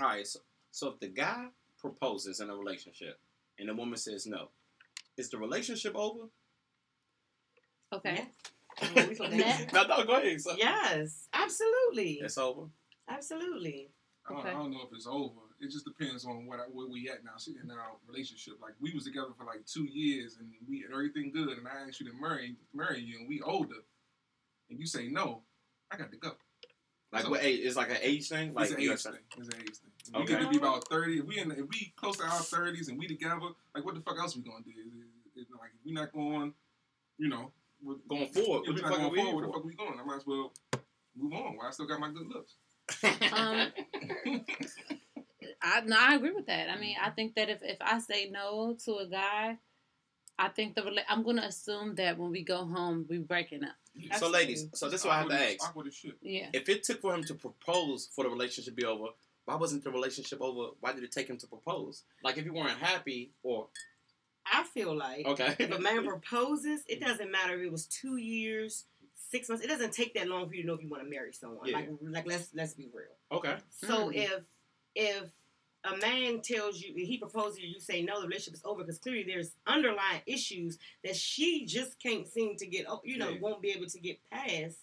All right. So, so if the guy proposes in a relationship and the woman says no, is the relationship over? Okay. Yeah. Oh, we supposed to- Matt? no, no, go ahead. So. Yes, absolutely, It's over. absolutely. I don't, I don't know if it's over. It just depends on what I, where we at now in our relationship. Like we was together for like two years and we had everything good, and I asked you to marry marry you, and we older, and you say no, I got to go. Like So- what age? It's like an age thing. Like it's an age thing. It's an age thing. If We Okay. get to be about thirty. If we in, if we close to our thirties and we together, like what the fuck else we gonna do? Is, is, is, like we not going, you know, we're, going forward. if we the not fuck are going we forward, here where the fuck we going? I might as well move on. While I still got my good looks. Um, I no, I agree with that. I mean, I think that if, if I say no to a guy, I think the rela- I'm gonna assume that when we go home, we breaking up. So, ladies, so this is what I have to ask. Awkward as shit. Yeah. If it took for him to propose for the relationship to be over, why wasn't the relationship over? Why did it take him to propose? Like if you weren't happy or I feel like okay. if a man proposes, it doesn't matter if it was two years, six months. It doesn't take that long for you to know if you want to marry someone. Yeah. Like, like let's let's be real. okay. So Mhm. if if a man tells you he proposes you, you say no, the relationship is over because clearly there's underlying issues that she just can't seem to get. o- You know, Yeah. won't be able to get past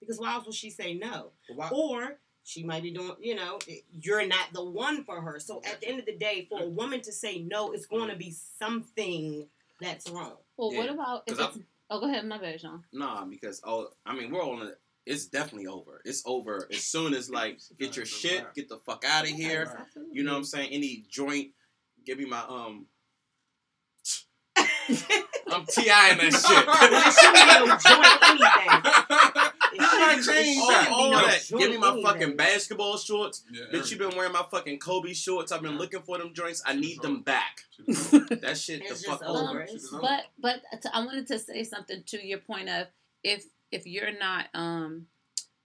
because why else would she say no? But why, Or she might be doing, you know, you're not the one for her. So at the end of the day, for a woman to say no, it's going to be something that's wrong. Well, what about if 'Cause it's? Oh, go ahead, my bad, Sean. Nah, because oh, I mean, we're on it. It's definitely over. It's over as soon as like get your shit, get the fuck out of here. You know what I'm saying? Any joint, give me my um. I'm ti in that shit. It shouldn't be joint anything. It shouldn't- it Change all, that. shouldn't all that. Give me my fucking basketball shorts. Yeah, Bitch, you've been wearing my fucking Kobe shorts. I've been Yeah. looking for them joints. I need them back. That shit the fuck just over. over. Shit is It's- over. But but I wanted to say something to your point of if if you're not um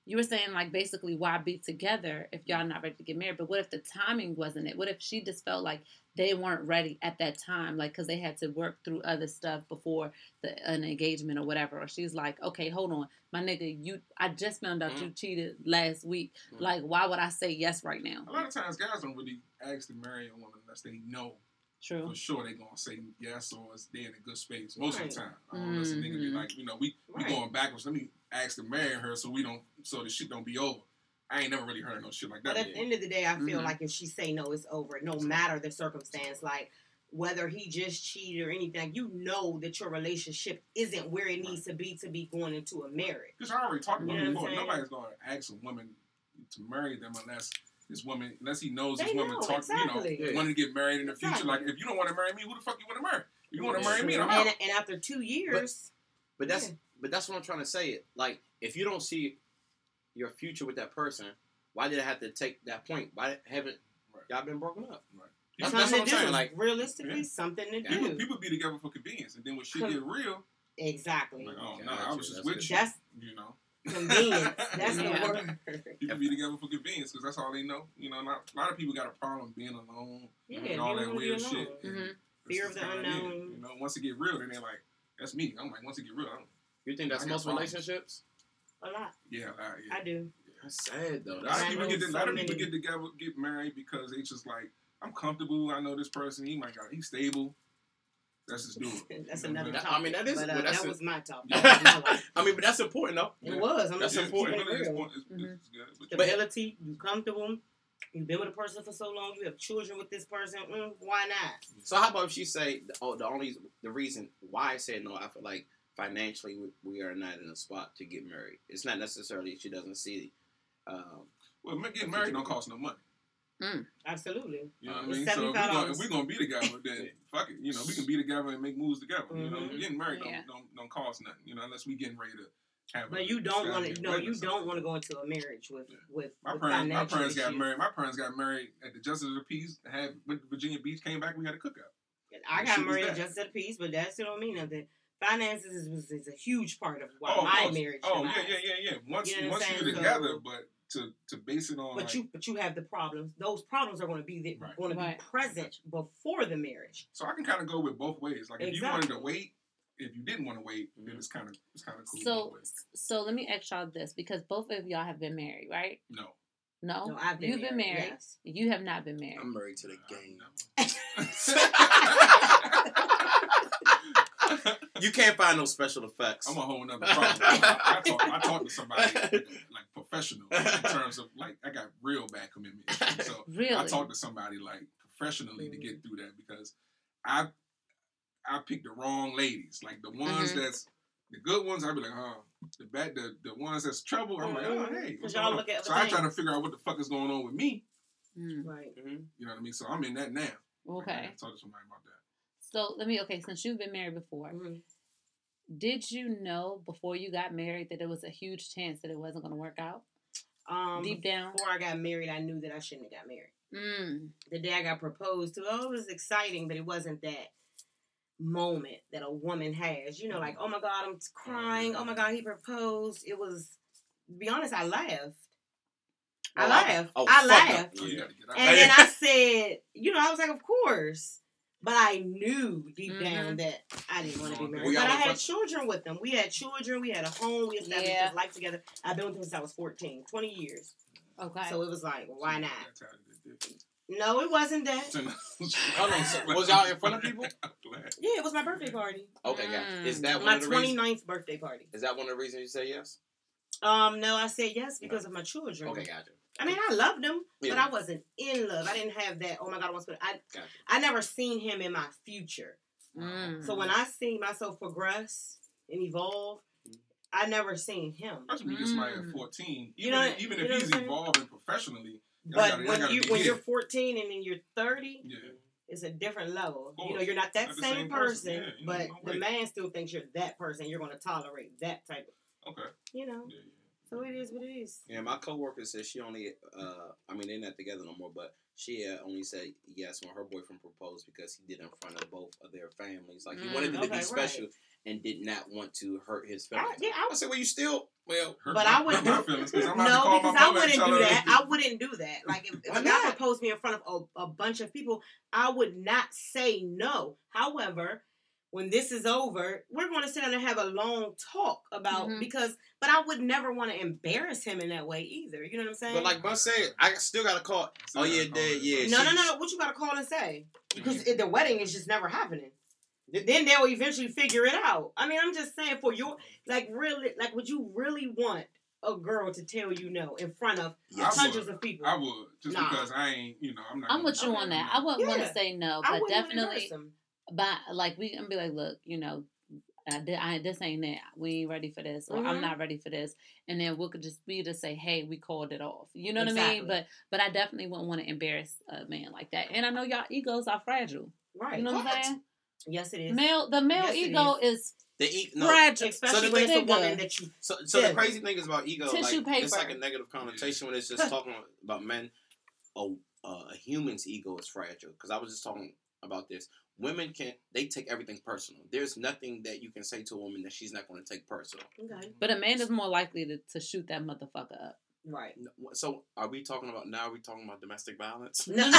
you were saying like basically why be together if y'all not ready to get married? But what if the timing wasn't it? What if she just felt like they weren't ready at that time like because they had to work through other stuff before the an engagement or whatever? Or she's like okay hold on. My nigga you i just found out you cheated last week. Mhm. like why would i say yes right now? A lot of times, guys don't really ask to marry a woman unless they know true for sure they gonna say yes or they in a good space most of the Right. time. Unless a nigga be Mhm. like, you know, we we going backwards. Let me ask to marry her so we don't so the shit don't be over. I ain't never really heard no shit like that. But at the end of the day, I feel Mhm. like if she say no, it's over. No matter the circumstance, like whether he just cheated or anything, you know that your relationship isn't where it needs to be to be going into a marriage. Because I already talked about You it before. what I'm saying? Nobody's gonna ask a woman to marry them unless this woman, unless he knows They this woman know, talk, exactly. you know, wanting to get married in the future. Exactly. Like, if you don't want to marry me, who the fuck you want to marry? If you want to marry me, I'm And, and after two years, But that's Yeah. but that's what I'm trying to say. It like if you don't see your future with that person, why did I have to take that point? Why haven't Right. y'all been broken up? Right. That's, that's what I'm do. saying. Like realistically, Yeah. something to Yeah. People, do. people be together for convenience, and then when shit get real, Exactly. like, oh Okay, no, I I was just That's with you. That's You know, convenience. That's Yeah. the word. people be together for convenience because that's all they know. You know, not, a lot of people got a problem being alone Yeah, and all that weird shit. and Mhm. Fear of the kinda it. unknown. You know, once it get real, then they're like, "That's me." I'm like, once it get real, I'm, you think that's most problems. relationships? A lot. yeah, uh, yeah. I do. That's sad though. A lot That's of people get a so lot of people get together, get married because they just like, I'm comfortable. I know this person. He might got, he's stable. That's just do it. That's You know what another I mean? That- topic. I mean, that is- But, uh, but that's that a- was my topic. Yeah. That was my. I mean, but that's important though. It was. I'm That's just important. keeping it It's, real. important. It's, Mhm. it's good. But, But- Stability, you comfortable, you've been with a person for so long, you have children with this person, mm, why not? So how about if she say, oh, the only the reason why I said no, I feel like financially we, we are not in a spot to get married. It's not necessarily she doesn't see. Um, well, ma- getting married don't cost no money. Absolutely. You know what I mean? So if we're, gonna, $75. if we're gonna be together, then fuck it. You know, we can be together and make moves together. You know, Mhm. getting married Yeah. don't, don't don't cost nothing. You know, unless we getting ready to have. a But you don't want to. extravagant No, you don't want to go into a marriage with Yeah. with, My with parents, my financial parents got married. My parents got married at the Justice of the Peace. Had went to Virginia Beach, came back. We had a cookout. I What got shit was married that? just at a piece, but that still don't mean nothing. Finances is, is a huge part of why oh, my course. marriage. Oh yeah, yeah, yeah, yeah. Once you know once you're together, So- but to to base it on But like, you but you have the problems. Those problems are going to be the, Right. going to Right. be present before the marriage. so I can kind of go with both ways. Like if you wanted to wait, if you didn't want to wait, then it's kind of it's kind of cool. so so let me ask y'all this because both of y'all have been married right no, No, No, I've been you've been married, married. yes. You have not been married. I'm married to the game. never. You can't find no special effects. I'm a whole nother problem. I, I, talk, I talk to somebody like professional in terms of like I got real bad commitment issues. So Really? I talk to somebody like professionally to get through that because I I picked the wrong ladies. Like the ones Mhm. that's the good ones, I'd be like, oh, the bad the, the ones that's trouble, I'm like, oh hey. what's y'all look at So other I try to figure out what the fuck is going on with me. Mm, Right. You know what I mean? So I'm in that now. Like, I Okay. talk to somebody about that. So let me. Okay, since you've been married before, Mhm. did you know before you got married that there was a huge chance that it wasn't going to work out? Um, Deep down. before I got married, I knew that I shouldn't have got married. Mm. The day I got proposed to, oh, it was exciting, but it wasn't that moment that a woman has. You know, like, oh my God, I'm crying. Oh my God, he proposed. It was, to be honest, I laughed. I Oh, I- laughed. oh, I laughed. Yeah. gotta get out. And then I said, you know, I was like, of course. But I knew deep Mhm. down that I didn't want to be married. We but I had fuck- children with them. We had children. We had a home. We established Yeah. this life together. I've been with them since I was 14, 20 years. Okay. So it was like, why not? That's how it is. No, it wasn't that. Hold on, was y'all in front of people? Yeah, it was my birthday party. Okay, gotcha. Mm. Is that one My of the reasons? 29th birthday party. Is that one of the reasons you say yes? Um, no, I said yes because of my children. Okay, gotcha. I mean, I loved him, but I wasn't in love. I didn't have that. Oh my God, I want to. I Gotcha. I never seen him in my future. Mm. So when I see myself progress and evolve, Mm-hmm. I never seen him. Especially when you get somebody Mm. at 14. You Even, know- if, even you if know he's what I'm saying? evolving professionally, But gotta- when you when here. you're 14 and then you're 30, yeah. it's a different level. You know, you're not that Not same, same person, person. Yeah, but no the man still thinks you're that person. You're going to tolerate that type of, Okay. you know. Yeah, yeah. So it is what it is. Yeah, my coworker said she only. Uh, I mean, they're not together no more, but she uh, only said yes when her boyfriend proposed because he did in front of both of their families. Like he Mm, wanted it to okay, be right. special and did not want to hurt his I, family. yeah, I, I said, well, you still well. Hurt But my, I would hurt my do- feelings because I'm about to no, call because my I mother and wouldn't do that. I wouldn't do that. Like if, if Why a proposed me in front of a, a bunch of people, I would not say no. However, when this is over, we're going to sit down and have a long talk about Mhm. because. But I would never want to embarrass him in that way either. You know what I'm saying? But like Bun said, I still got to call. Oh yeah, dad, yeah. no, no, no, no. What you got to call and say? Because the wedding is just never happening. Then they'll eventually figure it out. I mean, I'm just saying for your like really like would you really want a girl to tell you no in front of Yes. I hundreds would. of people? I would just Nah. because I ain't, you know, I'm not. I'm gonna- with you on that. I wouldn't want to say no, I but wouldn't definitely, embarrass them. But like we can be like, look, you know, I, I this ain't it. We ain't ready for this, or I'm Mhm. not ready for this, and then we could just be to say, hey, we called it off. You know what I mean? But but I definitely wouldn't want to embarrass a man like that. And I know y'all egos are fragile. Right. You know what, I'm saying? Yes, it is. Male, the male Yes, ego is The e- no. fragile. Especially So the when it's a woman that you. So, so the crazy thing is about ego, Tissue like it's like a negative connotation when it's just talking about men. A, uh, a human's ego is fragile because I was just talking about this. Women can they take everything personal. There's nothing that you can say to a woman that she's not going to take personal. Okay. But a man is more likely to, to shoot that motherfucker up. Right. So are we talking about now? Are we talking about domestic violence? No.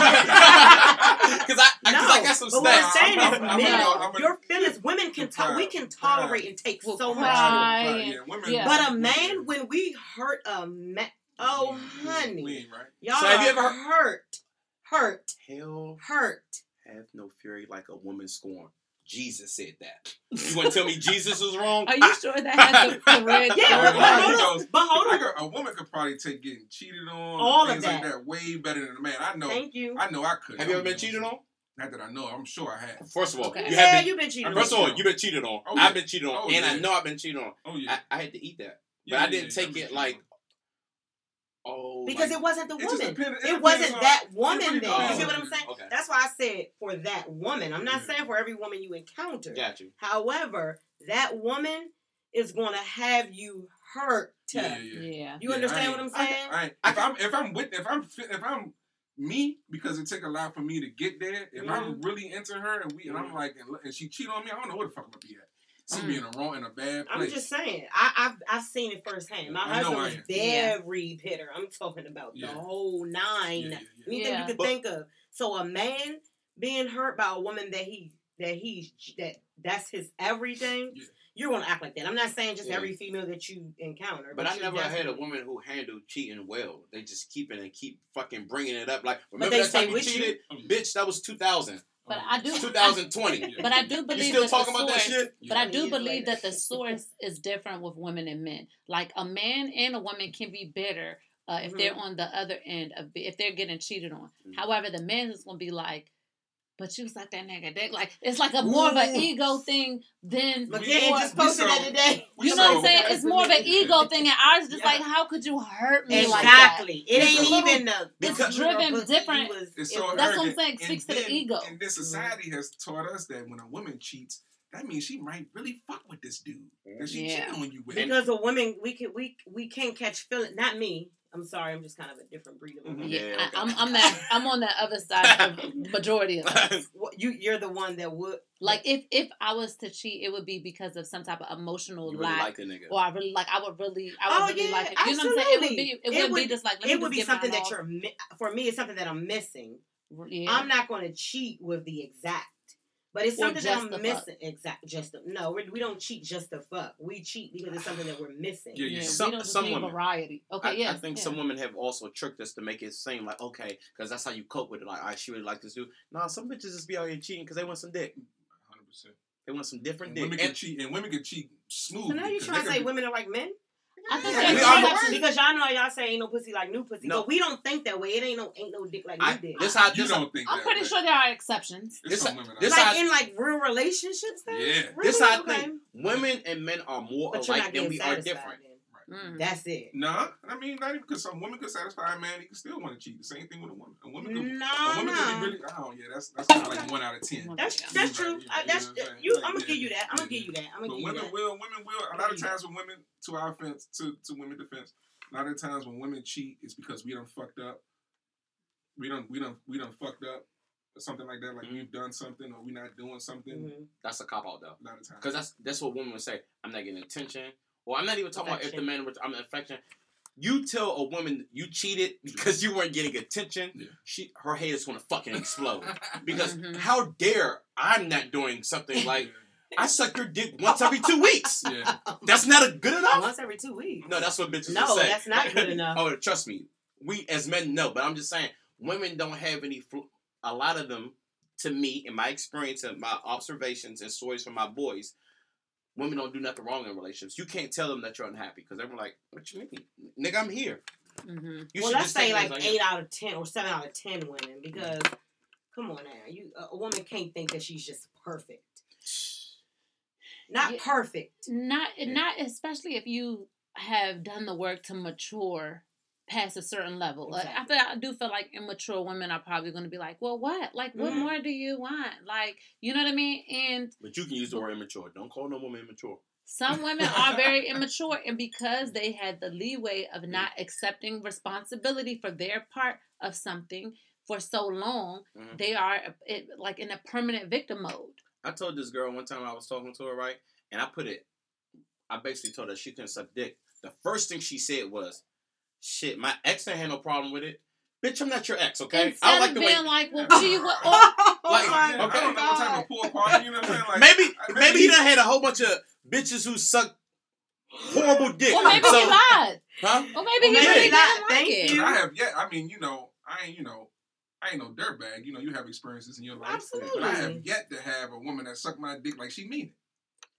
Because I, I, 'cause I got some but what I'm saying I'm- is, I'm- I'm men, gonna- I'm your feelings, women can talk. We can Pride. tolerate and take Well, so much. Right. Yeah, women. Yeah. But a man, when we hurt a man, oh we- we- honey, we right. y'all So have you ever are hurt, hurt, Hell hurt. Have no fury like a woman scorned. Jesus said that. You want to tell me Jesus was wrong? Are you sure that has the, the red? Yeah, red but, hold on, but hold on. a woman could probably take getting cheated on, All and of things like that. that, way better than a man. I know. Thank you. I know I could. Have you ever been cheated on? Not that I know. I'm sure I have. First of all, Okay. you yeah, have been. you've been cheated. I'm on. First of all, you've been cheated on. Oh, yeah. I've been cheated on, Oh, and I know I've been cheated on. Oh yeah. I, I had to eat that, but Yeah, I didn't yeah, take it like, on. Oh, because like, it wasn't the It just woman. it It wasn't on- that woman really then. You see what I'm saying? Okay, That's why I said for that woman. I'm not Yeah. saying for every woman you encounter. got you. However, that woman is going to have you hurt. Yeah, yeah, yeah. Yeah. You Yeah, understand I what I'm ain't- I- saying? I if I'm if I'm with if I'm if I'm me because it took a lot for me to get there. If I'm really into her and we and I'm Mhm. like and, and she cheat on me, I don't know where the fuck I'm gonna be at. I'm Mm. be in a wrong in a bad I'm just saying. I, I've I've seen it firsthand. My I know husband I was am. Yeah. very bitter. I'm talking about Yeah. the whole nine. yeah, yeah, yeah. Anything Yeah. you could But- think of. So a man being hurt by a woman that he that he's that that's his everything, Yeah. you're gonna act like that. I'm not saying just Yeah. every female that you encounter, But I you never had a woman who handled cheating well. They just keep it and keep fucking bringing it up. Like, But remember they that time stay you with you? cheated? Bitch, that was 2000. But I do- 2020. But I do You believe still that talking the about that source, shit? But I do believe that the source is different with women and men. Like a man and a woman can be bitter uh, if Mhm. they're on the other end of if they're getting cheated on. Mhm. However, the man is gonna be like, "But you suck that nigga dick." Like it's like a more of an ego thing than. But We- just posted saw- that today. you know what I'm saying? It's more of an ego thing, and ours just Yeah. like, how could you hurt me like that? Exactly. It It's ain't little- even the it's because driven different. It's so was- That's what I'm saying, And speaks to the ego. And this mm-hmm. society has taught us that when a woman cheats, that means she might really fuck with this dude that she Yeah. cheating on you with. because a woman we can we we can't catch feeling. Not me. I'm sorry. I'm just kind of a different breed of woman. Mhm. Yeah, Yeah, I, okay. I'm I'm that I'm on that other side of majority of us. What- You you're the one that would Like if if I was to cheat, it would be because of some type of emotional You really lack, like the nigga. or I really like. I would really, I would Oh, really yeah, like it. You know what I'm saying? It would be. It, It wouldn't be just like. Let me it would just be something that off. you're for me. It's something that I'm missing. Yeah. I'm not going to cheat with the exact, but it's Or something that I'm the fuck. missing. Exact, just the, no. We're, we don't cheat just to fuck. We cheat because it's something that we're missing. Yeah, yeah, Some- we don't just some women. variety. Okay, I, yeah. I think some women have also tricked us to make it seem like okay, because that's how you cope with it. Like, I she really like this dude. Nah, some bitches just be out here cheating because they want some dick. 100%. They want some different And dick. women And- can cheat, and women can cheat smooth. So now you trying to say women are like men? I think Yeah, there's we because y'all know y'all say ain't no pussy like new pussy, No. but we don't think that way. It ain't no ain't no dick like I- new dick. this how You this how, don't think I'm that pretty way. sure there are exceptions. There's This- some women this like how- in like real relationships. Then? Yeah. Really? this how I Okay. think women and men are more But alike than we are different. Then. Mm. That's it. No, Nah, I mean not even because some women could satisfy a man, he can still want to cheat. The same thing with a woman. A woman could, No, a woman could no. be really. Oh yeah, that's that's kind of like one out of ten. That's Yeah. that's true. right, I, that's you. Know you like, I'm gonna yeah, give you that. I'm gonna yeah. give you that. I'm gonna give you women that. will, women will. A lot of times when women, to our offense, to to women defense, a lot of times when women cheat, it's because we done fucked up. We don't. we don't. we done fucked up or something like that. Like Mhm. we've done something or we're not doing something. Mhm. That's a cop out though. A lot of times. Because that's that's what women would say. I'm not getting attention. Or I'm not even talking about if the man was I'm affection. You tell a woman you cheated because you weren't getting attention, Yeah. she her head is gonna fucking explode. Because Mhm. how dare I'm not doing something like I suck your dick once every two weeks. yeah. That's not a good enough. Once every two weeks. No, that's what bitches say. No, will that's not good enough. oh, trust me. We as men know, but I'm just saying, women don't have any. Fl- a lot of them, to me, in my experience and my observations and stories from my boys, women don't do nothing wrong in relationships. You can't tell them that you're unhappy because they're like, "What you mean, nigga? I'm here." Mhm. You well, should let's say it like eight out of ten or seven out of ten women because come on now, you a woman can't think that she's just perfect. Not Yeah. perfect. Not Yeah. not especially if you have done the work to mature past a certain level. Like, I feel I do feel like immature women are probably going to be like, "Well, what? Like, what Mhm. more do you want? Like, you know what I mean?" And But you can use the word immature. Don't call no woman immature. some women are very immature, and because they had the leeway of not accepting responsibility for their part of something for so long, Mhm. they are it, like in a permanent victim mode. I told this girl one time I was talking to her, right? And I put it, I basically told her she couldn't suck dick. The first thing she said was, shit, my ex ain't had no problem with it. Bitch, I'm not your ex, okay? Instead I don't like of the being way. like, "Well, gee, what?" Or, oh Like, my Yeah, okay. I don't know what type of pool party. You know what I'm saying? Like maybe, I- maybe he done had a whole bunch of bitches who suck horrible dick. or maybe so, he lied. huh? Or maybe he Well, maybe really not. didn't like it. you. I have yet. I mean, you know, I ain't. You know, I ain't no dirtbag. You know, you have experiences in your life. Absolutely. But I have yet to have a woman that sucked my dick like she mean it,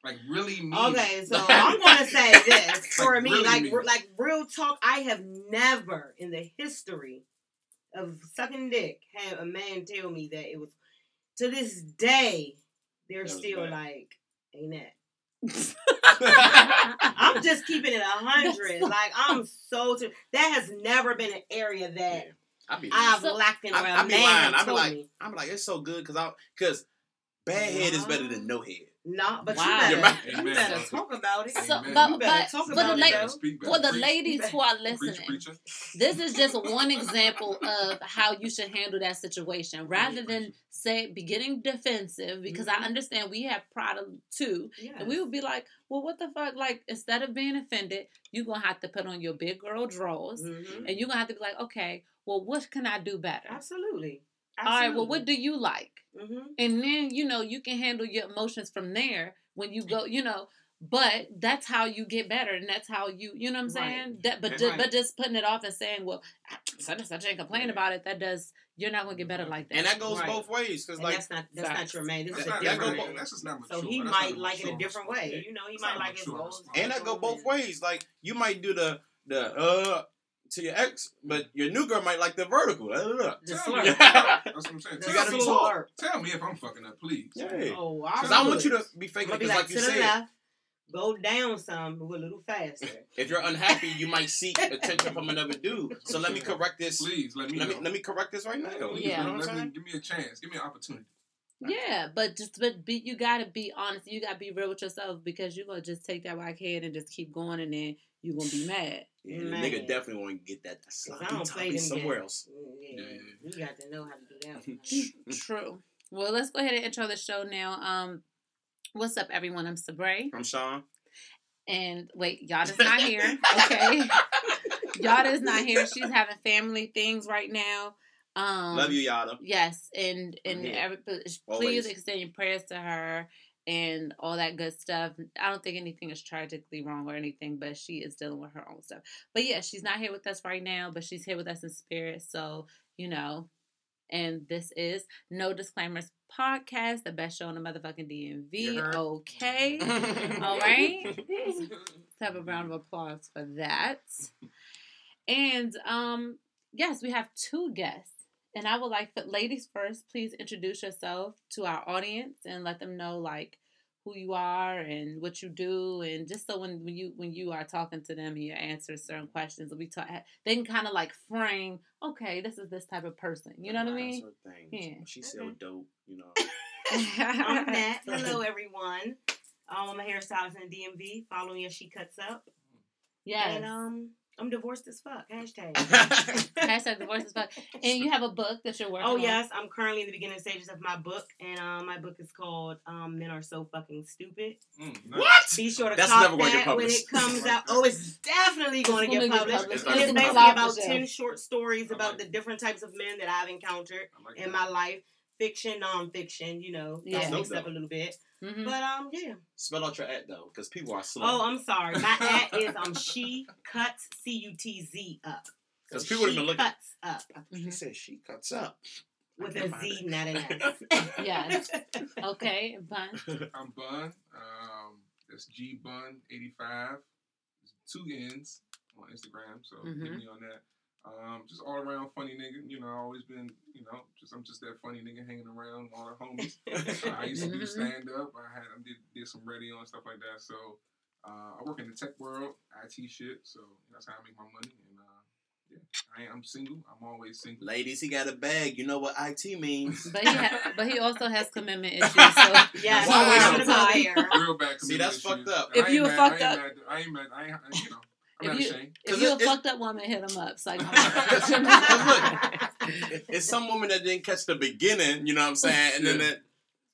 like really mean Okay, so I'm gonna say this for Like, me, really like mean. like real talk. I have never in the history of sucking dick had a man tell me that it was. To this day, they're still bad. like, "Ain't that?" I'm just keeping it a hundred. Like I'm so. T- that has never been an area that Yeah. I be I've So- lacked in I- where I a be lying. have I be told like- me. I'm like, it's so good because I because bad head is better than no head. No, but Wow. you better, You're you better talk about it. So, but, You better but talk for about the la- though. Speak back. for the Preach. ladies who are listening, preacher. this is just one example of how you should handle that situation rather than say be getting defensive because Mhm. I understand we have pride too. Yes. And we would be like, well, what the fuck? Like, instead of being offended, you're going to have to put on your big girl drawers Mhm. and you're going to have to be like, okay, well, what can I do better? Absolutely. All right, well, what do you like? hmm And then, you know, you can handle your emotions from there when you go, you know, but that's how you get better and that's how you, you know what I'm Right. saying? That, but, Right. but just putting it off and saying, well, such and such ain't complain Yeah. about it, that does, you're not going to get better like that. And that goes Right. both ways because And like that's not that's Facts. not your man. This That's is a not, that go different. that's just not mature. So he That's might like it a different response. way. You know, he That's might like his mature rose. response. and that go both ways. Like you might do the the uh to your ex, but your new girl might like the vertical. The Tell slur. me. That's what I'm saying. The You Tell, gotta me, be told. tell me if I'm fucking up, please. Yeah. Oh, Because I I want you to be I'm faking it be because like, like you said. left, go down some, move a little faster. If you're unhappy, you might seek attention from another dude. So let me correct this. Please let me Let me let me correct this right now. Please, You Yeah. know let me, give me a chance. Give me an opportunity. Yeah, but just but be you gotta be honest. You gotta be real with yourself because you're gonna just take that white head and just keep going, and then you're gonna be mad. Yeah, the Man. nigga definitely want to get that Cause I sloppy don't play toppy them somewhere games. else. Yeah, Yeah, yeah, you got to know how to do that. True. Well, let's go ahead and intro the show now. Um, what's up, everyone? I'm Sabre, I'm Sean. and wait, Yada's not here. Okay, Yada's not here. She's having family things right now. Um, Love you, Yada. Yes, and and every, please Always. extend your prayers to her and all that good stuff. I don't think anything is tragically wrong or anything, but she is dealing with her own stuff. But yeah, she's not here with us right now, but she's here with us in spirit. So you know, and this is No Disclaimers podcast, the best show in the motherfucking DMV. Okay, all right. Let's have a round of applause for that. And um, yes, we have two guests. And I would like for ladies first, please introduce yourself to our audience and let them know like who you are and what you do and just so when, when you when you are talking to them and you answer certain questions we talk they can kind of like frame okay this is this type of person you know what I mean her. Yeah. She's so Okay. dope, you know. I'm Nat. Hello, everyone. Um, I'm a hairstylist in DMV. Following me as she cuts up. yes And um, I'm divorced as fuck. Hashtag. hashtag divorce is fuck and you have a book that you're working on. Oh on yes, I'm currently in the beginning stages of my book, and um, my book is called um, "Men Are So Fucking Stupid." Mm, nice. what? Be sure to That's cop never that when it comes out. Oh, it's definitely going to gonna get get published. published. And it's It's basically gonna about ten short stories I about like the different types of men that I've encountered like in that. my life, fiction, nonfiction. You know, Yeah. yeah, mixed up a little bit, Mhm. but um, yeah. Spell out your ad though, because people are slow. Oh, I'm sorry. My at is um, she cuts c u t z up. So 'Cause people have she been looking- cuts up She said she cuts up. with a Z, can't find Z, it. not an S. Yes. okay Bun. I'm Bun. Um, that's G Bun eighty five. Two N's on Instagram, so Mhm. hit me on that. Um, just all around funny nigga. You know, I always been, you know, just I'm just that funny nigga hanging around all the homies. Uh, I used to do Mhm. stand up. I had I did did some radio and stuff like that. So uh, I work in the tech world, IT shit. So that's how I make my money. And uh, yeah, I, I'm single. I'm always single. Ladies, he got a bag. You know what IT means. But he ha- but he also has commitment issues. So Yes, Wow. I wanted to. Real bad. See, that's commitment fucked up. If you ain't were mad- fucked I up- ain't mad. I ain't mad. I ain't, you know, I'm If not you- ashamed. if 'Cause you're a it- it- fucked up woman, hit him up. Psych. it's some woman that didn't catch the beginning, you know what I'm saying? And then Yeah. that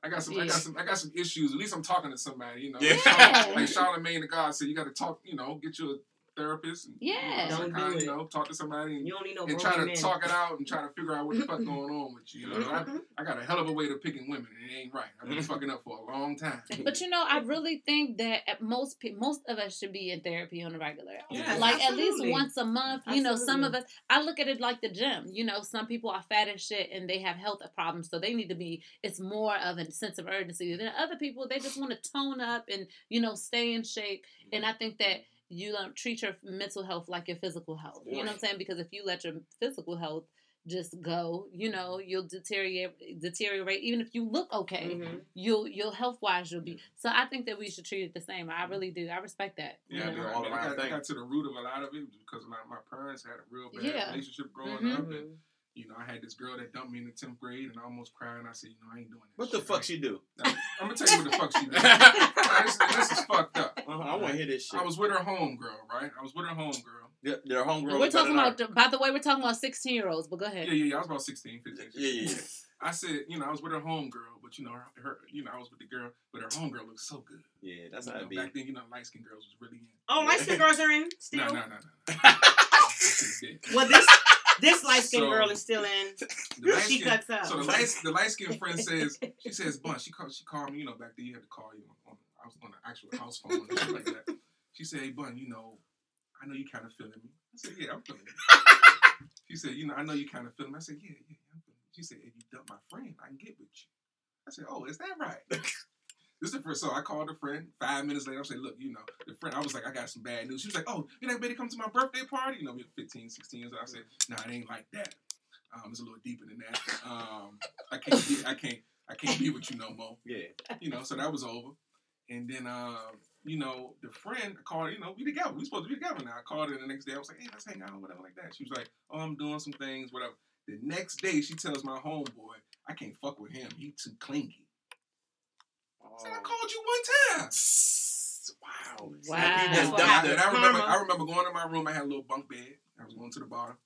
I got some. I got some. I got some issues. At least I'm talking to somebody. You know, Yeah. like, Charlotte, like Charlamagne the God said, you got to talk. You know, get you a therapist. And, Yeah. you know, Don't do it. You know, talk to somebody and, You don't need no and try to men. talk it out and try to figure out what the fuck going on with you. You know, I, mm-hmm. I got a hell of a way to picking women, and it ain't right. I've been mm-hmm. fucking up for a long time. But you know, I really think that at most pe- most of us should be in therapy on a regular. Yes, like at least once a month. You know, some of us. I look at it like the gym. You know, some people are fat as shit and they have health problems, so they need to be. It's more of a sense of urgency than other people. They just want to tone up and you know stay in shape. And I think that you don't treat your mental health like your physical health. You know what I'm saying? Because if you let your physical health just go, you know, you'll deteriorate. Deteriorate. Even if you look okay, Mhm. you'll you'll health wise you'll be. So I think that we should treat it the same. I really do. I respect that. you Yeah, know? do I, all mean, I, around got, I got to the root of a lot of it because my, my parents had a real bad Yeah. relationship growing Mhm. up. And, Mhm. You know, I had this girl that dumped me in the 10th grade and I almost cried. And I said, you know, I ain't doing that. what the shit. fuck I she do? I'm gonna tell you what the fuck she did. this, this is fucked up. Uh-huh, I want to hear this shit. I was with her homegirl, right? I was with her home homegirl. their, their homegirl. we're was talking about. The, by the way, we're talking about sixteen year olds. But go ahead. Yeah, yeah, yeah. I was about 16, 15, her. Yeah, yeah, yeah. I said, you know, I was with her homegirl, but you know, her, her, you know, I was with the girl, but her homegirl looked so good. Yeah, that's You how know, it be. back then, you know, light skinned girls was really in. Oh, light skinned girls are in still. No, no, no, no. Well, this This light skinned So- girl is still in. She cuts up. So the light the light skinned friend says she says, "Bun." She called she called me. You know, back then you had to call you on, on I was on the actual house phone and shit like that. She said, "Hey, Bun, you know, I know you kind of feeling me." I said, "Yeah, I'm feeling you." she said, "You know, I know you kind of feeling me." I said, "Yeah, yeah, I'm feeling." You. She said, "If you dump my friend, I can get with you." I said, "Oh, is that right?" This is the first. So I called a friend. Five minutes later, I'm said, "Look, you know, the friend." I was like, "I got some bad news." She was like, "Oh, you not ready to come to my birthday party?" You know, we were 15, 16 years old. I said, "No, it ain't like that. Um, it's a little deeper than that. Um, I can't, be, I can't, I can't be with you no more." Yeah. You know, so that was over. And then, um, you know, the friend called. You know, we together. We supposed to be together now. I called her the next day. I was like, "Hey, let's hang out, whatever, like that." She was like, "Oh, I'm doing some things, whatever." The next day, she tells my homeboy, "I can't fuck with him. He too clingy." I said, I called you one time. Wow. Wow. Like, That's what dumped happened. it. And I remember, I remember going to my room. I had a little bunk bed. I was going to the bar,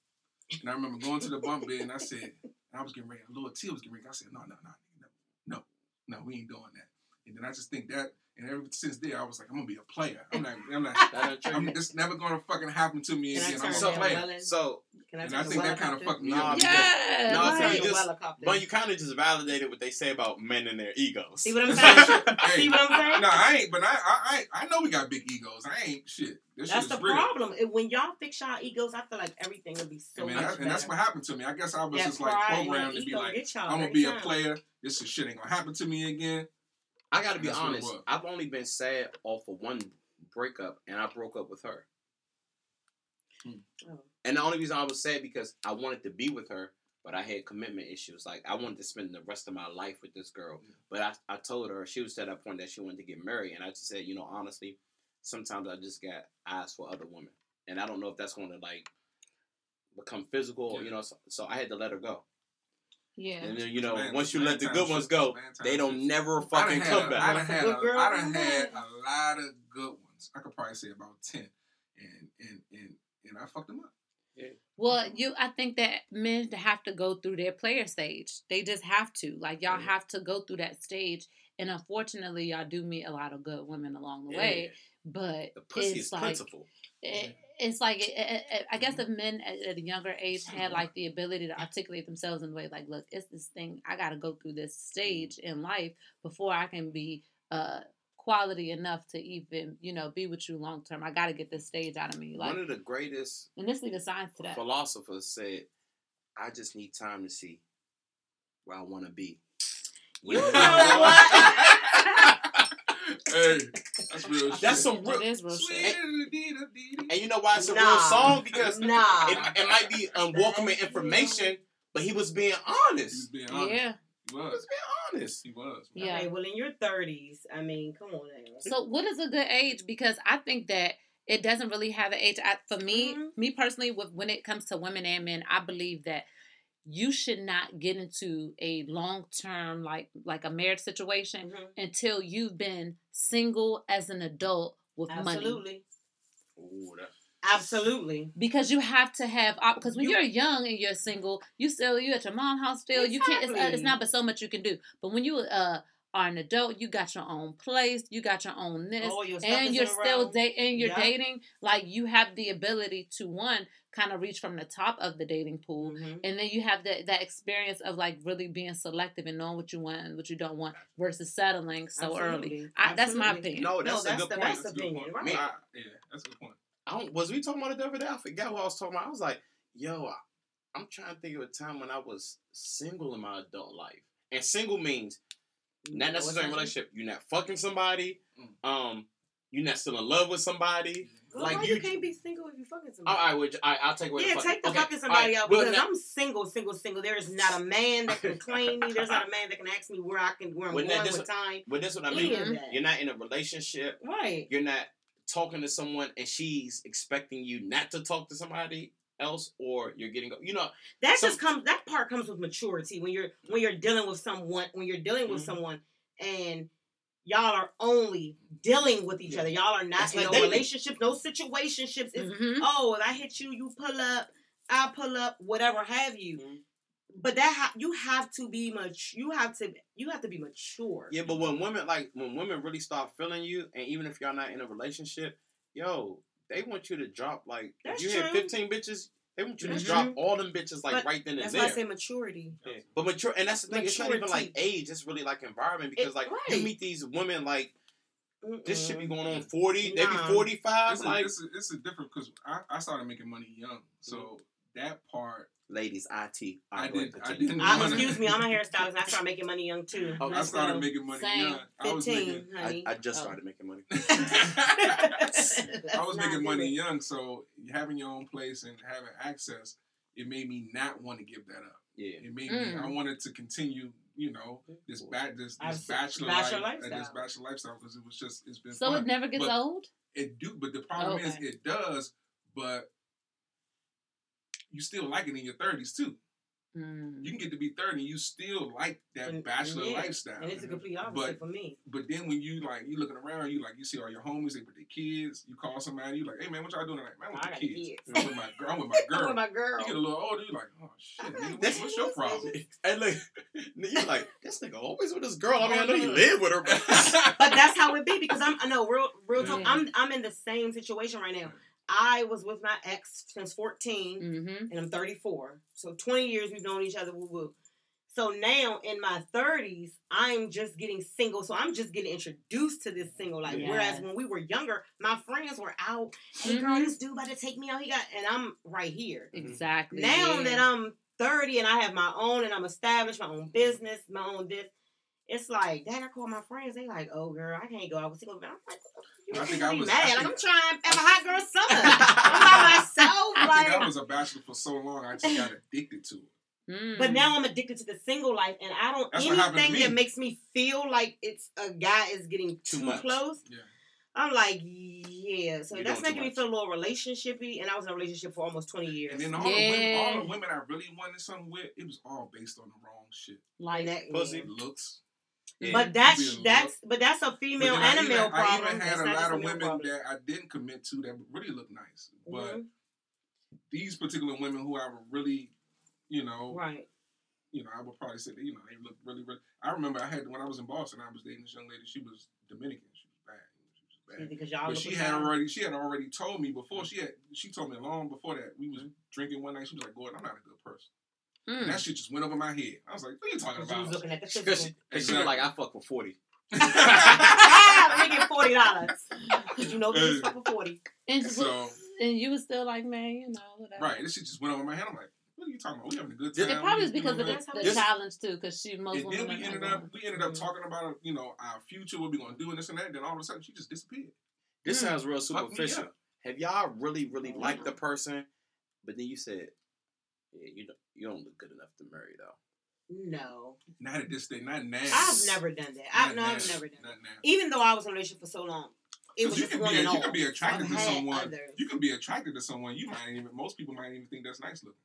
and I remember going to the bunk bed, and I said, and I was getting ready. A little T was getting ready. I said, no, no, no, no, no, no, we ain't doing that. And then I just think that, and ever since there, I was like, I'm gonna be a player. I'm not, I'm not. That I'm, it's never gonna fucking happen to me again. I'm a So, player. Welland? so I And I the think that kind of fucked me Nah, up. Yeah. No, Why so you just- helicopter? But you kind of just validated what they say about men and their egos. See what I'm saying? Hey, See what I'm saying? no, I ain't. But I, I, I, I know we got big egos. I ain't shit. This That's the real. problem. When y'all fix y'all egos, I feel like everything would be so I mean, much that, better. and that's what happened to me. I guess I was That just like programmed to be like, I'm gonna every be a player. This shit ain't gonna happen to me again. I got to be That's what it honest. I've only been sad off of one breakup, and I broke up with her. Hmm. Oh. And the only reason I was sad because I wanted to be with her, but I had commitment issues. Like I wanted to spend the rest of my life with this girl. Yeah. But I, I told her she was to that point that she wanted to get married, and I just said, you know, honestly, sometimes I just got eyes for other women, and I don't know if that's going to like become physical. Yeah. You know, so, so I had to let her go. Yeah. And then you know, Man, once you let the good ones go, they don't shit. never fucking come a- I back. done had, Good a, girl I done from had a lot of good ones. I could probably say about ten, and and and and I fucked them up. Yeah. Well, you, I think that men have to go through their player stage. They just have to. Like y'all Yeah. have to go through that stage. And unfortunately, y'all do meet a lot of good women along the way. But The pussy it's is like plentiful. It, it's like it, I guess if men at, at a younger age had like the ability to articulate themselves in a way like, look, it's this thing I got to go through this stage in life before I can be uh quality enough to even you know be with you long term. I got to get this stage out of me. Like, One of the greatest and this leaves signs to that. philosophers said, "I just need time to see where I want to be." You know what? hey, that's real shit. That's some real. It is real shit. And you know why it's a real song because nah. it, it might be unwelcoming information, but he was being He was honest. being honest. Yeah. He He was was. being honest. He was. man. Yeah. Okay, well, in your 30s, I mean, come on now. So what is a good age? Because I think that it doesn't really have an age. I, for me, Mhm. me personally, with when it comes to women and men, I believe that you should not get into a long term like like a marriage situation Mhm. until you've been single as an adult with money. Absolutely. Ooh, Absolutely. Because you have to have because when You- you, are young and you're single, you still you at your mom's house still you can't. It's, uh, it's not but so much you can do. But when you uh are an adult, you got your own place, you got your own this, All your and you're still row. date and you're Yup. dating. Like you have the ability to one kind of reach from the top of the dating pool. Mhm. And then you have that that experience of like really being selective and knowing what you want and what you don't want versus settling so early. I, that's my Absolutely. opinion. no, that's, No, a good the point. best That's a good opinion, point. right? Me- I- yeah, that's a good point. I don't, was we talking about it the other day? I forgot what I was talking about. I was like, yo, I, I'm trying to think of a time when I was single in my adult life. And single means not necessarily happening? relationship. You're not fucking somebody. Mm. Um, you're not still in love with somebody. Well, Like why you- you can't be single if you fucking somebody. right, would I, I'll take away yeah, the take the okay, fucking somebody right, out well, because now- I'm single, single, single. There is not a man that can claim me. There's not a man that can ask me where I can where I'm Well, now going this- with time. But this is what I mean. of that. You're not in a relationship. Right. You're not talking to someone, and she's expecting you not to talk to somebody else, or you're getting, you know, That Some- just comes. That part comes with maturity when you're when you're dealing with someone when you're dealing with Mhm. someone and y'all are only dealing with each Yeah. other. Y'all are not That's in like no dating. relationships, no situationships. It's Mhm. oh, if I hit you, you pull up. I pull up, whatever have you. Mhm. But that ha- you have to be much. You have to you have to be mature. Yeah, but when women like when women really start feeling you, and even if y'all not in a relationship, yo, they want you to drop like That's if you had fifteen bitches, They want you to drop all them bitches like But right then and That's why I there. say maturity. Yeah. But mature, and that's the thing. It's not even like age. It's really like environment because It- like right. you meet these women like this should be going on forty, they be forty five. It's a, Like it's, a, it's a different because I, I started making money young, so mm-hmm. that part ladies, it. I did- I didn't I, excuse me, I'm a hairstylist and I started making money young too. Oh, I started go. making money Same. young. I was 15, making honey. I, I just Oh. started making money. I was making not money it. young, so having your own place and having access, it made me not want to give that up. Yeah. It made me Mm. I wanted to continue, you know, this back this, this bachelor, bachelor life, uh, this lifestyle. bachelor lifestyle because it was just it's been So fun. it never gets But- old. It do, but the problem is it does, but you still like it in your thirties too. Mm. You can get to be thirty, you still like that And- bachelor yeah, lifestyle. And it's a complete But- opposite for me. But then when you like you looking around, you like you see all your homies, they with their kids. You call somebody, you like, hey man, what y'all doing tonight? Man, I'm with I the got kids. kids. I'm with my girl. I'm with my I'm girl. with my girl. You get a little older, you like, oh shit, I nigga, got this what's your problem? And like, you like this nigga always with his girl. I mean, I know you live with her, but but that's how it be because I'm I know real real talk. Yeah. I'm I'm in the same situation right now. I was with my ex since 14 Mm-hmm. and I'm 34. So 20 years we've known each other. Woo woo. So now in my 30s, I'm just getting single. So I'm just getting introduced to this single life. Whereas when we were younger, my friends were out. Hey girl, Mhm. this dude about to take me out. He got and I'm right here. Exactly. Now yeah. that I'm 30 and I have my own and I'm established, my own business, my own this, it's like, dad, I call my friends. They like, oh girl, I can't go out with single men. I'm like, you I think really I was- mad. I like I'm trying to have a hot girl summer. I'm by myself. I Like, think I was a bachelor for so long, I just got addicted to it. Mm. but now I'm addicted to the single life, and I don't That's what happened to anything that makes me feel like it's a guy is getting Too too, close. Yeah. I'm like, yeah. So You're that's making me feel a little relationshipy, and I was in a relationship for almost 20 years. And then all the women, all the women I really wanted something with, it was all based on the wrong shit. like And that- Pussy. yeah. Looks. Yeah. But that's Be a look. that's but that's a female I and a male I problem. even had a lot of women problem. that I didn't commit to that really look nice. But Mhm. these particular women who I really, you know, right. you know, I would probably say that, you know, they look really, really. I remember I had when I was in Boston, I was dating this young lady. She was Dominican. She was bad. She was bad. Because y'all But she had already she had already told me before she had she told me long before that we was drinking one night. She was like, "Gordon, I'm not a good person." Mm. And that shit just went over my head. I was like, "What are you talking Because you was about?" looking at the Because physical. she, 'cause she was like, I fuck for 40. Let me get forty dollars. Cause you know this is for forty. and, so and you was still like, man, you know, whatever. right, this shit just went over my head. I'm like, "What are you talking about? We having a good It time." It probably We- is because of the, the challenge too, because she most And women then we ended up we ended up talking about you know our future, what we gonna do, and this and that. Then all of a sudden, she just disappeared. This Mm. sounds real superficial. Have y'all really, really liked the person, but then you said, yeah, you don't, you don't look good enough to marry though. No, Not at this stage, not now. I've never done that. I, Not no, now. I've never done that. Now. Even though I was in a relationship for so long, it 'Cause was you just can one be a- and you all. can be attracted I've to someone. others. You can be attracted to someone. You might even most people might even think that's nice looking.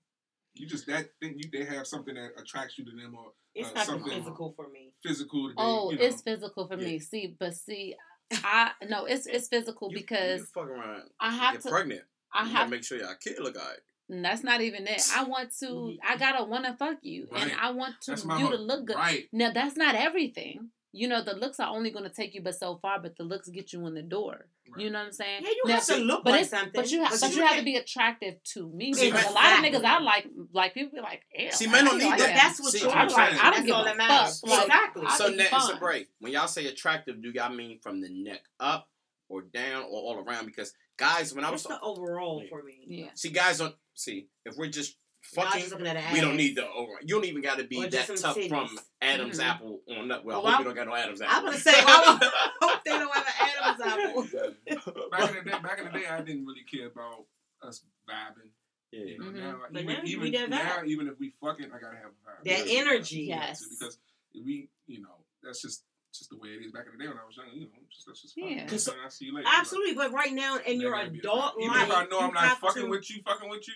You just that think you they have something that attracts you to them or It's uh, not something- physical for me. physical. That they, Oh, you know, it's physical for Yeah. me. See, but see, I no, it's it's physical You- because you fuck around, I you have get to. pregnant. I you have gotta make sure your kid look alright. And that's not even it. I want to. Mm-hmm. I gotta want to fuck you, and I want to you whole- to look good. Right. Now that's not everything. You know, the looks are only going to take you but so far, but the looks get you in the door. Right. You know what I'm saying? Yeah, you Now, have to look but like it's, something. But you have, but but you you have to be attractive to me. See, a lot of niggas I like, like people be like, Ew, See, men don't need like that. But that's what See, you're I'm I'm saying. like, I don't That's give all a that matters. fuck. Like, Exactly. So think ne- it's it's a break. When y'all say attractive, do y'all mean from the neck up or down or all around? Because guys, when I was It's the overall Yeah. for me. Yeah. see, guys don't see if we're just fucking. just at We don't need the over. You don't even got to be Or that tough some from titties. Adam's Mhm. apple on up. Well, Well, I hope I- you don't got no Adam's apple. I'm gonna say, well, I hope they don't have an Adam's apple. Back in the day, back in the day, I didn't really care about us vibing. yeah. You know, Mhm. now, But even, now you even now, even if we fucking, I gotta have a vibe. That energy. Yes. Because we, you know, that's just just the way it is. Back in the day when I was young, you know, just, that's just fun. Yeah. You know what I'm saying? I see you later. Absolutely, but right now in Like, your there gotta be a adult vibe. Even if I know I'm not fucking to- with you, fucking with you,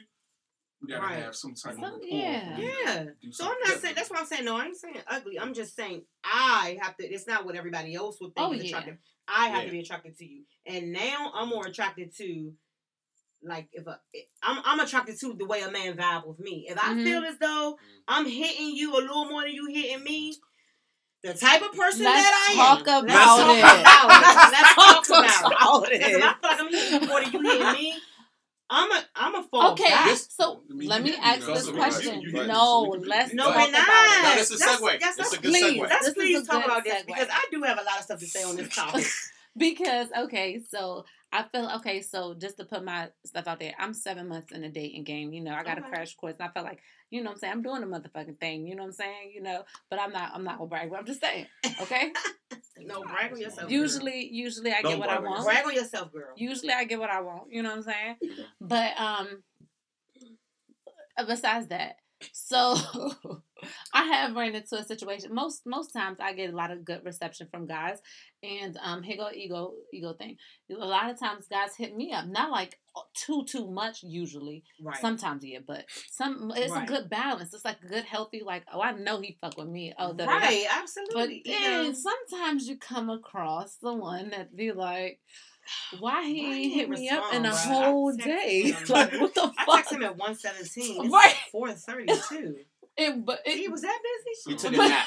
we gotta Right. have some type Some- of rapport. yeah. for me to Yeah. So I'm something not saying that's why I'm saying no. I ain't saying ugly. I'm just saying I have to. It's not what everybody else would think Oh, is yeah. attractive. I have Yeah. to be attracted to you, and now I'm more attracted to. Like if a, I'm, I'm attracted to the way a man vibe with me. If I Mhm. feel as though I'm hitting you a little more than you hitting me, the type of person Let's that I talk am. about let's it. talk about it. Let's talk about it. Because I feel like I'm hitting you more than you hitting me, I'm a I'm a fall Okay, back. So I mean, let me ask you this question. you can- No, let's No, talk we're about not. it. No, this is a That's- segue. that's It's a a- good please. segue. Let's This please talk good about this because I do have a lot of stuff to say on this topic. because okay, so I feel okay. So just to put my stuff out there, I'm seven months in the dating game. You know, I got a crash course, and I felt like, you know, what I'm saying I'm doing the motherfucking thing. You know what I'm saying? You know, but I'm not. I'm not gonna brag. But I'm just saying. Okay. no, brag on yourself. girl. usually, usually I Don't get what I brag on want. brag on yourself, girl. Usually I get what I want. You know what I'm saying? But um, besides that, so I have run into a situation. Most most times I get a lot of good reception from guys, and um, here go ego ego thing. A lot of times guys hit me up, not like too too much usually. Right. Sometimes yeah, but some it's Right. a good balance. It's like good healthy like oh I know he fuck with me. Oh da, right. But Absolutely. you then know. sometimes you come across the one that be like, why he Why ain't hit ain't me up in a respond, bruh? I whole text day? like what the I fuck? text him at one seventeen. Right. Four thirty two. It, but He was that busy. He took a But- nap.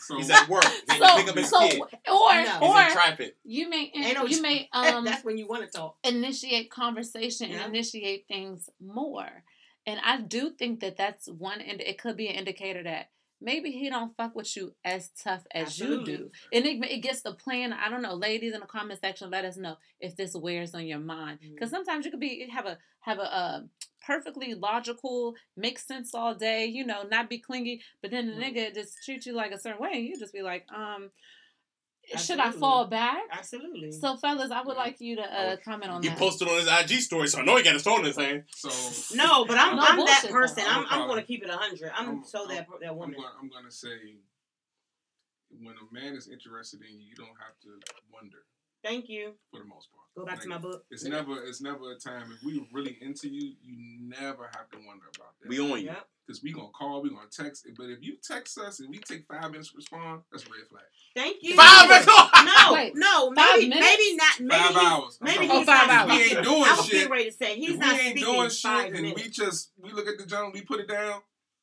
So, He's at work. He so pick up his so kid. or No. Or in you may Ain't no you may um That's when you want to talk. initiate conversation Yeah. and initiate things more. And I do think that that's one and it could be an indicator that maybe he don't fuck with you as tough as you do. And it, it gets the plan. I don't know, ladies in the comment section, let us know if this wears on your mind. Because Mm-hmm. sometimes you could be have a have a uh, perfectly logical, make sense all day, you know, not be clingy, but then the nigga just treat you like a certain way, and you just be like, um, should I fall back? Absolutely. So, fellas, I would Yeah. like you to uh, comment on He that. He posted on his IG story, so I know he got his phone in his hand. so no, but I'm No I'm that bullshit, person. though. I'm No I'm going to keep it hundred. I'm, I'm- so that that I'm woman. I'm going to say, when a man is interested in you, you don't have to wonder Thank you. for the most part. Go back to my book. It's never, it's never a time if we really into you, you never have to wonder about that. We on you. Yep. Because we gonna call, we gonna text. But if you text us and we take five minutes to respond, that's a red flag. Thank you. Five minutes. No, Wait, no, five maybe minutes? maybe not. Maybe Five he's, hours. Maybe he's Oh, five not hours. We ain't doing I was shit. getting ready to say he's if not we ain't doing shit and minutes. we just we look at the junk, we put it down,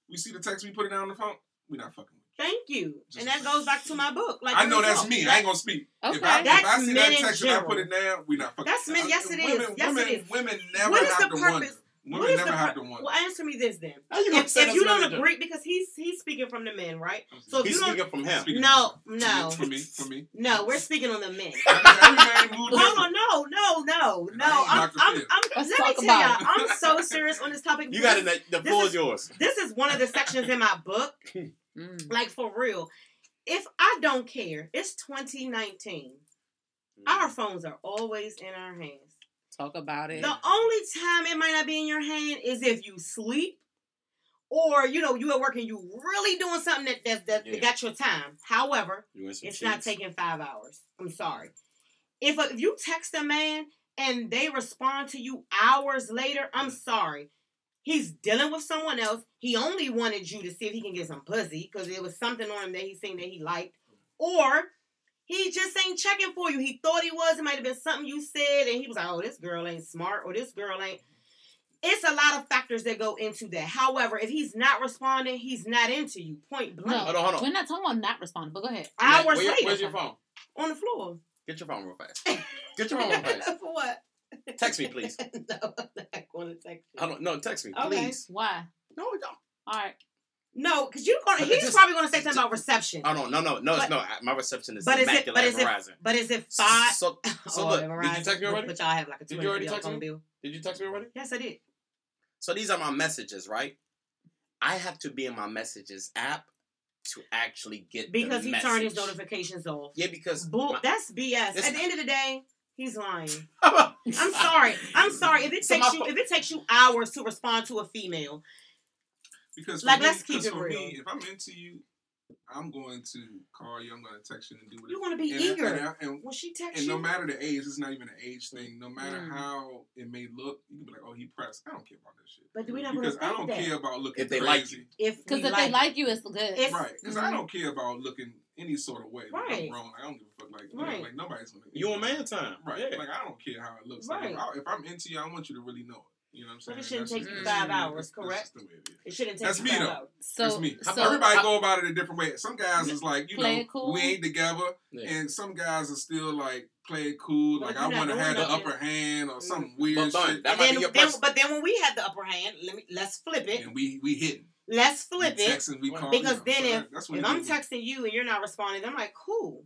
we see the text, we put it down on the phone, we not fucking. With Thank you, Just- and that goes back to my book. Like I know that's talk. me. I ain't gonna speak. Okay. If I, if That's I see men that in text and I general. put it down, we not fucking. That's men- yes, it is. women, Yes, it women, is. Women never What is have the to purpose? wonder. Women What is never the have pur- to wonder. Well, answer me this then. How you If, if you don't they do? agree, because he's he's speaking from the men, right? So if He's you don't, speaking from him. Speaking no, no, For me, for me. no, we're speaking on the men. Every man Hold on, no, no, no, no. I ain't I'm, I'm, I'm, Let's me tell y'all, I'm so serious on this topic. You got it. The floor is- is yours. This is one of the sections in my book. Mm. Like for real. If I don't care, it's 2019. Our phones are always in our hands. Talk about it. The only time it might not be in your hand is if you sleep, or you know you at work and you really doing something that that, that Yeah. got your time. However, You want some it's not taking five hours. I'm sorry. If if you text a man and they respond to you hours later, I'm sorry. He's dealing with someone else. He only wanted you to see if he can get some pussy because it was something on him that he seen that he liked, or he just ain't checking for you. He thought he was. It might have been something you said, and he was like, "Oh, this girl ain't smart," or "This girl ain't." It's a lot of factors that go into that. However, if he's not responding, he's not into you. Point no, blank. Hold on, hold on. we're not talking about not responding, but go ahead. Hours Where- later, Where's your phone? on the floor. Get your phone real fast. Get your phone real fast. For what? Text me, please. no, I'm not going to text you. I don't. No, text me, Okay. please. Why? No, don't. All right. No, because you're gonna. But He's just- probably gonna say something about reception. I don't. No, no, no. It's But- no. My reception is but is it? immaculate But at is it? Verizon. But is it five? So, so Oh, look. Verizon. Did you text me already? But y'all have like a Did two you already hundred text phone me? bill. Did you text me already? Yes, I did. So these are my messages, right? I have to be in my messages app to actually get Because the he turned his message. notifications off. Yeah, because Bull. my- That's BS. This- At the end of the day, he's lying. I'm I'm sorry. I'm sorry. If it So takes my you, pho- if it takes you hours to respond to a female, Because Like, me, let's keep 'cause it for real. Me, if I'm into you, I'm going to call you. I'm going to text you and do whatever. you want to be and, eager. And, and, and, when she texts and you, no matter the age, it's not even an age thing. No matter Mm. how it may look, you can be like, "Oh, he pressed." I don't care about that shit. but do we're not going Because I don't that. care about looking If they like crazy. If Because we if they like you, it's good. It's- Right, because Mhm. I don't care about looking any sort of way. Like, Right. I'm grown. I don't give a fuck. Like, you know, Right. like nobody's gonna. you on man time, Right. Yeah. Like I don't care how it looks. Right. Like, if, I, if I'm into you, I want you to really know it. You know what I'm saying? But it shouldn't That's take just- you that's five just- hours, that's just correct? the way it is. It shouldn't take That's you me, five though. hours. So, That's me. so Everybody I- go about it a different way. Some guys is like, you know, cool. we ain't together, Yeah. and some guys are still like play it cool. Well, Like I want to have the nothing- upper hand or some Mm. weird But Bun, shit. that might then, be your then, but then when we had the upper hand, let me let's flip it. and we we hitting. Let's flip we it. texting, we calling, Because you then so if- that's what If I'm is. texting you and you're not responding, I'm like, cool.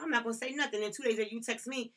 I'm not gonna say nothing. In two days that you text me,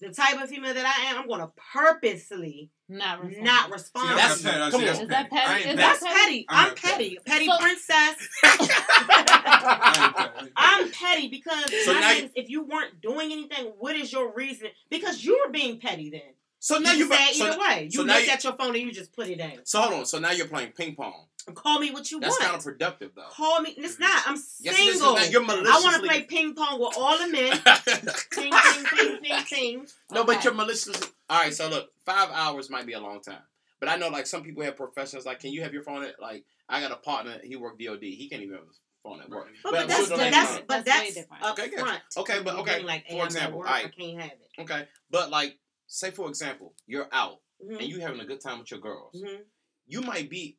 the type of female that I am, I'm gonna purposely not respond. not See, respond. I'm That's- petty. I come see, that's on. Is that petty? I ain't Is That's that petty. I'm I'm petty. Petty So- princess. I ain't petty. I ain't I'm petty because So my now thing if you weren't doing anything, what is your reason? Because you were being petty then. So now can you say it so, either way. You so now looked you- at your phone and you just put it down. so hold on. So now you're playing ping pong. Call me what you That's want. That's kind of productive though. Call me. It's not. I'm Yes, it is. single. Now you're malicious. I want to play ping pong with all the men. Ping, ping, ping, ping, ping. No, but you're maliciously. All right, so look, five hours might be a long time, but I know like some people have professions. Like, can you have your phone at like? I got a partner. He worked DOD. He can't even have his phone at work. But, But but that's I'm sure but they'll that's but That's different. up Okay, good. front. Okay, but okay. being like, For example, work, alright. I can't have it. Okay, but like, say for example, you're out Mhm, and you having a good time with your girls. mhm. You might be,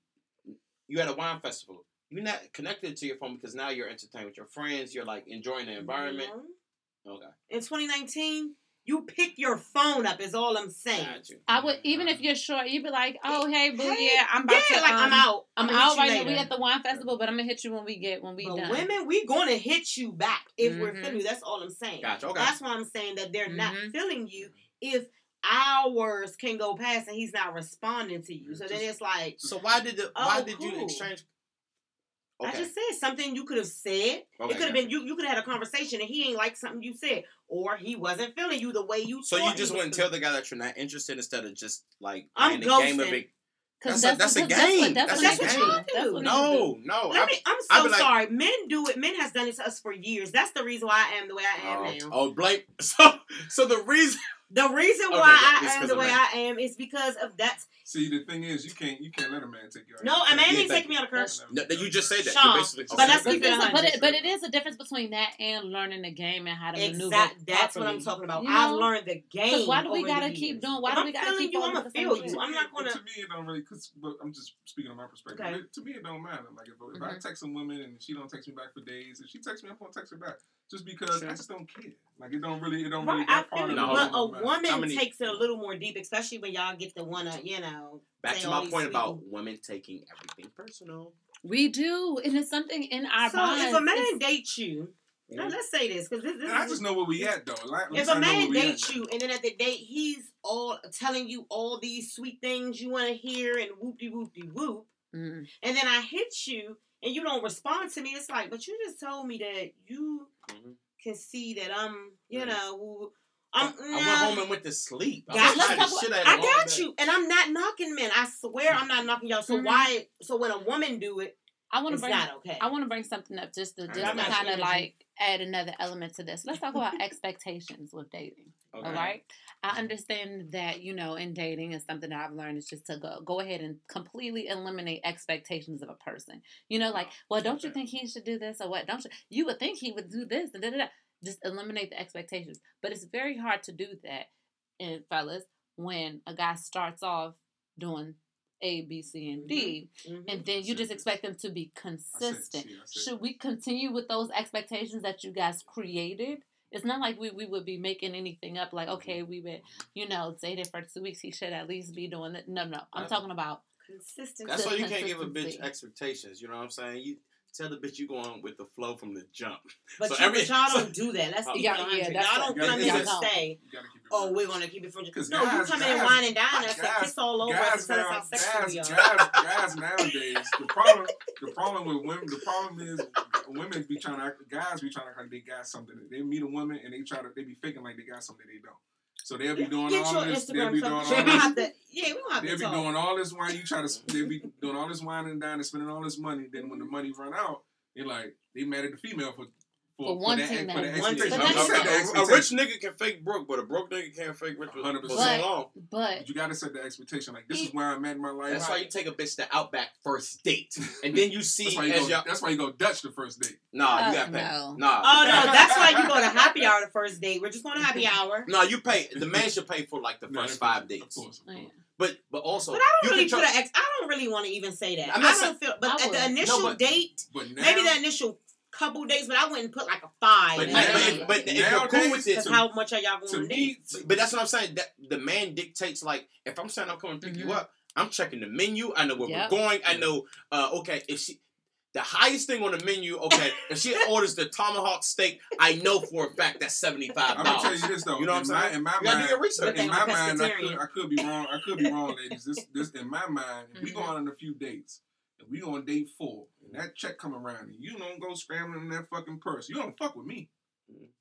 you had a wine festival. You're not connected to your phone because now you're entertained with your friends. You're like enjoying the environment. Mhm. Okay, In 2019, you pick your phone up. Is all I'm saying. got you. I would even if you're short, you'd be like, "Oh, hey, boo, Hey, yeah, I'm about yeah, to, like I'm um, out. I'm I'ma out right now. We at the wine festival, but I'm gonna hit you when we get when we But done." women, we gonna hit you back if we're Mhm. feeling you. That's all I'm saying. Gotcha. Okay. That's why I'm saying that they're not Mhm. feeling you if hours can go past and he's not responding to you. Mm, so then it's like so why did the why Oh, did you cool. exchange? I just said something you could have said. Okay, it could have been you. You could have had a conversation and he ain't like something you said, or he wasn't feeling you the way you. So you just wouldn't tell the guy that you're not interested instead of just like I'm playing the game of it. Because That's a- that's a because game. what- That's, That's what a he game. do. That's what he do. No, no. Let I- me, I'm so like- sorry. Men do it. Men has done it to us for years. That's the reason why I am the way I am oh, now. oh, blame. So, so the reason. The reason Okay, why yeah, I am the way that. I am is because of that. See, the thing is, you can't you can't let a man take you out. No, a man Yeah, didn't take me out of That's- curse. No, you just said that. Sean, you basically. but okay. let's But, keep it it's a- but, but it is a difference between that and learning the game and how to maneuver. Exact. That's what I'm talking about. You I've learned the game. Because why do we gotta keep doing? Why If do I'm we gotta feeling keep you? all I'ma the feel same you. I'm not gonna. to me, it don't really. Cause, but I'm just speaking on my perspective. Okay. It- to me, it don't matter. Like if, if I text a woman and she don't text me back for days, if she texts me, I'm gonna text her back. Just because Sure. I just don't care. Like it don't really. It don't really. Right, I feel of you. it No, But a matter. woman many- takes it a mm. little more deep, especially when y'all get to wanna, uh, you know. Back to my point sweet- about women taking everything personal. We do, and it's something in our So minds. if a man dates you, now mm. let's say this because this, this And I is just know where we at though. Like, if least a I know where man we at dates you and then at the date he's all telling you all these sweet things you want to hear and whoop de whoop de whoop, Mm. and then I hit you and you don't respond to me, it's like, but you just told me that you Mhm. can see that I'm, you Yeah. know, I'm. I went nah. home and went to sleep. I Got was you. shit I got you, and I'm not knocking men. I swear I'm not knocking y'all. So Mhm. why? So when a woman do it, I want to it's bring. not okay. I want to bring something up just to just got to kind of like add another element to this. Let's talk about expectations with dating. Okay. All right. I understand that, you know, in dating is something that I've learned is just to go go ahead and completely eliminate expectations of a person. You know, like, well, don't you think he should do this or what? Don't you you would think he would do this and da, da, da. just eliminate the expectations. But it's very hard to do that and fellas when a guy starts off doing A, B, C, and D, Mhm. and then you just expect them to be I said, consistent. see, I said- Should we continue with those expectations that you guys created? It's not like we, we would be making anything up like, okay, we would, you know, dated for two weeks. He should at least be doing it. No, no. I'm talking about Consistency. That's why you can't give a bitch expectations. You know what I'm saying? You tell the bitch you going with the flow from the jump. But, So you, every- but y'all so- don't do that. Let's Oh. keep Yeah, it 100. yeah, that's y'all what- don't come in y'all and don't. say, gotta keep "Oh, we're gonna keep it for you." 'Cause No, you guys- come in and guys- wine and dine us and kiss all over us guys and tell us now, how sexy we guys, are. guys, guys nowadays, the problem, the problem with women, the problem is women be trying to, act, guys be trying to act like they got something. They meet a woman and they try to, they be faking like they got something they don't. So they'll be doing Get all this, they'll be doing all We don't have this. Yeah, we have They'll be talk. doing all this wine. You try to, they'll be doing all this wine and dine and spending all this money. Then when the money run out, they like they mad at the female for For wanting the, that. For One expectation. But that's- set a, a rich nigga can fake broke, but a broke nigga can't fake rich for, for 100%. so But- long. But But you gotta set the expectation. Like this He- is where I'm at in my life. That's why you take a bitch to Outback first date, and then you see That's why you as go. y'all. That's why you go Dutch the first date. Nah, you got to pay. no. Nah. Oh no, that's why you go to happy hour the first date. We're just going to happy hour. No, you pay. The man should pay for like the first of five dates. Of course, of Oh, yeah. But but also, But I don't really put an ex. I don't really want to even say that. I'm not don't feel. But at the initial No, but- date, But now, maybe the initial couple days, but I wouldn't put like a five. But, but, but, if, but if you're cool with it, Because how much are y'all going to me, date? but that's what I'm saying. That the man dictates. Like if I'm saying I'm coming to pick you Mhm. up, I'm checking the menu. I know where Yep. we're going. I know. Uh, okay, if she. The highest thing on the menu, okay. if she orders the tomahawk steak, I know for a fact that's seventy five I'm gonna tell you this though. You know what I'm my, saying? In my You gotta do your research. In my mind, I could. I could be wrong. I could be wrong, ladies. This, this, in my mind, if we go Mhm. on a few dates, and we go on date four, and that check come around, and you don't go scrambling in that fucking purse, you don't fuck with me.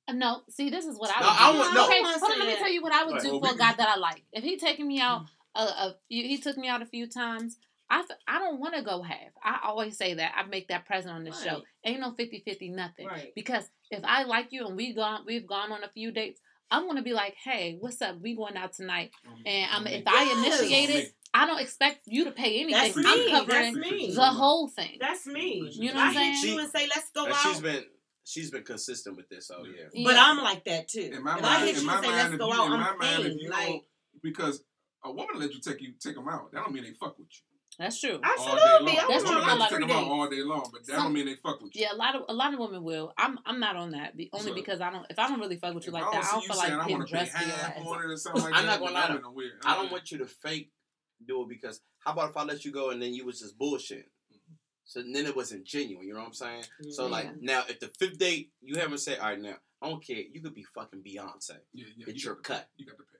Uh, no, see, this is what I No, would I do. want- no. Okay, I wanna hold on. Let me tell you what I would Right. do Well, for a guy that I like. If he taking me out, a, a few, he took me out a few times. I, f- I don't want to go half. I always say that. I make that present on the show. Ain't no 50-50 nothing. Right. Because if I like you and we gone, we've gone on a few dates. I'm gonna be like, hey, what's up? We going out tonight, Um, and I'm me. if I Yes. initiate it, I don't expect you to pay anything. That's me. I'm That's covering me. the whole thing. That's me. You know what I'm I hit saying? you and say, "Let's go out." she's been she's been consistent with this. So yeah. Yeah. But I'm like that too. In my if mind, I hit you my and say, "Let's go you, out," in I'm mind, paying. if you Like because a woman let you take you take them out, that don't mean they fuck with you That's true. all absolutely, day I. That's was true. on Women a Like lot let you of take them out all day long, but that Some- don't mean they fuck with you. Yeah, a lot of a lot of women will. I'm I'm not on that. Be, only So, because I don't. If I don't really fuck with you If like I that, don't I see don't you feel saying like I getting want to pay dressed for your half ass. on it or something like that. I'm not gonna lie I'm though. in the weird. I don't want you to fake do it because how about if I let you go and then you was just bullshit? So then it wasn't genuine. You know what I'm saying? So like now, if the fifth date you haven't said, all right, now I don't care. You could be fucking Beyonce. Yeah, yeah. It's you your got to pay. cut. You got to pay.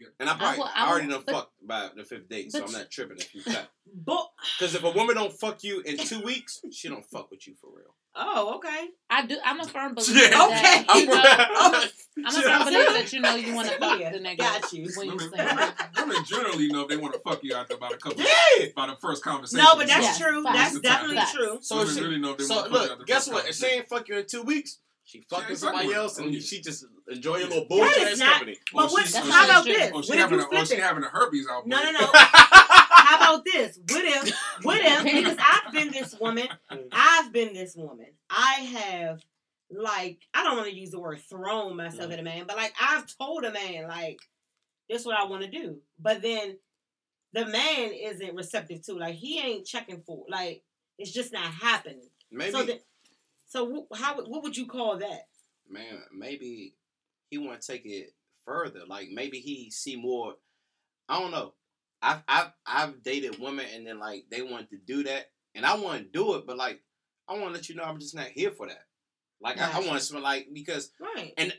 Yeah. And I probably will- I, I already will- done but- fucked by the fifth date, so I'm not tripping if you cut. But Because if a woman don't fuck you in two weeks, she don't fuck with you for real. oh, okay. I do. I'm a firm believer. Yeah. that, Okay. you know, I'm a firm believer that you know you want to fuck Yeah, the nigga got you. when you Women, say women, women generally know if they want to fuck you after about a couple. Yeah. By the first conversation. No, but that's Yes, true. facts. That's definitely Facts. true. So women she, really know if they so want to fuck you look, after guess what? If she ain't fuck you in two weeks, she fucking ain't somebody fucking else, and oh, yeah. she just enjoy your little That bullshit is not- company. But Or what? How about true. this? Or What if having you a, or flip she having a herpes outbreak. No, no, no. How about this? What if? What if? Because I've been this woman. Mm. I've been this woman. I have, like, I don't want to use the word thrown myself mm. at a man, but like I've told a man, like, this is what I want to do. But then the man isn't receptive to. Like he ain't checking for. Like it's just not happening. Maybe, So, the, so wh- how? What would you call that? man, maybe he want to take it further. Like maybe he see more. I don't know. I've I've I've dated women and then like they want to do that, and I want to do it, but like I want to let you know I'm just not here for that. Like I, I want to like because Right. And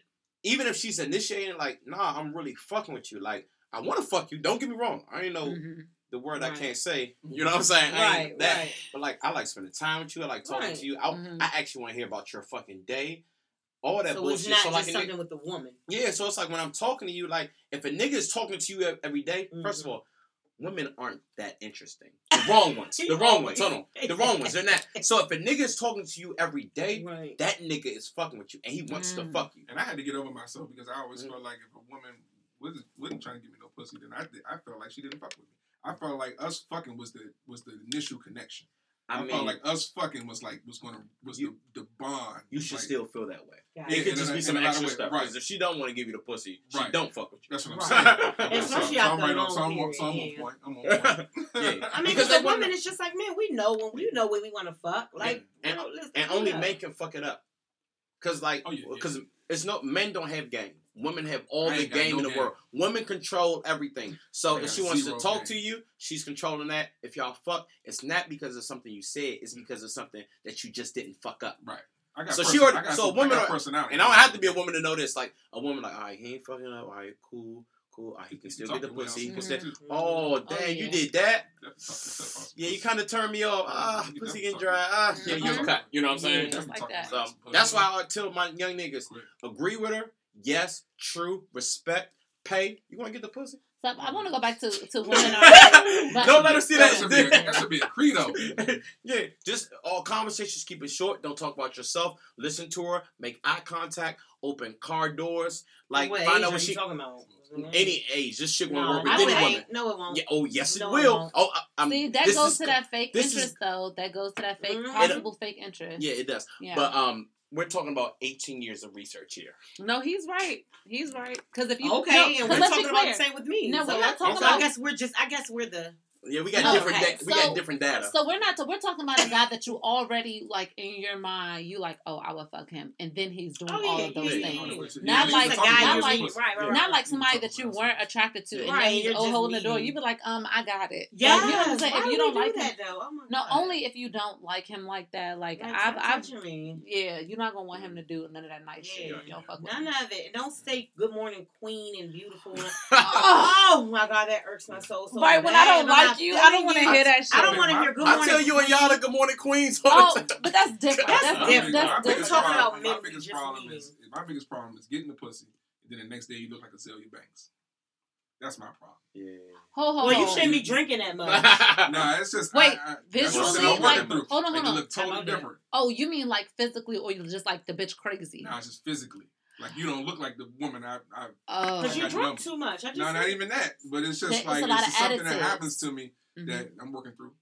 even if she's initiating, like nah, I'm really fucking with you. Like I want to fuck you. Don't get me wrong. I ain't know Mhm. The word I can't say. You know what I'm saying? Right. that. Right. But like, I like spending time with you. I like talking Right. to you. I, Mhm. I actually want to hear about your fucking day. All that So bullshit. it's not so like, just a nigga- something with the woman. yeah. So it's like when I'm talking to you, like if a nigga is talking to you every day, first of Mhm. all, women aren't that interesting. The wrong ones. The wrong ones. Hold on. The wrong ones. They're not. So if a nigga is talking to you every day, Right. that nigga is fucking with you, and he wants to Mm. fuck you. And I had to get over myself because I always Mhm. felt like if a woman wasn't wasn't trying to give me no pussy, then I did, I felt like she didn't fuck with me. I felt like us fucking was the was the initial connection. I, I felt like us fucking was like was gonna was You- the the bond. you should Like, still feel that way. Yeah, It it. could just a- be some a extra ways, stuff. right. If she don't want to give you the pussy, she Right. don't fuck with you. That's what I'm Right. saying. Okay, especially so, so I'm after a right on. long So I'm, on, so I'm on point. I'm on point. Yeah. I mean, Because because the wanna- women, it's just like, man, we know when we know when we want to fuck. Like, And- you know, and only know. men can fuck it up. Cause like, Oh, yeah, yeah. cause it's no men don't have game. Women have all I the game no in the game. world. Women control everything. So I if she wants to talk game. to you, she's controlling that. If y'all fuck, it's not because of something you said. It's because of something that you just didn't fuck up. Right. I got So person- she already- I got so some- women I got are- personality. And I don't have to be a woman to know this. Like a woman, like, all right, he ain't fucking up. All right, cool, cool. All right, he can still get the pussy. He can I'll- still. Oh damn, Oh, you did that. Definitely talk to yourself. Yeah, you kind of turned me off. Ah, You pussy getting dry. Ah, yeah, Mhm. you're cut. You know what I'm saying? Yeah. Like that. So that's why I tell my young niggas, agree with her. Yes, true, respect, pay. You want to get the pussy? So I want to go back to to women. Are, Don't let her see That that. should be a, that should be a credo. yeah, just all conversations. Keep it short. Don't talk about yourself. Listen to her. Make eye contact. Open car doors. Like what find age out what you she. talking about? Any age. This shit won't no, work with any woman. No, it won't. Yeah. Oh yes, No, it it will. won't. Oh, I, I'm, See, that this goes is- to that fake this is- interest, though. That goes to that fake, Mhm. possible fake interest. Yeah, it does. Yeah. But um, we're talking about 18 years of research here. no, he's right. He's right. Because if you Okay, no, and 'cause we're talking about the same with me. No, so we're not talking so I guess we're just. I guess we're the. Yeah, we got No, different. okay. Da- we So- got different data. So we're not. We're talking about a guy that you already like in your mind. You like, oh, I would fuck him, and then he's doing Oh, all of those yeah, things. yeah, Not yeah. like- Just a guy not you like- meet- right, right, right. Not like somebody that you weren't attracted to, and Right, then he's you're oh, just holding the door. You'd be like, um, I got it. Yeah, Like, you know what I'm saying? If you don't like that him, though, oh no, God. only if you don't like him like that. Like Like, I've, stop I've, touching yeah, you're not gonna want him to do none of that nice shit. Yeah. Don't fuck with None of it. Don't say good morning, queen, and beautiful. Oh, oh my god, that irks my soul right when I don't like not you, I don't want to hear that shit. I don't want to hear good I tell you and y'all the Good Morning Queens. Oh, but that's different. That's That's different. biggest- different. my That's biggest different. talking about problem- My biggest problem is my biggest problem is getting the pussy, and then the next day you look like Azealia Banks. That's my problem. Yeah. Ho ho Well, you shouldn't be drinking that much. No, it's just Wait, I, I, visually, something I'm like- working through. hold on, Like, hold on. look totally How that? different. Oh, you mean like physically, or you just like the bitch crazy? No, it's just physically. Like you don't look like the woman I. I Oh, Because you I drunk too much. I just no, not even that. But it's just There- it's like a it's of just something that happens to me Mhm. that I'm working through.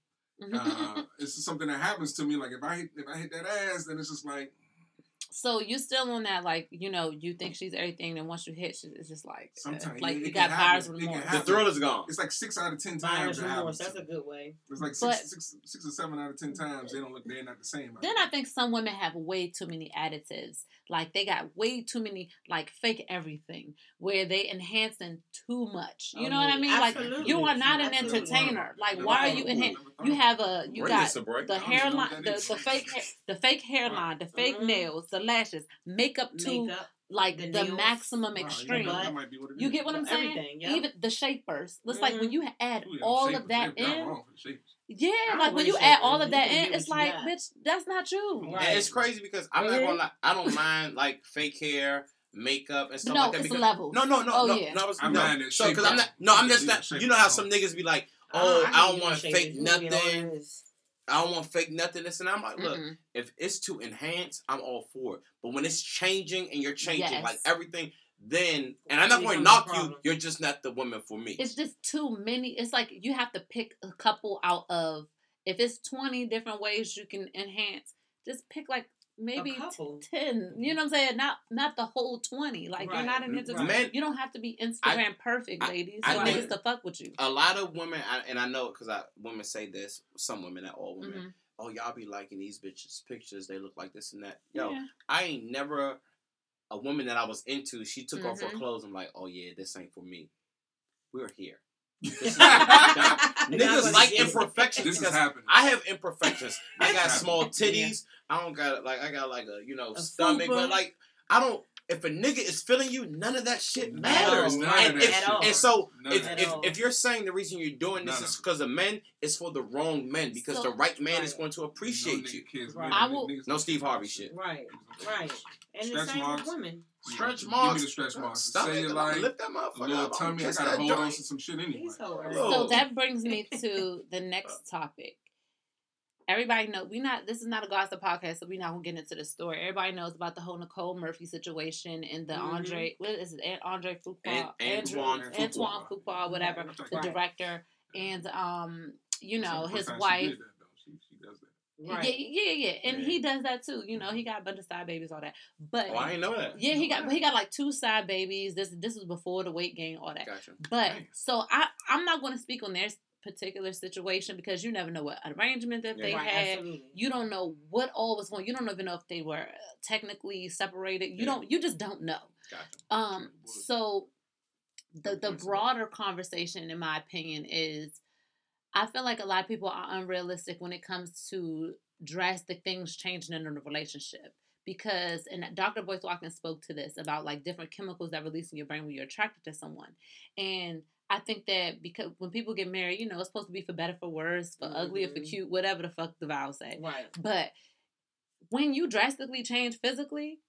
Mhm. Uh, it's just something that happens to me. Like if I hit, if I hit that ass, then it's just like so you still on that like you know you think she's everything, and once you hit, she, it's just like uh, Sometimes like it- you got can buyer's happen. Can remorse. The thrill is gone. it's like six out of ten times it remorse. That's a good way. It's like But- six, six, six or seven out of ten times they don't look. They're not the same. Then I think some women have way too many additives. Like they got way too many like fake everything where they enhancing too much. You Oh, know what I mean? Like Absolutely. you are not an Absolutely. entertainer. Like Never why are you enhancing? You have a you got us a break. the I don't even know hairline, the, the fake hair, the fake hairline, the fake Mhm. nails, the lashes, makeup too. Makeup. like the the, maximum Wow, you know, extreme. that might be what it You get what I'm saying? Everything, yep. Even the shapers. It's like when Mhm. you add Ooh, yeah, all shapers, of that in. Wrong for the shapers. Yeah, I like when you add all of that can in, it's like, got. bitch, that's not you. Right. And it's crazy because I'm not Mhm. gonna lie. I don't mind like fake hair, makeup, and stuff No, like that. it's because, levels. No, no, no, Oh, no, yeah. no. I was- I no. mind that So, because I'm not. No, I'm just not. You know how some niggas be like, Uh, "Oh, hate I don't want shapers. fake You know what nothing. I don't want fake nothing." This and I'm like, look, Mm-mm. if it's to enhance, I'm all for it. But when it's changing and you're changing Yes. like everything, then and I'm not going to knock you. problem. You're just not the woman for me. It's just too many. It's like you have to pick a couple out of. If it's twenty different ways you can enhance, just pick like maybe A couple. ten. You know what I'm saying? Not not the whole twenty. Like you're not an entertainer. Men- You don't have to be Instagram perfect, I- ladies. I for think- niggas to fuck with you. a lot of women, I- and I know because I women say this. Some women, not all women. Mhm. Oh, y'all be liking these bitches' pictures. They look like this and that. Yo, Yeah. I ain't never a woman that I was into. She took off her Mhm. clothes. I'm like, oh yeah, this ain't for me. We're here. Niggas Niggas like imperfections This is happening. I have imperfections. I got small titties. I don't got like I got like a you know A stomach, fupa. but like I don't. If a nigga is feeling you, none of that shit matters. none and, of if, that At all. and so None if, of if, if you're saying the reason you're doing this None is because of men, it's for the wrong men because So- the right man is going to appreciate nigga you. cares, Right. man. I will- No Steve Harvey shit. Right, right. And Stretch the same marks. with women. Stretch Give marks. me the stretch marks. Stop Say it, it like, like lift that a motherfucker little up. tummy. I gotta hold on to some shit anyway. So. So that brings me to the next topic. Everybody know we not. This is not a gossip podcast, so we not gonna get into the story. Everybody knows about the whole Nicole Murphy situation and the Mhm. Andre. What is it? An- Andre Fuqua, An- Andrew- Antoine Antoine Fuqua. Fuqua, whatever, the Right. director, and um, you know his first time she wife. did that, though. She, she does that. Right. Yeah, yeah, yeah, and Yeah. he does that too. You know, he got a bunch of side babies, all that. But Oh, I ain't know that. yeah, he got he got like two side babies. This this was before the weight gain, all that. Gotcha. But Dang. so I I'm not going to speak on their particular situation because you never know what arrangement that they right, had. absolutely. You don't know what all was going. You don't even know if they were technically separated. You Yeah. don't. You just don't know. Gotcha. Um. So the the broader conversation, in my opinion, is I feel like a lot of people are unrealistic when it comes to drastic things changing in a relationship. Because and Dr. Boyce Watkins spoke to this about like different chemicals that release in your brain when you're attracted to someone. And I think that because when people get married, you know, it's supposed to be for better, for worse, for ugly or for Mhm. cute, whatever the fuck the vows say. Right. But when you drastically change physically,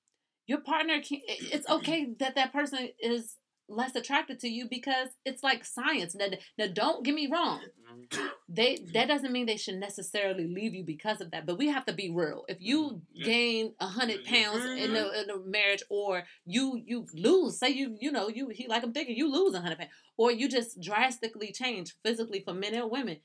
your partner can it- it's okay that that person is less attracted to you because it's like science. Now, now don't get me wrong. Mhm. They that doesn't mean they should necessarily leave you because of that. But we have to be real. If you Mhm. Yeah. gain a hundred yeah. pounds in a, in a marriage, or you you lose, say you you know you he like him bigger, you lose a hundred pounds, or you just drastically change physically for men and women,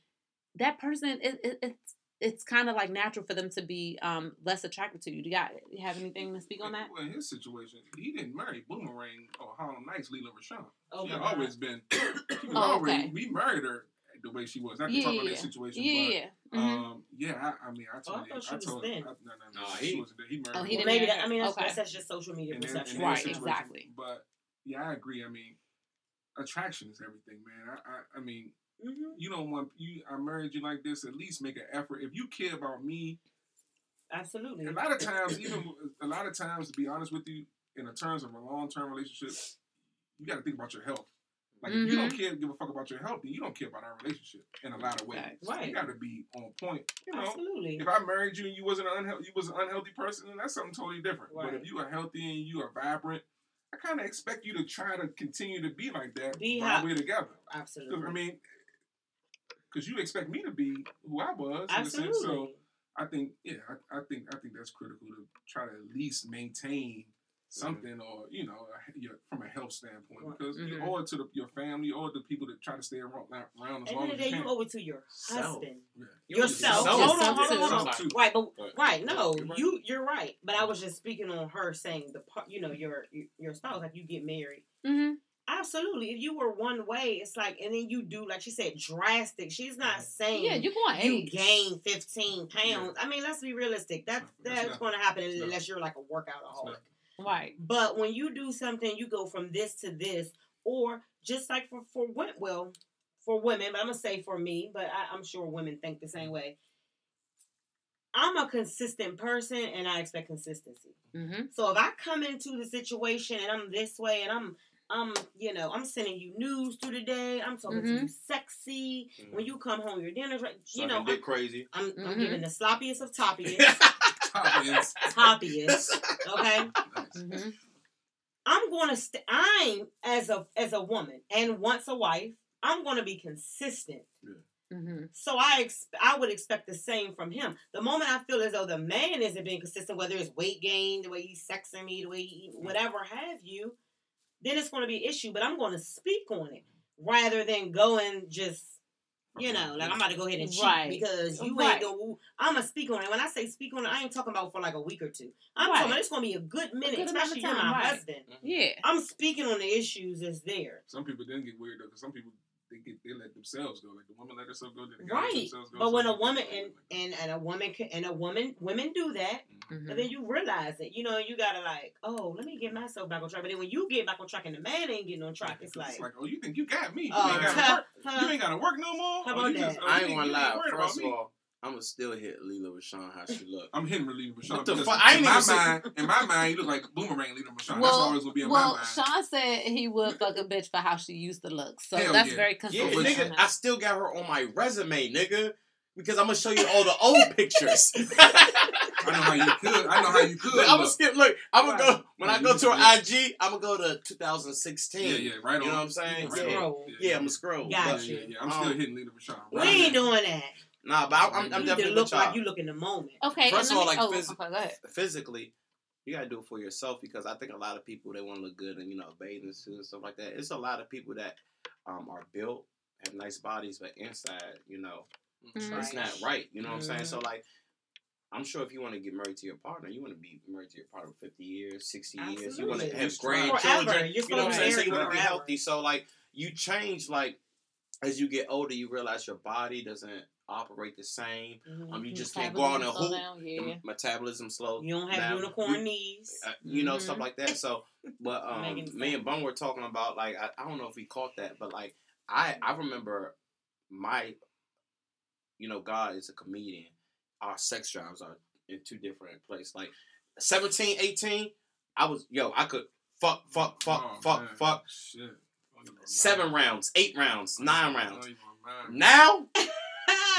that person it, it, it's it's kind of like natural for them to be um less attracted to you. Do you got you have anything to speak on that? Well, in his situation, he didn't marry Boomerang or Harlem Nights, Lela Rochon. Oh she had God. always been. She was Oh, already. okay. We married her the way she was. Not to Yeah, talk about yeah, that situation, Yeah, but. yeah. yeah. Mhm. Um, yeah, I, I mean, I Oh, I you. thought she I was told thin. I, no, no, no. Nah, she he- wasn't there. He married Oh, he didn't maybe that, I mean that's, Okay. that's, that's just social media in their- in perception. their Right, exactly. But yeah, I agree. I mean, attraction is everything, man. I, I, I mean, hmm you don't want you. I married you like this. At least make an effort. If you care about me, Absolutely. a lot of times, even a lot of times, to be honest with you, in the terms of a long term relationship, you got to think about your health. Like if you don't Mm-hmm. care, give a fuck about your health, then you don't care about our relationship in a lot of ways. Facts. So Right. You got to be on point. You know, Absolutely. if I married you and you wasn't an unhealthy, you was an unhealthy person, then that's something totally different. But if you are healthy and you are vibrant, I kind of expect you to try to continue to be like that Be while ha- we're together. 'Cause, Absolutely. I mean, because you expect me to be who I was. In a sense. So I think, yeah, I, I think I think that's critical to try to at least maintain something, or you know, a- your, from a health standpoint, Right. because you Mhm. owe it to the, your family or the people that try to stay around, around as At the long end of as the you you owe it to your husband. Yeah. Yourself. Yourself. Hold on, hold on, hold on. Right, but Right. right, no, You're right. you you're right. But I was just speaking on her saying the part, you know, your your spouse, like you get married. hmm Absolutely. If you were one way, it's like, and then you do, like she said, drastic. She's not saying Yeah, you're going you age. gain 15 pounds. I mean, let's be realistic. That That's that's going to happen it's not. unless you're like a workoutaholic. Right. But when you do something, you go from this to this, or just like for for women, well, for women, but I'm gonna say for me, but I, I'm sure women think the same way. I'm a consistent person, and I expect consistency. hmm So if I come into the situation and I'm this way, and I'm I'm you know I'm sending you news through the day, I'm talking to you sexy. When you come home, your dinner's right. You Sucking know, dick crazy. I'm, I'm, I'm giving the sloppiest of toppiest, Toppings. toppiest. Okay. Nice. hmm I'm going to st- I'm as a as a woman and once a wife, I'm going to be consistent. hmm So I ex- I would expect the same from him. The moment I feel as though the man isn't being consistent, whether it's weight gain, the way he's sexing me, the way he eat, whatever have you, then it's going to be an issue. But I'm going to speak on it rather than going just. You know, like I'm about to go ahead and cheat Right. because you Right. ain't go. I'm gonna speak on it. When I say speak on it, I ain't talking about for like a week or two. I'm Right. talking about it's gonna be a good minute, good amount of especially you're time, my right. husband. Yeah. I'm speaking on the issues that's there. Some people didn't get weird though, because some people they get they let themselves go. Like the woman let herself go, then the guy Right. themselves go. But so when a woman weird, and, like, and and a woman can, and a woman women do that, Mhm. but then you realize it. You know, you gotta like, oh, let me get myself back on track. But then when you get back on track and the man ain't getting on track, it's like, oh, you think you got me? You oh, ain't gotta huh, work. huh. You ain't gotta work no more. How Oh, about you just- oh, I ain't gonna lie. First of all, I'm gonna still hit Lela Rochon how she look. I'm hitting Lela Rochon. What the because fuck? I ain't in even my say- mind, in my mind, you look like Boomerang Lela Rochon. That's Well, always gonna be in well, my mind. Sean said he would fuck a bitch for how she used to look. So Hell that's yeah. very Yeah, consistent. but nigga, I still got her on my resume, nigga. Because I'm gonna show you all the old pictures. I know how you could. I know how you could. Look, I'm gonna skip. Look, I'm gonna Right. go when Yeah, I go to her. IG. I'm gonna go to 2016. Yeah, yeah, right on. You know what I'm saying? Right Yeah. on. Scroll. Yeah, I'm gonna scroll. Got But- Yeah, yeah, yeah. I'm still Um, hitting Lela Rochon. we ain't now. doing that. Nah, but I, I'm, I'm You need to definitely look with y'all. like you look in the moment. Okay. First of all, me- like, oh, phys- okay, physically, you gotta do it for yourself because I think a lot of people they want to look good and you know bathing suits and stuff like that. It's a lot of people that um, are built, have nice bodies, but inside, you know, Mhm. it's not right. You know what I'm saying? So like. I'm sure if you want to get married to your partner, you want to be married to your partner for 50 years, 60 years. You want to have It's forever. grandchildren. You're know what I'm saying? So you want to be healthy. So like you change like as you get older, you realize your body doesn't operate the same. Mhm. Um, you just can't go on a Metabolism hoop. down, Yeah. metabolism slow. You don't have down. unicorn We- knees. uh, you know stuff Mhm. like that. So, but um, me and Bun were talking about like I, I don't know if we caught that, but like I I remember my, you know, God is a comedian. Our sex drives are in two different places. Like 17, 18, I was yo I could fuck fuck fuck Oh, fuck man. fuck Shit. Seven rounds, eight rounds, nine rounds. don't even mind. Now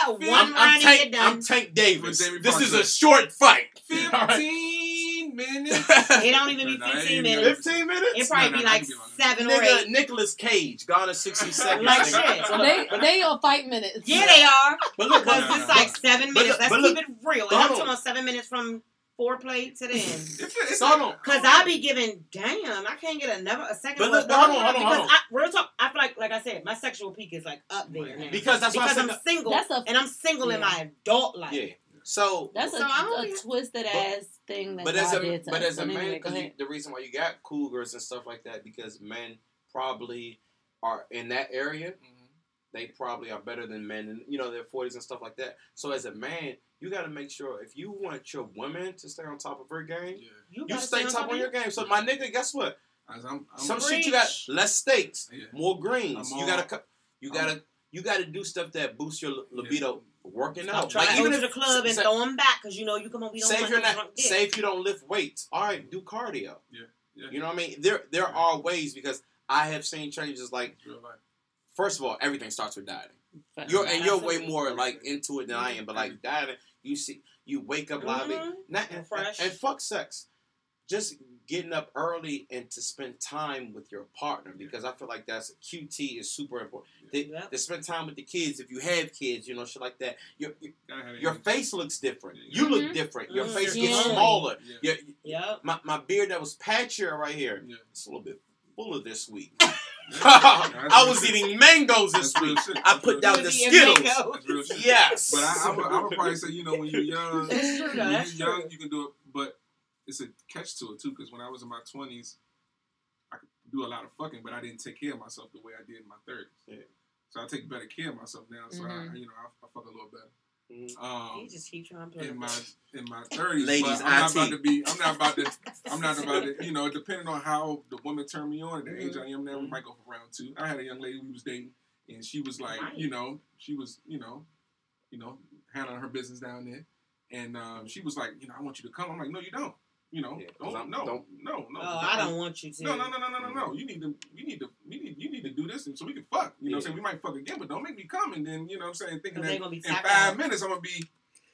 One I'm, I'm Tank. I'm Tank Davis. This is a short fight. All right. Fifteen minutes. It don't even be No, no, it 15 minutes. Fifteen minutes. It probably No, no, be like I can be on seven or eight. Nicolas Cage, gone in sixty seconds. Like shit. So, They they on fight minutes. Yeah, they are. But look, Because No, no, it's no. like seven But minutes. look- Let's but look- keep it real. but And I'm talking about seven minutes from foreplay to the end. It's, it's, So hold on. Cause I be giving, damn, I can't get another a second. But one. look, hold on, hold on, because hold on. I, real talk, I feel like, like I said, my sexual peak is like up there now. Because that's I because said I'm single, That's a and I'm single in my adult life. yeah. So, that's a, So I don't a be- twisted ass thing that but God as a did to but us. as a But man, because ahead. the reason why you got cougars and stuff like that, because men probably are in that area. Mhm. They probably are better than men, and you know their forties and stuff like that. So as a man, you got to make sure if you want your woman to stay on top of her game, Yeah. you gotta stay top of on your game. So my nigga, guess what? As I'm, I'm Some shit you got less steaks, Yeah. more greens. I'm You gotta. You gotta you gotta do stuff that boosts your libido. Working Stop out, trying like to even go if to the club and say, throw them back because you know you come on. We don't say if you're not say if you don't lift weights, all right, do cardio. Yeah, yeah. You know what I mean? There there Yeah. are ways because I have seen changes. Like It's real life. first of all, everything starts with dieting. You're and you're way more like into it than I am. But like dieting, you see, you wake up lively, Mhm. not And and, fresh. and fuck sex. Just getting up early and to spend time with your partner because I feel like that's QT is super important. To, Yep. to spend time with the kids if you have kids, you know, shit like that. Your your, your face looks different. Yeah. You look Mhm. different. Your Mhm. face Yeah. gets smaller. Yeah. Your, Yep. my, my beard that was patchier right here. Yeah. It's a little bit fuller this week. Yeah. I was eating mangoes this week. I put down the Skittles. mango? That's real shit. Yes. But I, I, would, I would probably say, you know, when you're young, That's true, though. when you're young, you can do it. But it's a catch to it too, because when I was in my 20s, I could do a lot of fucking, but I didn't take care of myself the way I did in my 30s. Yeah. So I take better care of myself now. So I, Mhm. you know, I, I fuck a little better. Mhm. Um, He just keep trying to in my in my thirties. Ladies, I'm not IT. about to be. I'm not about to. I'm not about to. You know, depending on how the woman turned me on at the age I am now, we might go for round two. I had a young lady we was dating, and she was like, Nice. you know, she was, you know, you know, handling her business down there, and um, she was like, you know, I want you to come. I'm like, no, you don't. You know, Yeah, 'cause don't, no, don't- no, no. Oh, I don't want you to. No, no, no, no, no, no, no. You need to, you need to, you need, you need to do this, and so we can fuck. You know, what I'm saying we might fuck again, but don't make me come, and then you know, what I'm saying thinking 'Cause that gonna be in five out. miness I'm gonna be,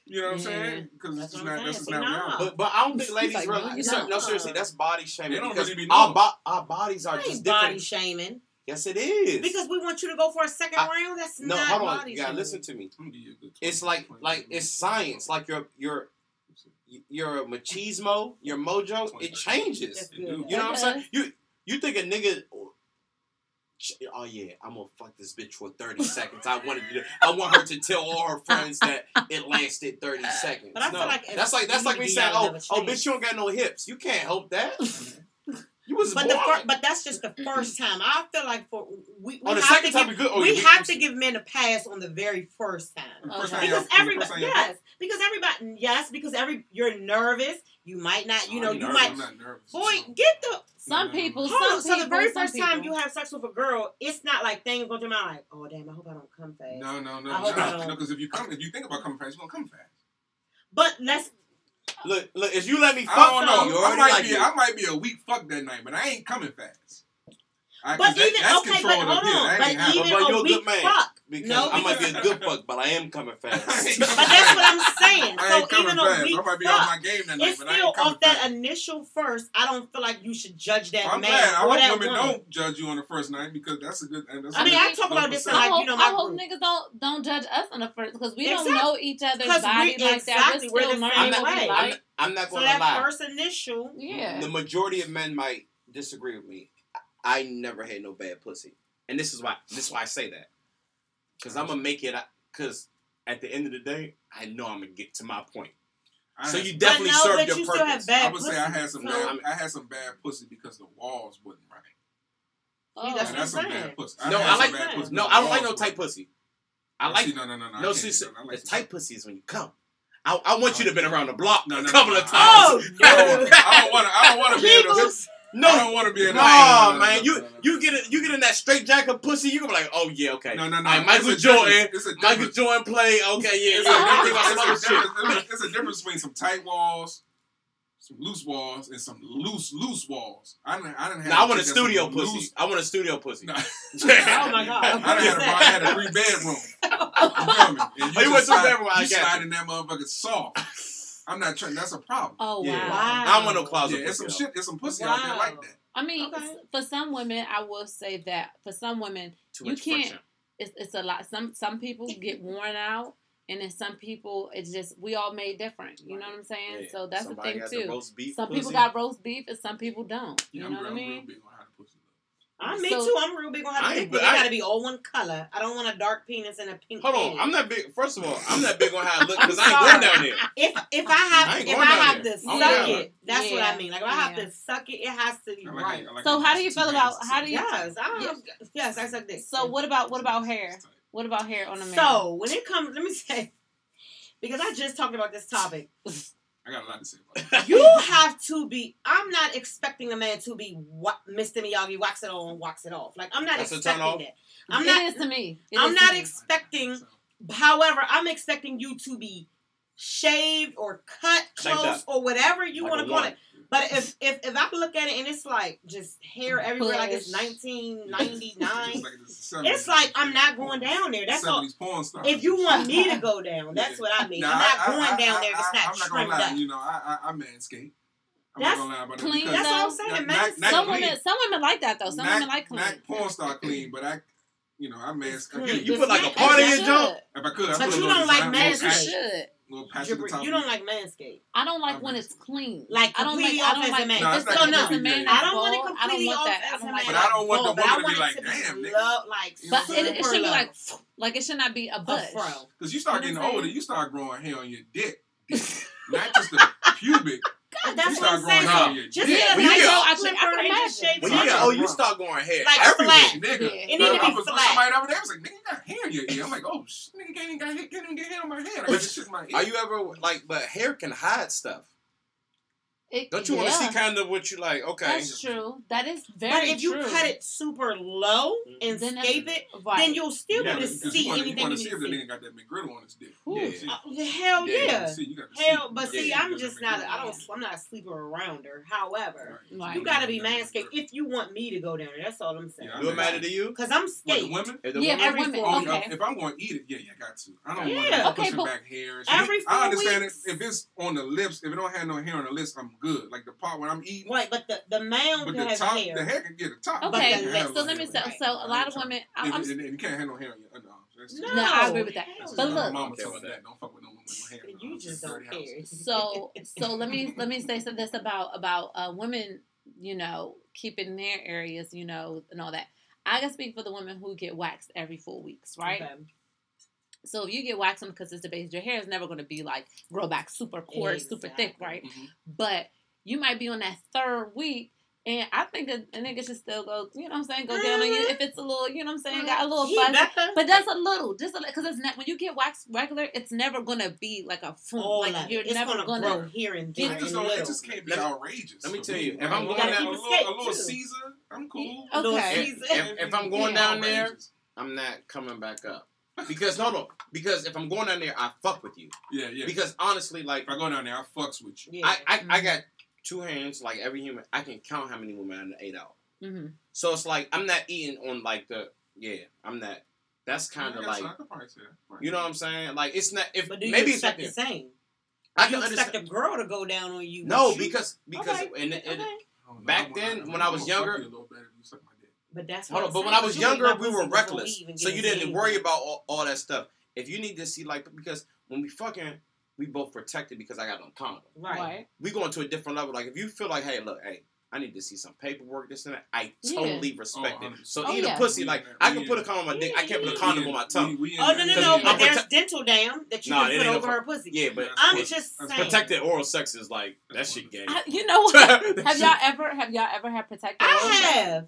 you know, what I'm Yeah. saying because this is not, this is saying. not See, reality. nah. But but I don't think ladies like, really. no, no, no, seriously, that's body shaming because really be our, bo- our bodies are just ain't body shaming Yes, it is. because we want you to go for a second I- round. That's no, not hold on, body you gotta shaming. listen to me. I'm gonna give you a good It's like like it's science. Like your your your machismo, your mojo, it changes. Good. You know what I'm saying? You you think a nigga? Oh yeah, I'm gonna fuck this bitch for 30 seconds. I wanted to. I want her to tell all her friends that it lasted 30 seconds. But I feel like that's like that's like me saying, oh oh bitch, you don't got no hips. You can't help that. You was But born. the fir- but that's just the first time. I feel like for we, we on the have second to time give, we good. Oh, we yeah, have to give men a pass on the very first time. The first time Because everybody, time yes, because everybody, yes, because every you're nervous. You might not, you know, I'm you nervous, might. I'm not nervous. Boy, get the Some people, some on. So people, the very some first time you have sex with a girl, it's not like things go through my mind like, oh damn, I hope I don't come fast. No, no, no, I hope no. don't- No, because if you come, if you think about coming fast, you're gonna come fast. But let's Look, look. If you let me fuck, I don't know. I might be. I might be a weak fuck that night, but I ain't coming fast. I, 'cause But that- even that's okay, but hold on. That But even But you're a a weak man. fuck. because No, I might be a good fuck, but I am coming fast. But that's what I'm saying. I So ain't coming even a fast. weak I might be fuck, my game that night, it's but I still ain't off that fast. initial first. I don't feel like you should judge that I'm man glad. I or hope that women woman. don't judge you on the first night because that's a good. That's I a mean, good- I talk about this. I like, hope, you know, my I hope group. niggas don't don't judge us on the first because we don't know each other's 'Cause body we- like that. exactly, We're we're still the learning same what we way. I'm, not gonna lie. that lie. first initial, Yeah. The majority of men might disagree with me. I I never had no bad pussy, and this is why. This is why I say that. Because I'm gonna make it. Because at the end of the day, I know I'm gonna get to my point. I so had you definitely But no, served your you still purpose. have bad I would say I had some. So- Bad, I had some bad pussy because the walls wasn't right. Oh. That's what that's I'm some saying. bad pussy. No, I like- bad pussy no, because I don't like no tight pussy. I like See, no, no, no, no. No. See, see, that. I the like tight pussy is when you come. I, I want you to have been around the block No, no, a couple no, of times. Oh, I don't, no. I don't want to. I don't want to be able to. People's- I don't want to be in. Nah, man, you you get it. You get in that straight jacket pussy. You gonna be like, oh yeah, okay. No, no, no. All right, Michael It's a Jordan. difference. It's a Michael. Jordan play. Okay, yeah, It's yeah. a Think about some It's a shit. difference. It's a difference between some tight walls, some loose walls, and some loose loose walls. I didn't. I didn't have. Nah, I want a studio some pussy. loose- I want a studio pussy. Nah. Oh my God. I done had a, I had a three bedroom. You feel me? And Oh, you went to a bedroom, I You got slide you. in that motherfucker soft. I'm not trying. That's a problem. Oh Yeah. wow. Wow. I don't want no closet yeah, it's some shit. It's some pussy out there Wow. like that. I mean, Okay. for some women, I will say that for some women, Too you can't- friction. it's, it's a lot. Some some people get worn out, and then some people it's just we all made different. You know what I'm saying? Yeah. So that's Somebody the got thing too. roast beef some people got roast beef, and some people don't. Yeah, you I'm, know what I I'm real mean? big on how to pussy look. I'm me So- too. I'm real big on how I to ain't- pick. It gotta be all one color. I don't want a dark penis and a pink. Hold on, panty. I'm not big. First of all, I'm not big on how I look because I ain't going down there. If if I have I if I have there. to Oh, suck yeah. it, that's what I mean. Like if I have Yeah. to suck it, it has to be I like right. it- like So how do you feel about- how do you- it. Yes, I Yeah. yes, I suck dick. So what about what about hair? What about hair on a man? So when it comes, let me say, because I just talked about this topic. I got a lot to say about that. You have to be. I'm not expecting a man to be what Mr. Miyagi wax it on, wax it off. Like I'm not That's expecting off? that. I'm It not. is to me. It I'm is not me. expecting. So, However, I'm expecting you to be shaved or cut Like close or whatever you Like want to call it. But if, if if I look at it and it's like just hair everywhere, like it's 1999, it's like, the 70s. it's like I'm not going down there. That's all. porn stars. If you want me to go down, that's what I mean. Nah, I'm not I- I- going I- down I- there. It's I- not I'm not trimmed gonna lie. up. You know, I I, I manscape. I'm That's not gonna lie about that clean, because That's what I'm saying, Not- not- not Some clean. women, some women like that though. Some not, women like clean. Not porn star clean, but I, you know, I manscape. clean. Again, You put like a not- part in your you jump. if I could, I But put you little don't like design- As you should. Little patch at the top. You don't like manscaped. I don't like I'm when manscaped. it's clean. Like I don't like. I don't like. man. No, it's it's not, not if it's man. I don't want it bald, I don't completely off. I as don't a like man. But I don't want the bald, but woman to be like, "Damn, nigga." like But it, it super should be like, like it should not be a a bush. Because you start getting older, you start growing hair on your dick. dick. Not just the pubic. That's you what start I'm growing saying. hair Nah. on Just dick. get a When you nice little I can- I can clipper and imagine. When you get off. Oh, you start going hair Like everywhere. flat. Nigga. Yeah. It need to I be was with flat. somebody the other day. I was like, nigga, you got hair in your ear. I'm like, oh, shit, nigga can't even, got, hair- can't even get hair on my head. I got But this shit my ear. Are you ever like? But hair can hide stuff. It, Don't you want to see kind of what you like? Okay, That's true. That is very true. But if you true. cut it super low and Then that's- scape it, right. then you'll still Yeah, be able Because to you see wanna- anything You want to see if need the nigga got that McGriddle on his dick. Ooh. Yeah. Uh, hell Yeah, you gotta see, you gotta see. Hell, but Yeah, see, I'm just not. make I don't. I'm not a sleeper around her. However, Right. you gotta be manscaped if you want me to go down there. That's all I'm saying. Yeah, Do it matter to you? Cause I'm What, the women? Yeah, woman- every women. four weeks. Okay. if I'm going to eat it, yeah, yeah, got to. I don't want to Okay, pushing back hair. Every shit. I understand it. If it's on the lips, if it don't have no hair on the lips, I'm good. Like the part when I'm eating, Right, but the the male but can the have top, hair. the hair can get a top. But Okay, the You so let me hair. say. Right. So a lot of women. And, I'm, and, and you can't have no hair on your underarms. No. No, I agree with that. hell But look- mama Okay told that. that. Don't fuck with no woman with no hair. You just don't care. so so let me let me say so this about about uh, women you know keeping their areas you know and all that i can speak for the women who get waxed every four weeks right Okay. So if you get waxed on a consistent basis your hair is never going to be like grow back super coarse super thick Exactly. right Mhm. but you might be on that third week and I think a, a nigga should still go, you know what I'm saying, go down on you if it's a little, you know what I'm saying, got a little He fuzz. But that's a little, just because it's not when you get waxed regular, it's never gonna be like a full, all like you're. It's never gonna, gonna, grow here and there. It just, don't, it just can't be Let outrageous. let me for tell you, if I'm a going down- a little, Keep a little. Caesar, I'm cool. Okay. Little If- if, if I'm going Yeah. down there, I'm not coming back up. Because hold on, because if I'm going down there, I fuck with you. Yeah, yeah. Because honestly, like if I go down there, I fucks with you. Yeah. I, I, I Mhm. got two hands, like every human. I can count how many women I ate out. hmm So it's like I'm not eating on like the yeah. I'm not. That's kind of I guess like I could probably say that. Right. you know what I'm saying. Like it's not if but do you maybe it's expect not the same? I can you expect understand. a girl to go down on you? No, because because Okay, and, and, okay. I don't know. back then, when I I'm was gonna fuck younger- you a little better if you suck my dick. But that's hold what on. But I'm when I was younger, we were reckless, even so you didn't worry anything. about all, all that stuff. If you need to see like because when we fucking, we both protected because I got on condom. Right. right. we going to a different level. Like if you feel like, hey, look, hey, I need to see some paperwork, this and that, I Yeah. totally respect Oh, it. So Oh, eat yeah. a pussy, We like in I can in put a condom on my dick. I can't put a Yeah. condom on my tongue. We, we in Oh no that. no 'Cause no! But there's protect- dental dam that you Nah, can put over no- her pussy. Yeah, but I'm what- just that's saying. protected oral sex is like that shit gay. I, you know what? Have y'all ever have y'all ever had protected? I oral sex?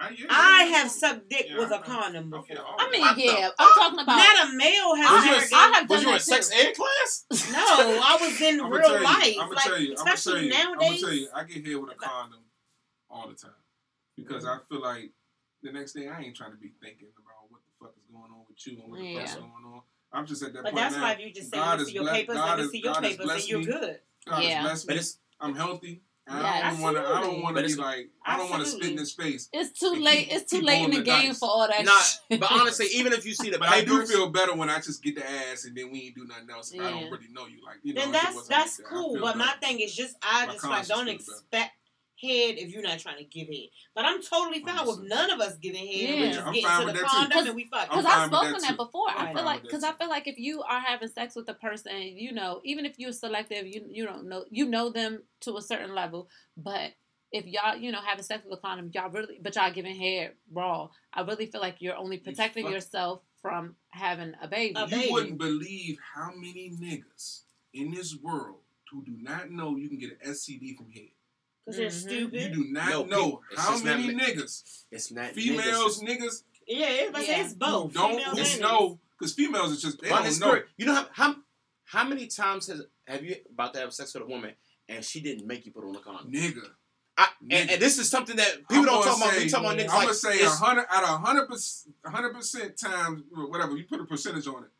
Have. I, yeah, I have sucked dick Yeah, with a condom before. yeah, all I mean, What yeah, I'm talking about. Not a male Was has you, ever in, I have was done you in that sex ed class? No, I was in I'ma real tell you, life. I'ma like, tell you, I'ma especially tell you, nowadays. I'ma tell you, I get hit with a condom all the time because I feel like the next day I ain't trying to be thinking about what the fuck is going on with you and what the fuck's going on. I'm just at that But point that's now. why if you just say, God let me see your blessed- papers, God let me see your God papers, and you're me. good. God Yeah. has blessed But me. it's I'm healthy. I don't want to. I don't want to be like. I don't want to spit in Absolutely. his face. It's too late. keep- it's too late in the the game dice. for all that. Nah, shit. but honestly, even if you see the But I do feel better when I just get the ass and then we ain't do nothing else. If I Yeah. don't really know you, like you know. then that's that's like cool. feel But my thing is just I My just like don't expect head if you're not trying to give head. But I'm totally fine with none of us giving head. and Yeah. we just I'm get fine into with the that too. condom Cause- and we fuck. I'm Because fine I've with that spoken that, too. before. I Right. feel like because I feel like if you are having sex with a person, you know, even if you're selective, you you don't know you know them to a certain level, but if y'all you know having sex with a condom, y'all really but y'all giving head raw. I really feel like you're only protecting fuck- yourself from having a baby. A You baby. wouldn't believe how many niggas in this world who do not know you can get an STD from head. Because they're Mhm. stupid. You do not No, know it's how just not many niggas, it's not females, niggas. niggas, yeah, everybody Yeah. say it's both. don't females it's and know because females are just they Run don't know. You know how, how how many times has have you about to have sex with a woman and she didn't make you put on a condom? Nigga, I, and, Nigga. and this is something that people don't gonna talk about. say- We talk about niggas I'm like gonna say a hundred out of hundred percent, hundred percent times whatever you put a percentage on it.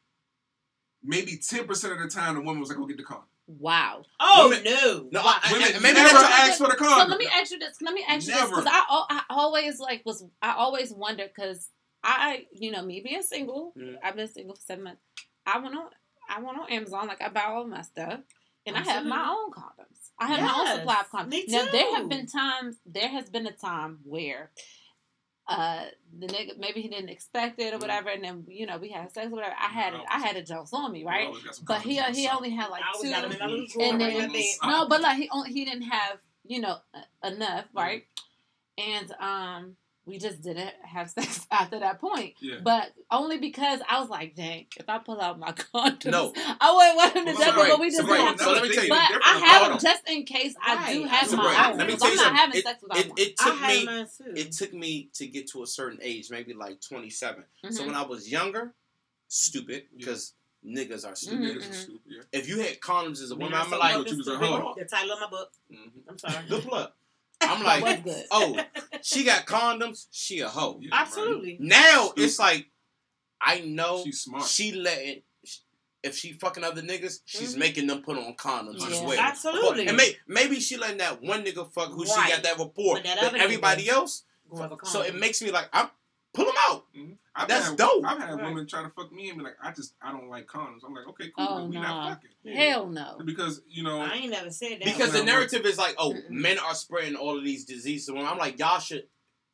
Maybe ten percent of the time the woman was like, "Go get the condom." Wow. Oh Women- no. No, I, I, Women I- maybe never that's ask for the condom. So condom. let me ask you this. Let me ask you this because I, I always like was I always wondered because I you know me being single Mhm. I've been single for seven months. I went on I went on Amazon like I buy all my stuff and I have my own condoms. I have my own supply of condoms. me Now there have been times there has been a time where uh the nigga maybe he didn't expect it or Mhm. whatever and then you know we had sex or whatever. I had it I had it jokes on me right. always got some But he he only had like two got them in my little drawer and then in the bed. no, but like he only he didn't have you know enough, Mm-hmm. right? And um, we just didn't have sex after that point. Yeah. But only because I was like, dang, if I pull out my condoms, No. I wouldn't want him to Well, double. right, But we just so right, didn't have so to. let me tell you- But I have them just in case I do have So, my right, own. let me because tell I'm you not something. having It- sex without It, mine. it I took had me mine too. it took me to get to a certain age, maybe like 27. So Mhm. when I was younger, stupid, Yeah. because niggas are Mhm, stupid. Niggas mhm. are stupid, yeah. If you had condoms as a woman, I I'm saw like, my you was a hoe. The title of my book. mhm. I'm sorry. good plug. I'm like, oh, she got condoms, she a hoe. Yeah, right. Absolutely. Now Stupid. it's like, I know She's smart. she letting. If she fucking other niggas, she's Mhm. making them put on condoms as Yeah. well. Absolutely. And may, maybe she letting that one nigga fuck who she got that rapport, But that but everybody nigga- else. Go have a So it makes me like, I'm pull them out. Mhm. That's had, dope. I've had Right. women try to fuck me and be like, I just I don't like condoms. I'm like, okay, cool, Oh, we nah. not fucking. Hell no. Because you know, I ain't never said that. Because the narrative is like, oh, men are spreading all of these diseases. When I'm like, y'all should,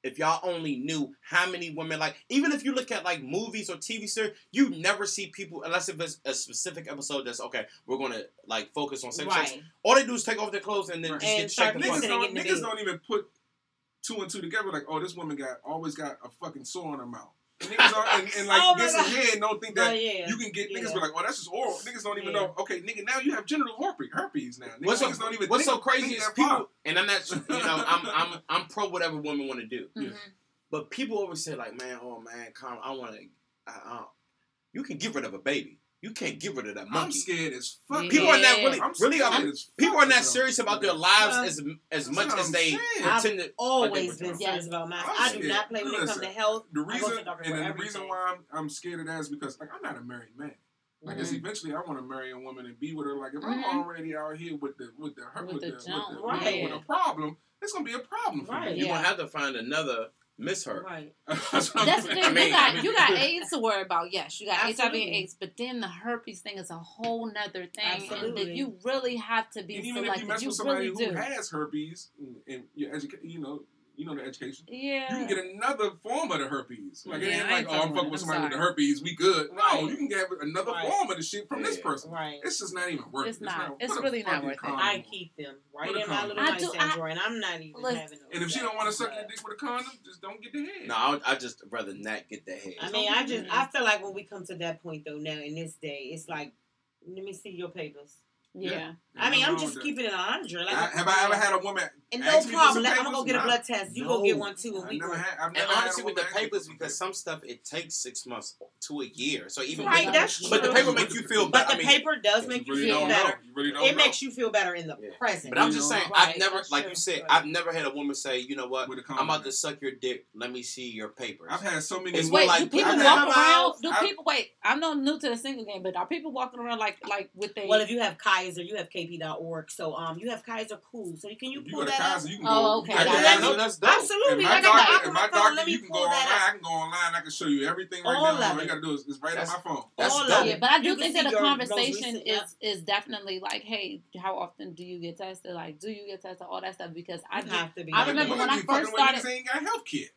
if y'all only knew how many women, like, even if you look at like movies or TV series, you never see people unless if it's a specific episode that's okay. We're gonna like focus on same sex. right. All they do is take off their clothes and then Right. just And get checked the mixing fuck. it. niggas, don't, niggas don't even put two and two together. Like, oh, this woman got always got a fucking sore in her mouth. And niggas are, and, and like Oh my this head don't think that Oh, yeah. you can get niggas Yeah. be like, oh, that's just oral. Niggas don't even Yeah. know. Okay, nigga, now you have genital herpes, herpes now. Niggas, What's so, don't even. what's think, so crazy think is people, far. and I'm not, you know, I'm I'm I'm pro whatever women want to do, Yeah. Mhm. but people always say like, man, oh man, calm, I want to, I, I, you can get rid of a baby, you can't get rid of that I'm monkey. scared as fuck. Yeah. People are not really, I'm really, scared are, as fuck people are not of serious about their lives Well, as as that's much as I'm they saying. I've to. Always Yes. been serious about my. I'm do scared. not play when it comes Listen, to health. The I go to reason, and then the reason why I'm, I'm scared of that is because like I'm not a married man. Like, it's Mhm. eventually I want to marry a woman and be with her. Like, if Mhm. I'm already out here with the with the her With with, the the, with, the, right. with, a problem, it's gonna be a problem for Right. me. You're gonna have to find another miss her. Right. That's, what I'm That's the saying. thing. I mean- you got you got AIDS to worry about. Yes, you got HIV and AIDS, but then the herpes thing is a whole nother thing, and Absolutely. that you really have to be And even if you mess You, with somebody really who do. has herpes and, and your educa- you know, you know the education. yeah. You can get another form of the herpes. Like it ain't I like, ain't oh, I'm fucking fucking with with somebody I'm with the herpes. We good. No, you can get another Right. form of the shit from this person. Right. It's just not even worth It's it. not. It's put a really not fucking worth it. I keep them right in my little I do- nightstand drawer, and I'm not even Look, having. No And if she don't want to suck your dick with a condom, just don't get the head. No, I, I just rather not get the head. I mean, I just. I feel like when we come to that point though now in this day, it's like, let me see your papers. Yeah. I mean, I'm just keeping it a hundred. Like. I- have I ever had a woman? And no problem. some I'm gonna go get a blood test. You go get one too, and we never had. I've And never had honestly, with the woman ask me for papers, because some stuff it takes six months to a year. So even Right, with, that's but the paper makes you feel better. But the I mean, paper does you make you really feel don't better. know. You really don't It know. makes you feel better in the Yeah. present. But I'm just saying, right, I've never, like true. you said, I've never had a woman say, you know what, with a I'm about to suck your dick. Let me see your papers. I've had so many. It's Wait, more do people walk around? Do I've- people wait? I'm not new to the single game, but are people walking around like like with they? Well, if you have Kaiser, you have KP.org. So um, you have Kaiser Cool. So can you If you pull go to that Kaiser, up? you can Oh, go. okay. I Yeah, I that's dope. Absolutely. If I my got doctor, app if my my phone. doctor, Let me you can go pull online. that I can go online. I can show you everything right All now. of All it. you gotta do is, is right on my phone. That's All dope. of Yeah, it. but I do can think that the conversation recent- is is definitely like, hey, how often do you get tested? Like, do you get tested? All that stuff because I do. have to be. I remember when I first with niggas started- ain't got health care.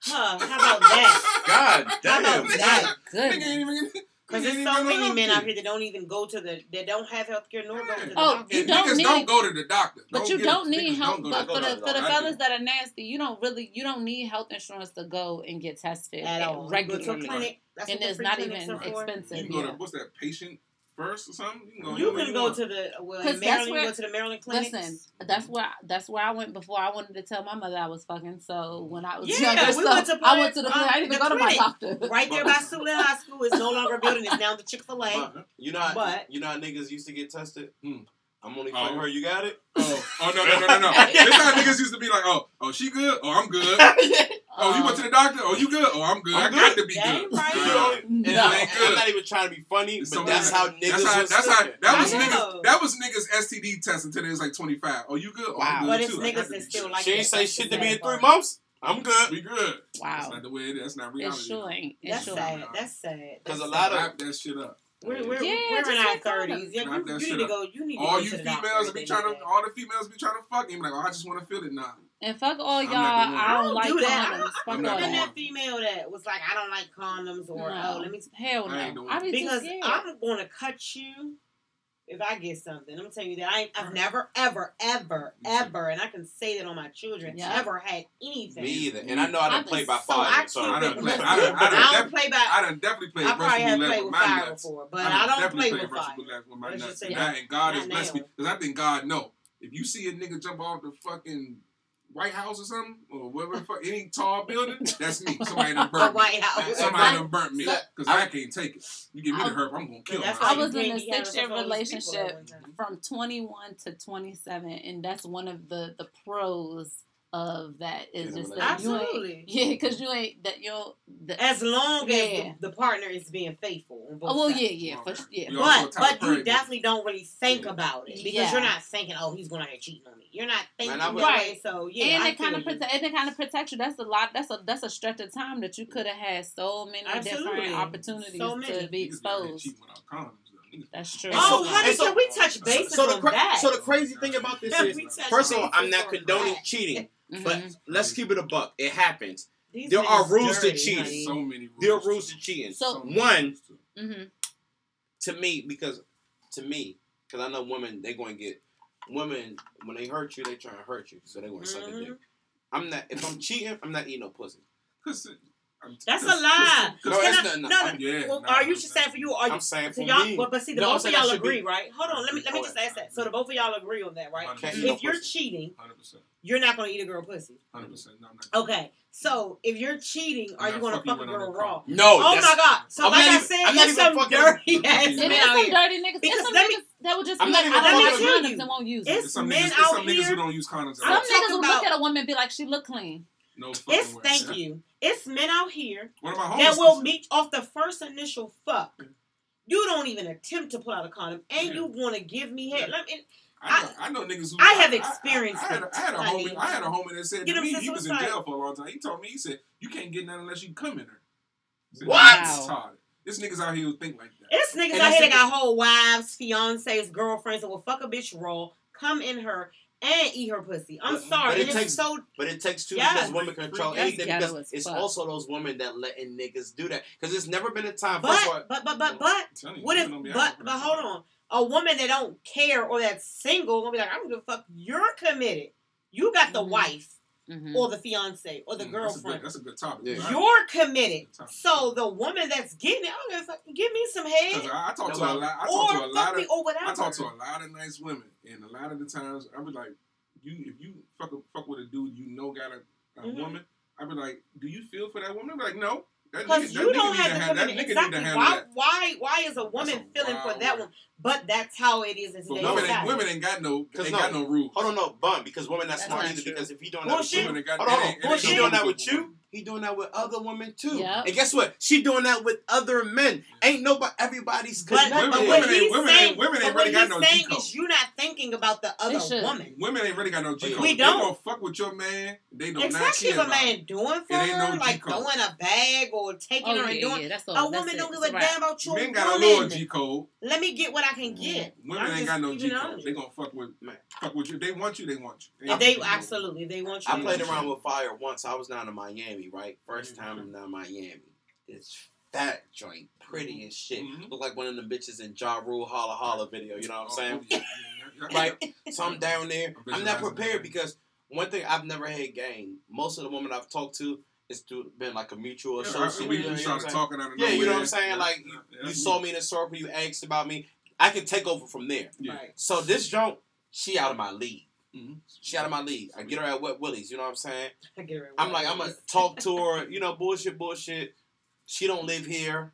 Huh? How about that? God How damn. about that? Nigga Goodness. even. Because there's so many men out here that don't even go to the that don't have health care nor go to the Oh, doctor. you don't niggas need- don't go to the doctor. But you don't it. need Niggas help. don't But for the for the the fellas that are nasty, you don't really you don't need health insurance to go and get tested at all. You go to a regularly. clinic. That's And what it's not clinics even are for. expensive. You go Yeah. to what's that patient first or something? You can go. You anywhere can go to the well 'Cause in that's Maryland. where- you go to the Maryland clinics. Listen, that's where that's where I went before I wanted to tell my mother I was fucking. So when I was Yeah, younger, we so went to I went to the uh, clinic. I didn't even go to my doctor. right there by Suitland High School. It's no longer a building. It's now the Chick Fil A. You know, how, But- you know how niggas used to get tested. Hmm. I'm only Oh. her. You got it? Oh, oh no no no no no! This how niggas used to be like, oh, oh she good, oh I'm good. Oh, you went to the doctor? Oh, you good? Oh, I'm good. I'm I got to be That good. right. You Nah. know, No. I'm, I'm not even trying to be funny, but so that's how niggas That's how. was That's how. That was niggas. That was niggas STD test until they was like 25. Oh, you good? Oh, Wow. I'm good But it's too. Niggas to that still like She ain't say shit to me in three months. I'm good. We good. Wow. That's not the way it is. That's not it reality. sure ain't. That's sure sad. That's sad. Because a lot of Wrap that shit up. We're we're, Yeah, we're just in our thirties. Yeah, you, you shit need to go. You need to All go you to the doctor females every be trying to, today. all the females be trying to fuck you. Be like, oh, I just want to feel it now. And fuck all I'm y'all. not the one. I I don't don't like do that. condoms. Fuck I'm all not I've the been that. that female that was like, I don't like condoms, or oh, No. oh, let me. Hell I no. doing I Because. I'm going to cut you if I get something. I'm telling you that I I've uh-huh. never, ever, ever, mm-hmm. ever, and I can say that on my children, Yeah. ever had anything. Me either. And I mm-hmm. know I I've done by So I fire. So I it. done play- listen, I done- I I don't def- play by. I done definitely played I probably have roulette played with with my fire nuts. before, but done I don't definitely play played with fire. with my Let's nuts. just say And, that. I- and God Not has blessed me because I think God know. If you see a nigga jump off the fucking White House or something or whatever, the fuck, any tall building, that's me. Somebody done The burnt me. White House. Somebody done burnt me because I can't take it. You give me the I- herb, I'm gonna kill That's myself. I was in a six year sex with all these people at relationship from 21 to 27, and that's one of the the pros of that is just that you Absolutely. yeah, because you ain't that you'll the, As long Yeah. as the, the partner is being faithful. On both oh well sides. yeah yeah for, yeah We But but you definitely don't really think Yeah. about it because Yeah. you're not thinking, oh, he's going out here cheating on me. You're not thinking Man, I that was- way. Right. So yeah, and I it kind of feel you. protect and it kind of protects you. That's a lot. That's a that's a stretch of time that you could have had so many Absolutely. different opportunities So many. to be Niggas be out here exposed. cheating without condoms, though. Niggas- That's true. Oh, so- honey, and so- can we touch base so the on cra- that? so the crazy thing about this is, first of all, I'm not condoning that? cheating, Mhm. but let's keep it a buck. It happens. These there are niggas rules to cheating. honey. So many rules. There are rules to cheating. So- many One, rules, too. hmm to me because to me because I know women they going to get women when they hurt you they try to hurt you so they going to suck a dick. I'm not if I'm cheating I'm not eating no pussy. 'Cause it- I'm- That's a lie. No, Can it's I- not- no, no, no, Yeah. Well, nah, are you just saying for you? or Are you? I'm saying for y'all, me. but, but see, the No, both of y'all should be- agree, right? Hold on, let me let me just ask that. So the both of y'all agree on that, right? Hundred eat If you're pussy. cheating, percent. you're not going to eat a girl pussy. Hundred percent. No, I'm. Okay, so if you're cheating, are you going to fuck a girl raw? No, Oh my god! So I'm like not I said, I'm not there's even some fucking- dirty ass It men out some here. dirty niggas. Because some let me- niggas that would just I'm be not like, even I don't fucking- like condoms and won't use It's them. There's some men niggas, there's out some niggas who don't use condoms. Some I'm at all. niggas talking will look at a woman and be like, she look clean. No It's way. thank you. It's men out here One of my homies. that will meet off the first initial fuck. You don't even attempt to pull out a condom, and Yeah. you want to give me head. Let me, I know, I know niggas who. I have experienced I, I, had, I had a honey. homie. I had a homie that said to me, he was in jail for a long time. He told me, he said, "You can't get none unless you come in her." Said, What? "That's retarded. This niggas out here who think like that. it's niggas And out here that got whole wives, fiancés, girlfriends that will fuck a bitch raw, come in her, and eat her pussy. I'm But- sorry, but it and takes- it's so. But it takes two Yes. because women control That's anything ghetto because as it's fuck. also those women that letting niggas do that because it's never been a time. First of all, But but but but but you, what if? women don't be But but hold on, a woman that don't care or that's single gonna be like, I'm gonna fuck. You're committed. You got the Mhm. wife Mhm. or the fiance or the Mm, girlfriend. That's a good, that's a good topic. Yeah. You're committed. Topic. So the woman that's getting it, I'm gonna fuck, give me some head 'Cause I, I talk to No, a lot. I or talk to a lot of. or whatever. I talk to a lot of nice women, and a lot of the times I be like, "You, if you fuck a, fuck with a dude you know got a, a Mhm. woman, I be like, do you feel for that woman? I be like, no. That nigga, Because you nigga don't have the have that commitment. nigga need to Exactly. Why, why, why is a woman a feeling for that one? But that's how it is in But women, ain't, women ain't got no, ain't no, got no rules. Hold on, no, bun, because women not That's smart not either. true. Because if he doing that with Bullshit. you, Women ain't got, hold on, it hold ain't- on. it If ain't he no doing that with with you, women. He doing that with other women too. Yep. And guess what? She doing that with other men. Ain't nobody, everybody's But, connected. Women- but women what ain't- he's women ain't- saying, women ain't really what got he's no saying G-code. is you're not thinking about the other woman. Women ain't really got no G code. We They don't. fuck with your man. They do not Especially if care a man doing for her, no like G-code. throwing a bag or taking Oh her yeah, and doing. yeah. That's all. A that's woman it. don't give It's a wrap. damn about it. your Men got a woman. little G code. Let me get what I can mm-hmm. get. Women I'm ain't got no G code. They gonna fuck with Man. fuck with you. They want you, they want you. They got no G-code. absolutely they want you. I played around with fire once. I was down in Miami, right? 1st Mhm. time I'm down in Miami. It's fat joint, pretty as shit. Mhm. Look like one of them bitches in Ja Rule Holla Holla video. You know what I'm Oh, saying? yeah. Right. So I'm down there. I'm I'm not prepared because one thing I've never had game. Most of the women I've talked to, it's to, been like a mutual Yeah, I- associate. we you know what I'm started saying? talking out of Yeah, you know what I'm saying? Yeah, Like, yeah, you, yeah, you saw me. me in a circle, you asked about me. I can take over from there. Yeah. Right. So this joint, she out of my league. Mhm. She out of my league. I get her at Wet Willie's. You know what I'm saying? I get it I'm right. like, I'm gonna talk to her. You know, bullshit, bullshit. She don't live here.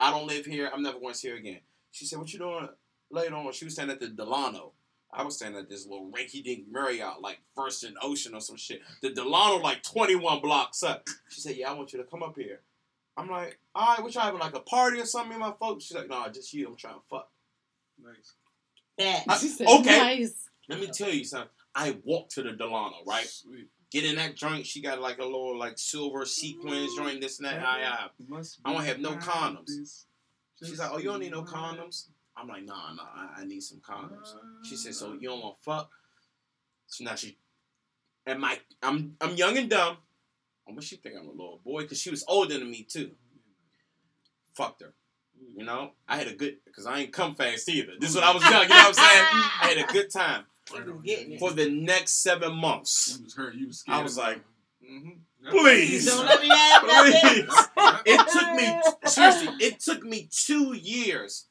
I don't live here. I'm never going to see her again. She said, "What you doing later on?" She was standing at the Delano. I was standing at this little rinky-dink Marriott, like First and Ocean or some shit. The Delano, like 21 blocks up. She said, "Yeah, I want you to come up here." I'm like, "All right, what y'all having like a party or something?" Me my folks. She's like, "No, just you. I'm trying to fuck." Nice. that. I- She said, okay. Nice. Let me tell you something. I walked to the Delano, right? Sweet. Get in that joint. She got like a little like silver sequins joint, this and that. I, I, I don't have no condoms. She's like, "Oh, you don't need no condoms." I'm like, "Nah, nah, I, I need some condoms." She said, "So you don't want to fuck?" So now she, and my, I'm, I'm young and dumb. What she think I'm a little boy because she was older than me too. Fucked her, you know. I had a good because I ain't come fast either. This is when I was young. You know what I'm saying? I had a good time She was getting it. for the next seven months. You was hurt. You was scared. I was like, mm-hmm. Please, Don't let me please. It took me seriously. It took me two years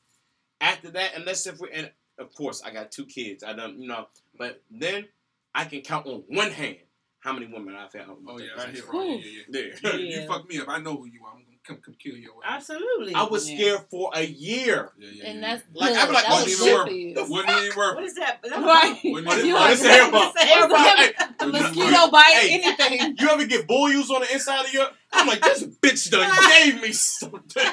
after that, unless if we and of course I got two kids. I don't, you know, but then I can count on one hand how many women I've had. Oh yeah, I hit Whew. right. Yeah, yeah, Yeah. yeah. Yeah. You fuck me up. I know who you are. I'm gonna come, come kill your ass. Absolutely. I was Yeah. scared for a year. Yeah, yeah, And yeah, that's. Like, good. I'd be like, that oh, shit. good. The Wouldn't even work. What is that? That's Right. Wouldn't What is- even what work. is hair bump? It's a hair bump. Hey, A Wouldn't even mosquito bite, Hey. anything. you ever get boils on the inside of your? I'm like, this bitch done gave me something.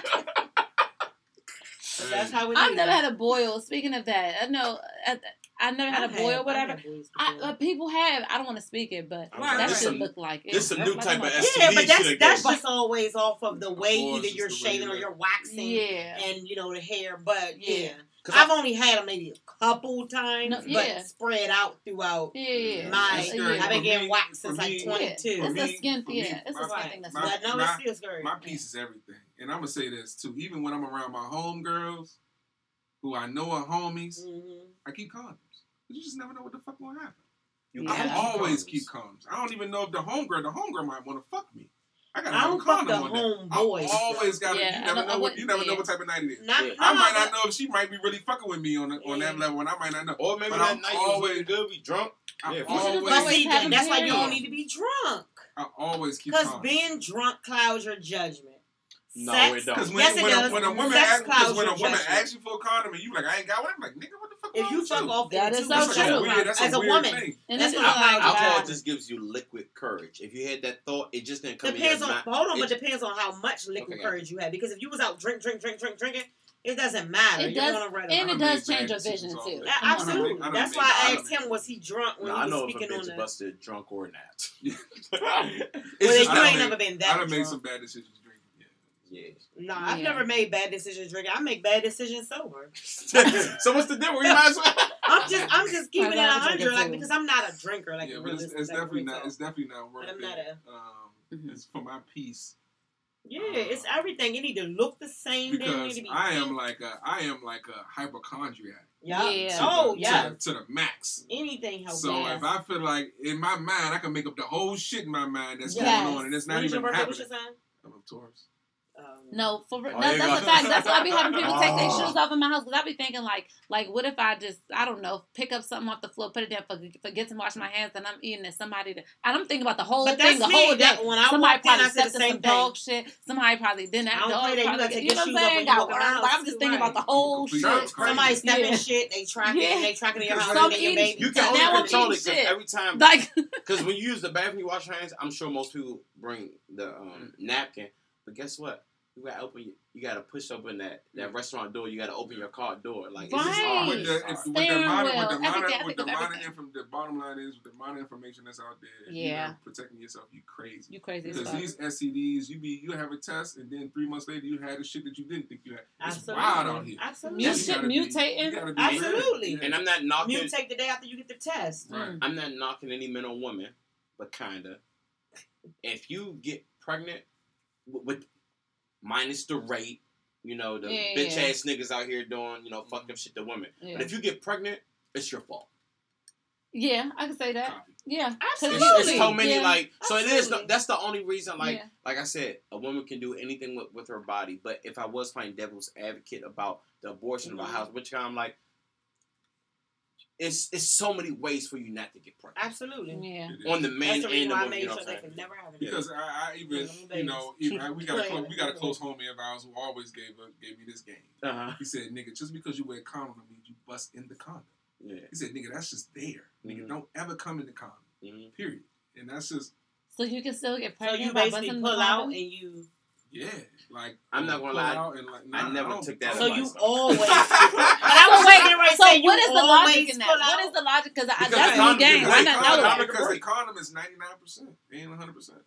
That's how it I've never had a boil. Speaking of that, I know I, I never had I've a boil, had- whatever. I've had boys I, uh, people have. I don't want to speak it, but I'm Right, saying, that this should look like it. this some That's new like type of like, STD yeah, but that's that's just always off of the way either you're the way shaving or you you're waxing Yeah. and you know the hair. But Yeah. yeah, 'Cause I've I- only had them maybe a couple times, No, but spread out throughout. Yeah, yeah. My- yeah. I've been getting me- waxed for since like me- 22. It's For a skin, for me, yeah. It's a my- skin thing that's my- but no, my- it's still scary. My piece is everything. And I'm gonna say this too. Even when I'm around my homegirls, who I know are homies, Mhm. I keep condoms. But you just never know what the fuck will happen. You Yeah. I always condoms. keep condoms. I don't even know if the homegirl, the homegirl might want to fuck me. I gotta I have a don't fuck the condom on that. homeboys. I always gotta. Yeah, you never don't- know what. You wouldn't- never know what type of night it is. Not, Yeah. I might not know if she might be really fucking with me on the, on that level, and I might not know. Or maybe But that I'm night you was always- really good, we drunk. I Yeah, You always, always that's them why you don't need to be drunk. I always keep Because being drunk clouds your judgment. No, Sex, it don't. When, Yes, it when, does. a, when a woman Sex asks, clouds when a your woman asks you for a condom and you like, I ain't got one, I'm like, nigga, what the fuck? If you fuck off That in is so That's weeks, like a true. weird. That's as a a woman, thing. And That's this what is I- like Alcohol bad. just gives you liquid courage. If you had that thought, it just didn't come depends in on your mind. hold on, but It- depends on how much liquid Okay, courage you have. Because if you was out drink, drink, drink, drink, drinking, it doesn't matter. It You're does- gonna and I it does change your vision, too. day. Yeah, Come on now. absolutely. I done That's made why I asked him, was he drunk when No, he I was know if a speaking on bitch the? busted drunk or not. Well, just you ain't done never made- been I that done made some bad decisions drinking. Yeah. yeah. Nah, I've Yeah. never made bad decisions drinking. I make bad decisions sober. so what's the difference? You might as well. I'm just, I'm just keeping it a I'd rather hundred, like because I'm not a drinker, like yeah, but it's, it's definitely not. It's definitely not worth I'm it. a- Um, Mhm. it's for my peace Yeah, it's everything. It need to look the same. Then it need because to be I am like a I am like a hypochondriac. yeah. Yeah. Oh to yeah. the, to the max. Anything helps. So Yes. if I feel like in my mind I can make up the whole shit in my mind that's Yes. going on and it's not When's even your birthday? What's happening. your sign? I'm a Taurus. Um, No, for real. Oh, no, that's a fact. That's why I be having people take their Oh. shoes off in my house because I be thinking like, like, what if I just, I don't know, pick up something off the floor, put it down, forget, forget to wash my hands, and I'm eating it. Somebody, to, and I'm thinking about the whole But thing, that's the whole me. day. That- when I Somebody walked in, probably I said the in same some thing. dog shit. Somebody probably didn't. That I don't dog play that. You probably, gotta take you your know shoes what I'm off saying? Got walk Like, I'm just house, thinking about the whole Complete shit. That's crazy. Somebody stepping Yeah. shit. They tracking. Yeah. They tracking in your house. some and your eating- baby. You can only I'm control it shit. every time. Like, Because when you use the bathroom, you wash your hands. I'm sure most people bring the um, napkin, but guess what? You gotta open. You gotta push open that, that restaurant door. You gotta open your car door. Like it's just Right. hard. With the, hard. with the modern, with the modern, with the modern everything. the bottom line is with the modern information that's out there. Yeah. You're not protecting yourself. You crazy. you crazy Because these STDs, you be you have a test, and then three months later you had the shit that you didn't think you had. It's Absolutely. wild out here. Absolutely. Mut- You shit gotta be- mutating. you Absolutely. ready. And I'm not knocking. Mutate the day after you get the test. Right. Mm. I'm not knocking any men or women, but kinda. If you get pregnant with, with minus the rape, you know the Yeah, bitch yeah. ass niggas out here doing you know fucked up shit to women. Yeah. But if you get pregnant, it's your fault. yeah, I can say that. Copy. Yeah, 'Cause It's, Absolutely. it's so many Yeah. like so it is. Absolutely. The, that's the only reason. Like Yeah. like I said, a woman can do anything with, with her body. But if I was playing devil's advocate about the abortion about Mhm. house, which I'm like, it's it's so many ways for you not to get pregnant Absolutely. yeah. On the man That's the and the woman. You know sure they I'm saying? could never have it. Because I, I even you know even, I, we got a close, we got a close homie of ours who always gave a, gave me this game. Uh-huh. He said, "Nigga, just because you wear a condom means you bust in the condom." Yeah. He said, "Nigga, that's just there. Nigga, Mhm. don't ever come in the condom. Mhm. Period." And that's just So you can still get pregnant. So you by basically busting pull the out and you. yeah, like I'm not gonna lie, out and like, I never don't- took that out. So advice. you always. So I was wait, getting so say, what you is the logic always in that? pull What out? is the logic? Because Because that's the new condom- game. because I the not condom- know condom- it. because the condom is ninety nine percent. It ain't one hundred percent.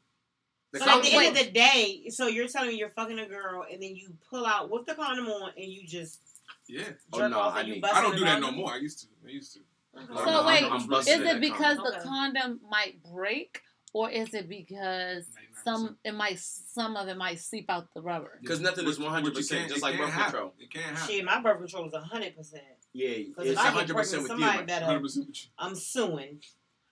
So But at the end of the day, so you're telling me you're fucking a girl and then you pull out with the condom on and you just Yeah, Oh, no, off I and you need- bust I don't do that no more. I used to. I used to. Uh-huh. Okay. Oh, So no, wait, I'm- I'm Is it because condom. the Okay. condom might break, or is it because 99%. some it might some of it might seep out the rubber? Because nothing is 100%, which you can't- just like can't birth happen. control. It can't happen. Shit, my birth control is hundred percent. Yeah, Because it's if I get 100 percent pregnant, with somebody you. better. Hundred percent with you. I'm suing.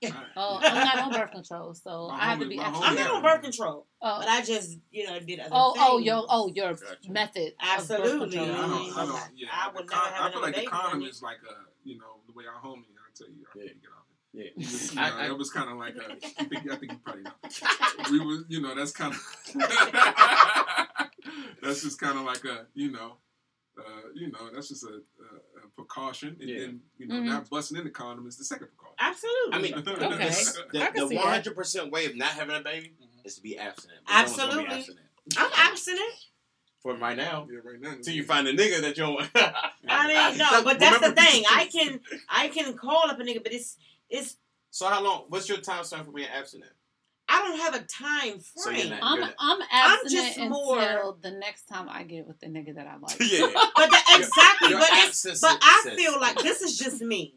Oh, I'm not on birth control, so My I have to be my extra. I'm not on birth control, Oh, but I just you know did other oh, things. oh, your oh your Gotcha. method. of birth Absolutely. control. Yeah, I don't. I don't. Yeah, I the would con- never have I feel like the condom is like a, you know, the way our homie. I tell you, I Yeah. Can't get out. Yeah. Was, you I- know, I- it was kind of like a. I think, I think you probably know. We were, you know, that's kind of. that's just kind of like a, you know, uh, you know, that's just a, a, a precaution, and Yeah. then you know, Mhm. not busting in the condom is the second precaution. Absolutely. I mean, Okay. the, I can the see that. 100 percent way of not having a baby Mhm. is to be abstinent. But no be Absolutely. abstinent. I'm abstinent. For right now, Yeah, right now. until you find a nigga that you want. I mean, no, but that's the thing. I can I can call up a nigga, but it's it's So how long? What's your time frame for being abstinent? I don't have a time So you're frame. not- I'm You're not- I'm I'm abstinent just until more- the next time I get with the nigga that I like. yeah. But the, exactly, Your but it's but I feel like this is just me.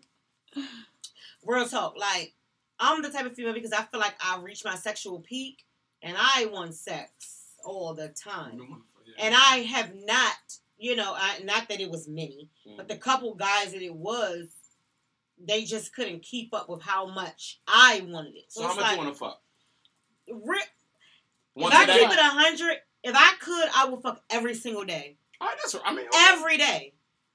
Real talk, like I'm the type of female because I feel like I reach my sexual peak and I want sex all the time. And I have not, you know, I, not that it was many, but the mm-hmm. couple guys that it was, they just couldn't keep up with how much I wanted it. So, So how much like, you want to fuck? re- Once if I day? keep it a hundred, if I could, I would fuck every single day, All right, that's what I mean. okay. every day.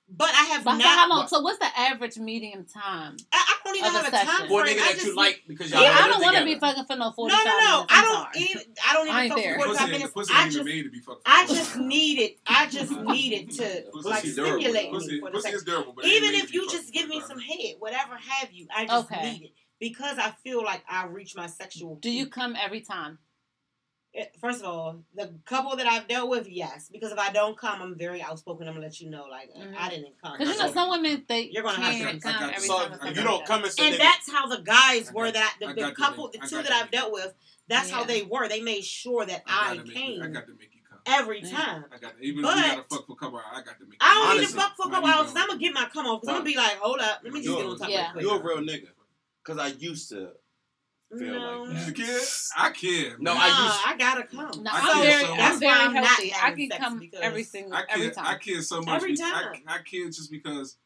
But I have But not. for how long? So what's the average medium time? I, I don't even Of a have a session. time For a frame. nigga that just you like because y'all Yeah, I don't want to be fucking for no No, forty no, five no. minutes. I don't. Even, I don't I even ain't fuck there. for Pussy, forty-five ain't- minutes. pussy I ain't even just, made to be fucked. for I 45 just minutes. needed, I just needed to Pussy like is durable, stimulate though. me Pussy, for the pussy sex. is durable, but it ain't Even made if to be you fucked just for give me 45 some minutes. head, whatever have you, I just Okay. need it because I feel like I reach my sexual. Do you peak. come every time? First of all, the couple that I've dealt with, yes, because if I don't come, I'm very outspoken. I'm gonna let you know, like Mhm. I didn't come. Because you know So- some women they You're gonna have to- can't I got come every So time. if something you don't come, it's and nigga. that's how the guys I were got- that the, the couple, the two that I've dealt with. That's how they were. They made sure that I I, gotta make came you, I got to make you come. every Yeah. time. I got to, even But- if you got to fuck for a couple hours, I got to make. I don't come. need to fuck for a Now couple hours. I'm gonna get my come on because I'm gonna be like, hold up, let me just You're- get on top yeah. of it quick. You're a real nigga. Cause I used to. Feel no. like You that. kid? I care. No, Nah, I I, gotta come. No, I I'm very, so I'm very I'm healthy. I can sex come because every single I every care. time. I care so much. Every time. I, I care just because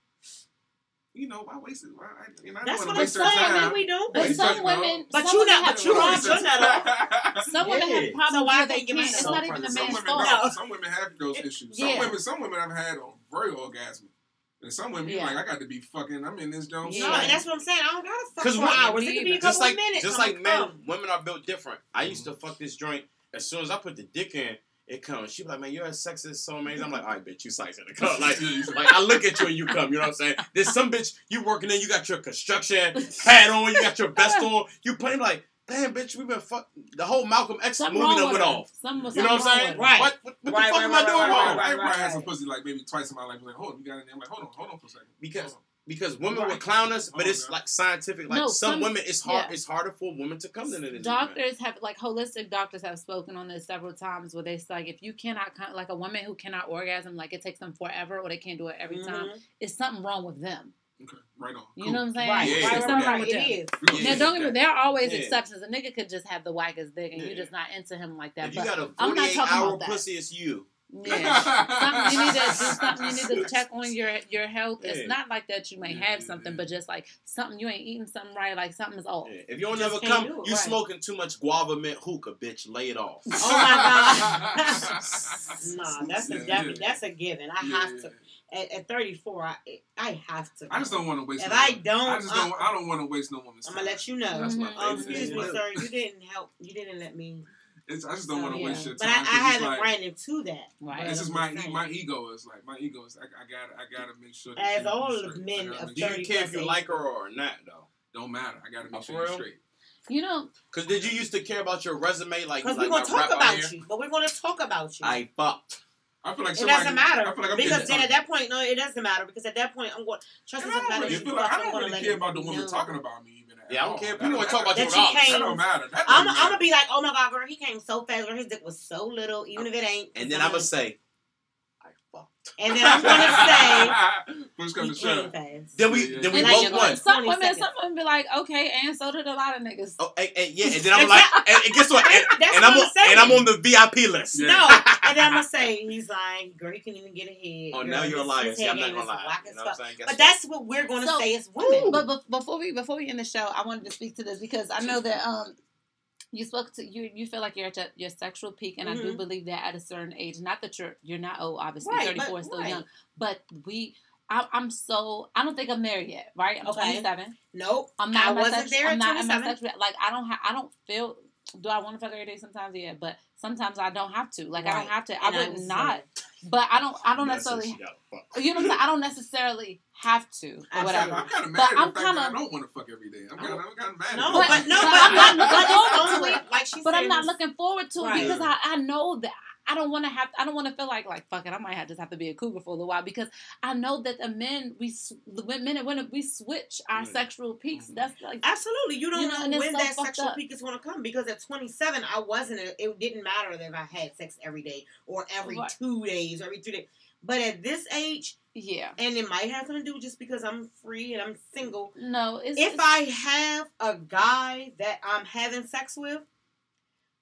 you know, why waste it? Why, I, you I That's what I'm saying. time. Man, we do. But some women, But some you women not- but you not- you're not Some women have problems So why where they can't give can't. It's not even the presents? Some man's fault. Some women have those issues. Some women, some women I've had a very orgasmic, and some women you Yeah. like, I got to be fucking. I'm in this joint. No, and that's what I'm saying. I don't gotta fuck Cause for what- hours. It could be a just couple like minutes. just like men, come. women are built different. I used to mm-hmm. fuck this joint as soon as I put the dick in. It comes. She be like, man, you're a sexist, so amazing. I'm like, all right, bitch, you slice it. Come. Like, like I look at you and you come. You know what I'm saying? There's some bitch you working in. You got your construction hat on. You got your vest on. You playing like, damn, bitch, we've been fuck. The whole Malcolm X Something movie wrong done with went her. off. Some, You know what I'm saying? Right. What, what, what Right, the fuck right, am I doing right, wrong? right, I right, probably had right. some pussy like maybe twice in my life. Like, hold on, you got it. I'm like, hold on, hold on for a second. Because because women Right. would clown us, but Oh, it's God. like scientific. Like No, some, some- women, it's hard. yeah. It's harder for women to come than it is. Doctors have like holistic doctors have spoken on this several times where they say like if you cannot like a woman who cannot orgasm like it takes them forever or they can't do it every time Mhm. it's something wrong with them Okay, right on. you Cool. know what I'm saying Right, Yeah, right, yeah, right, something right, wrong with It them. is. We gonna Yeah. now do don't get me there are always Yeah. exceptions a nigga could just have the wackest dick and you Yeah. just not into him like that If you but got a I'm not talking hour about that. pussy, it's you. yeah something you need to do something you need to check on your your health Yeah. it's not like that you may Yeah, have something yeah. but just like something you ain't eating something right like something is off Yeah. If you don't ever come, do it, you right. smoking too much guava mint hookah, bitch. Lay it off. Oh my god. nah, that's a Yeah, definitely that's a given. I Yeah, have to. At, at 34, I I have to. I just don't want to waste. If no I woman. don't, I just don't. I don't want to waste no woman's time. I'm gonna let you know. That's my. Um, excuse thing me, sir. You didn't help. You didn't let me. It's, I just don't So, want to yeah. waste your time. But time. I, I 'cause it's haven't like, ran into that. right But This is my e- saying. my ego is like my ego is I, I gotta I gotta make sure As she- all she's of men I of make Do you care if you age. like her or not, though? Don't matter. I gotta Oh, make sure you're straight. you know Because did you used to care about your resume like Because like we're gonna talk about you, but we're gonna talk about you. I fucked. I feel like it somebody, doesn't matter I feel like I'm because then at that point, no, it doesn't matter because at that point, I'm going. Trust And is I don't really feel like I don't really care about the be woman known. talking about me even Yeah, I don't all. care. That People don't wanna talk about matter. you That you regardless. came- That don't matter. That I'm, don't I'm gonna be like, oh my god, girl, he came so fast, girl, his dick was so little, even if it ain't. And then I'm gonna say, I fucked. And then I'm gonna Push say, come he to shove. Then we Yeah, yeah, then we and Like both you won. some women, seconds. some women be like, okay, and so did a lot of niggas. Oh, and, and yeah, and then I'm like, and, and guess what? And, That's and what I'm I'm on, saying. and I'm on the VIP list. Yeah. No, and then I'm gonna say he's lying. Girl, he couldn't even get ahead. Oh, Girl, now you're a liar. See, I'm not gonna lie. You know what I'm saying? Guess But what? that's what we're gonna So- say as women. But, but before we before we end the show, I wanted to speak to this because I know that um you spoke to you you feel like you're at your, your sexual peak, and I do Mhm. believe that at a certain age, not that you're you're not old, obviously Right, 34 but- is still right. young, but we. I, I'm so. I don't think I'm married yet, right? I'm Okay. 27. nope, I'm not. I wasn't sex- there I'm not in my 27. sexual. Like I don't. Ha- I don't feel. Do I want to fuck every day? Sometimes, yeah. But sometimes I don't have to. Like I don't have to. I And would understand. not. But I don't. I don't necessarily. what she gotta fuck. You know what I'm saying? I don't necessarily have to or I whatever. I'm kind of mad But at I'm fact that I don't want to fuck every day. I'm kind of I'm kind of mad. No, But- but, no, but but, I'm not but, but looking forward to it. like she But. I'm not looking forward to it Right. because I, I know that I don't want to have I don't want to feel like like fuck it I might have just have to be a cougar for a little while because I know that the men we s- the men and women we switch our Mm. sexual peaks Mhm. that's like Absolutely, you don't You know, know when so that sexual up. peak is going to come because at 27, I wasn't. A, it didn't matter if I had sex every day or every Right. two days or every three days. But at this age, yeah and it might have something to do just because I'm free and I'm single. no it's If it's- I have a guy that I'm having sex with,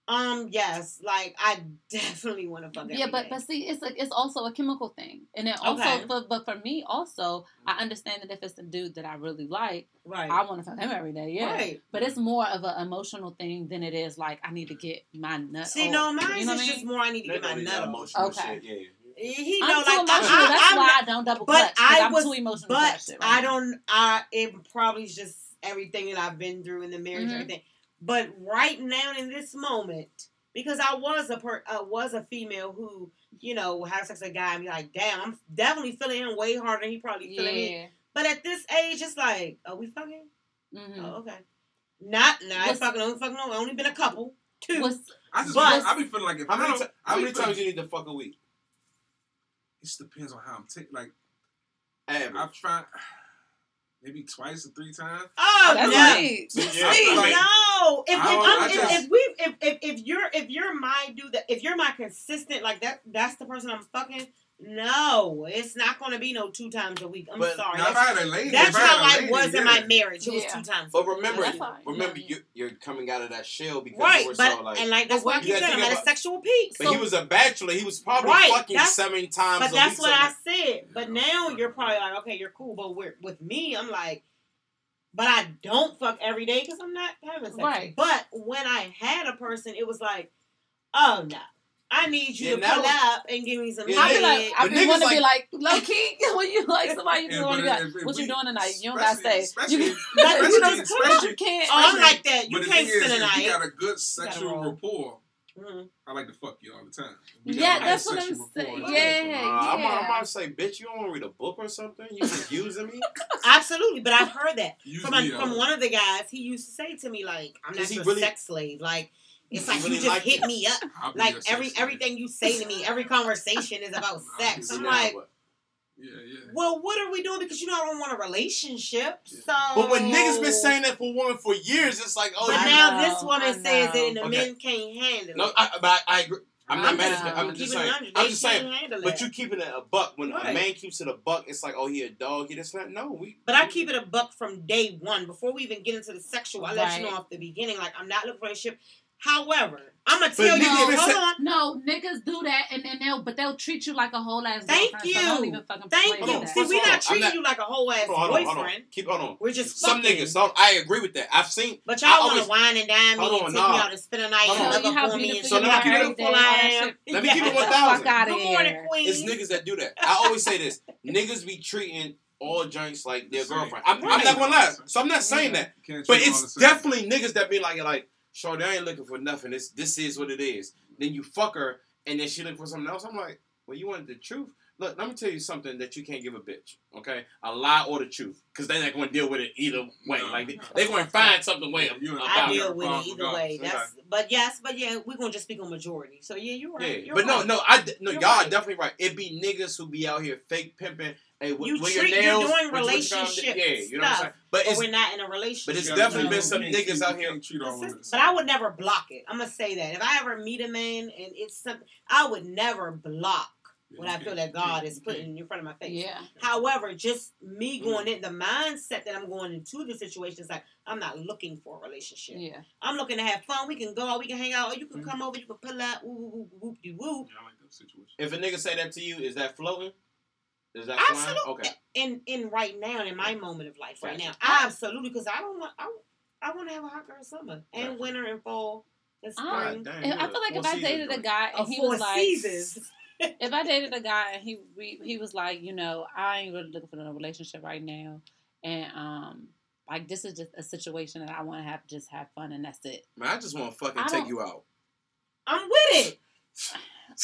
um, yes, like I definitely want to fuck. yeah every but day. but see it's like it's also a chemical thing and then also Okay. for, but for me also I understand that if it's a dude that I really like right, I want to fuck him every day yeah right. but it's more of an emotional thing than it is like I need to get my nut See, off. no, mine you is know what I just mean? more. I need to get my don't nut emotional Okay. shit. Yeah. He I'm know, too like emotional. I, I, That's I'm why I don't double but clutch. 'cause I I'm was- too emotional for that But shit. Right I now. don't. I it probably is just everything that I've been through in the marriage, Mhm. everything. But right now, in this moment, because I was a per, uh, was a female who, you know, had sex with a guy and be like, damn, I'm definitely feeling him way harder than he probably feeling me. Yeah. But at this age, it's like, are we fucking? Mm-hmm. Oh, okay. Not, not What's- fucking. Only fucking. No, only been a couple. Two. What's, I just But- I be feeling like if How I many, don't, ti- I how be many feeling- times you need to fuck a week? It just depends on how I'm taking. Like Average. I've tried maybe twice or three times. oh, oh that's no. right. Yeah. Sweet. Like- no, if, if, I don't- I'm, if, if we if, if if you're if you're my dude that if you're my consistent like that that's the person I'm fucking No, it's not going to be no two times a week. I'm But sorry. Now, That's, I had a lady, that's if I how a I lady, was in my marriage. It was two times. But remember, That's fine. remember, Yeah. you, you're coming out of that shell because Right, you were but so like. and like that's why I But keep you gotta saying I'm at a sexual peak. but he was a bachelor. He was probably Right, fucking that's- seven times But a that's week. what I said. But now you're probably like, okay, you're cool. But we're, with me, I'm like, but I don't fuck every day because I'm not having sex. Right. But when I had a person, it was like, oh no, I need you Yeah, to now- pull up and give me some Yeah, I head. be like, I be want to be like- like low key when you like somebody you Yeah, want to be like, if- if what you doing tonight? You don't gotta say. You, you know, especially- sometimes you especially- can't. oh, I'm like that. You but can't thing is, spend a if you got a good sexual roll. rapport, Mhm. I like to fuck you all the time. We Yeah, that's what I'm sexual saying. rapport. Yeah. Uh, I'm, I'm, about to say, bitch, you don't want to read a book or something? You just using me? Absolutely, but I've heard that Use from a, uh, from one of the guys. He used to say to me like, "I'm Does not he your really- sex slave. Like, it's like really you just like hit you. me up. I'll Like every everything you say to me, every conversation is about sex. I'm Yeah, like, but- Yeah, yeah. well, what are we doing? Because you know I don't want a relationship. So, But when niggas been saying that for women for years, it's like, oh, but I now know, this woman says that, and the know. men can't handle No, it. I, but I, I agree. I'm not I'm mad at that. I'm I'm just saying. I'm just saying. can't handle But that. you keeping it a buck. When a man keeps it a buck, it's like, oh, he a dog. He this not. that. No, we. But I keep it a buck from day one. Before we even get into the sexual, I let you know off the beginning, like I'm not looking for a relationship. However, I'm gonna But tell you, niggas been hold say- on. No, niggas do that, and then they'll, but they'll treat you like a whole ass Thank girlfriend. So don't you. even fucking Thank play you. on, with See, that. first we're not I'm treating not- you like a whole ass Hold on, hold on, hold on. boyfriend. Keep hold on. We're just Some fucking. niggas. Some, I agree with that. I've seen. But y'all want always- to wine and dine me Hold and take nah. me out and spend a night and on. love Show you how up for me and beautiful So show let me me how keep it I am. Let me keep it Yes. 1000. Fuck outta Good morning, queen. It's niggas that do that. I always say this: niggas be treating all joints like their girlfriend. I'm, I'm not gonna lie. So I'm not saying that, but treat them all it's definitely niggas that be like, like, sure, they ain't looking for nothing. This, this is what it is. Then you fuck her, and then she looking for something else. I'm like, well, you wanted the truth. Look, let me tell you something that you can't give a bitch. Okay, a lie or the truth, because they're not going to deal with it either way. No. Like they, they're going to find something way of You and about I About deal with it Problem either way. regardless. That's but yes, but yeah, we're gonna just speak on majority. So yeah, you're Yeah, right. You're but no, right. no, I d- no, You're y'all right. are definitely right. It be niggas who be out here fake pimping. Hey, wh- You where treat- your you're doing what you- what you relationship? Yeah, you know what I'm stuff, saying. But But we're not in a relationship. but it's definitely been some niggas out here- can't treat all women But. I would never block it. I'm gonna say that if I ever meet a man and it's something, I would never block Yeah, when I feel that God can't- is you can't. putting in front of my face. Yeah. However, just me Mm. going in the mindset that I'm going into the situation is like I'm not looking for a relationship. Yeah. I'm looking to have fun. We can go out, we can hang out, or you can Mm. come over, you can pull up, woo woo woo whoop de whoop. Yeah, I like that situation. if a nigga say that to you, is that floating? Is that Absolutely. flying? Okay. In in right now, in my moment of life, right now, absolutely, because I don't want I, I want to have a hot girl summer and Gotcha. winter and fall and spring. Ah, God damn, If- you I a feel like four if I dated a guy and he was like, seasons. if I dated a guy and he we, he was like, you know, I ain't really looking for a relationship right now, and um, like this is just a situation that I want to have just have fun and that's it. Man, I just want to fucking I take you out. I'm with it.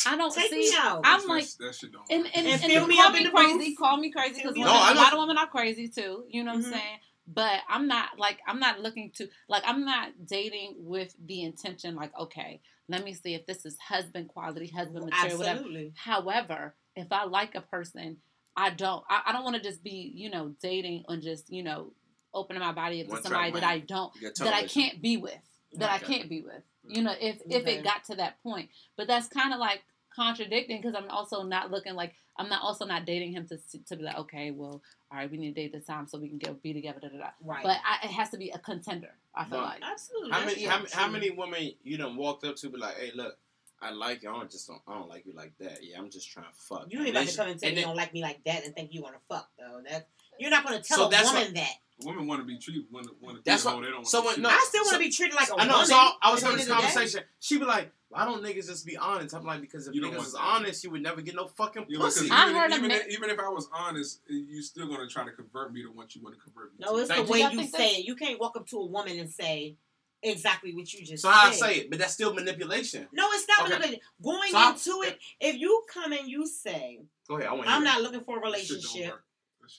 I don't Take see. me out. I'm like, that shit don't and work. and, And and, fill me call up me in the crazy, booth. call me crazy because me No, up. I a know- lot of women are crazy too. You know what Mhm. I'm saying? But I'm not like I'm not looking to like I'm not dating with the intention like okay, let me see if this is husband quality, husband material, whatever. Absolutely. However, if I like a person, I don't. I, I don't want to just be, you know, dating and just, you know, opening my body up to One track somebody that I don't, that I can't be with, that I can't be with. You know, if if it got to that point, but that's kind of like contradicting because I'm also not looking like I'm not also not dating him to to be like, okay, well, all right, we need to date this time so we can get be together. Da, da, da. Right. But I, it has to be a contender. I feel But- like. Absolutely. How many, how, many- how many women you done walked up to be like, hey, look, I like you. I don't just don't, I don't like you like that. Yeah, I'm just trying to fuck. You And ain't about to come and say and me you then- don't like me like that and think you want to fuck though. That you're not going to tell So a that's woman that. Women want to be treated. Want to, want to That's treat what- they don't so when- no, I still want so- to be treated like a I know. woman. So I, I was having this end of the day. conversation. She be like, "Why don't niggas just be honest?" I'm like, "Because if You don't niggas want is that. honest, you would never get no fucking You know, 'cause pussy." I even, heard a even, ma- if, even if I was honest, you still gonna try to convert me to what you want to convert me No, to. it's Thank the way Y'all you say it. You can't walk up to a woman and say exactly what you just so said. how I say it, but that's still manipulation. No, it's not Okay. manipulating. Going So I- into it, if you come and you say, Go ahead. I want. "I'm not looking for a That shit don't relationship,"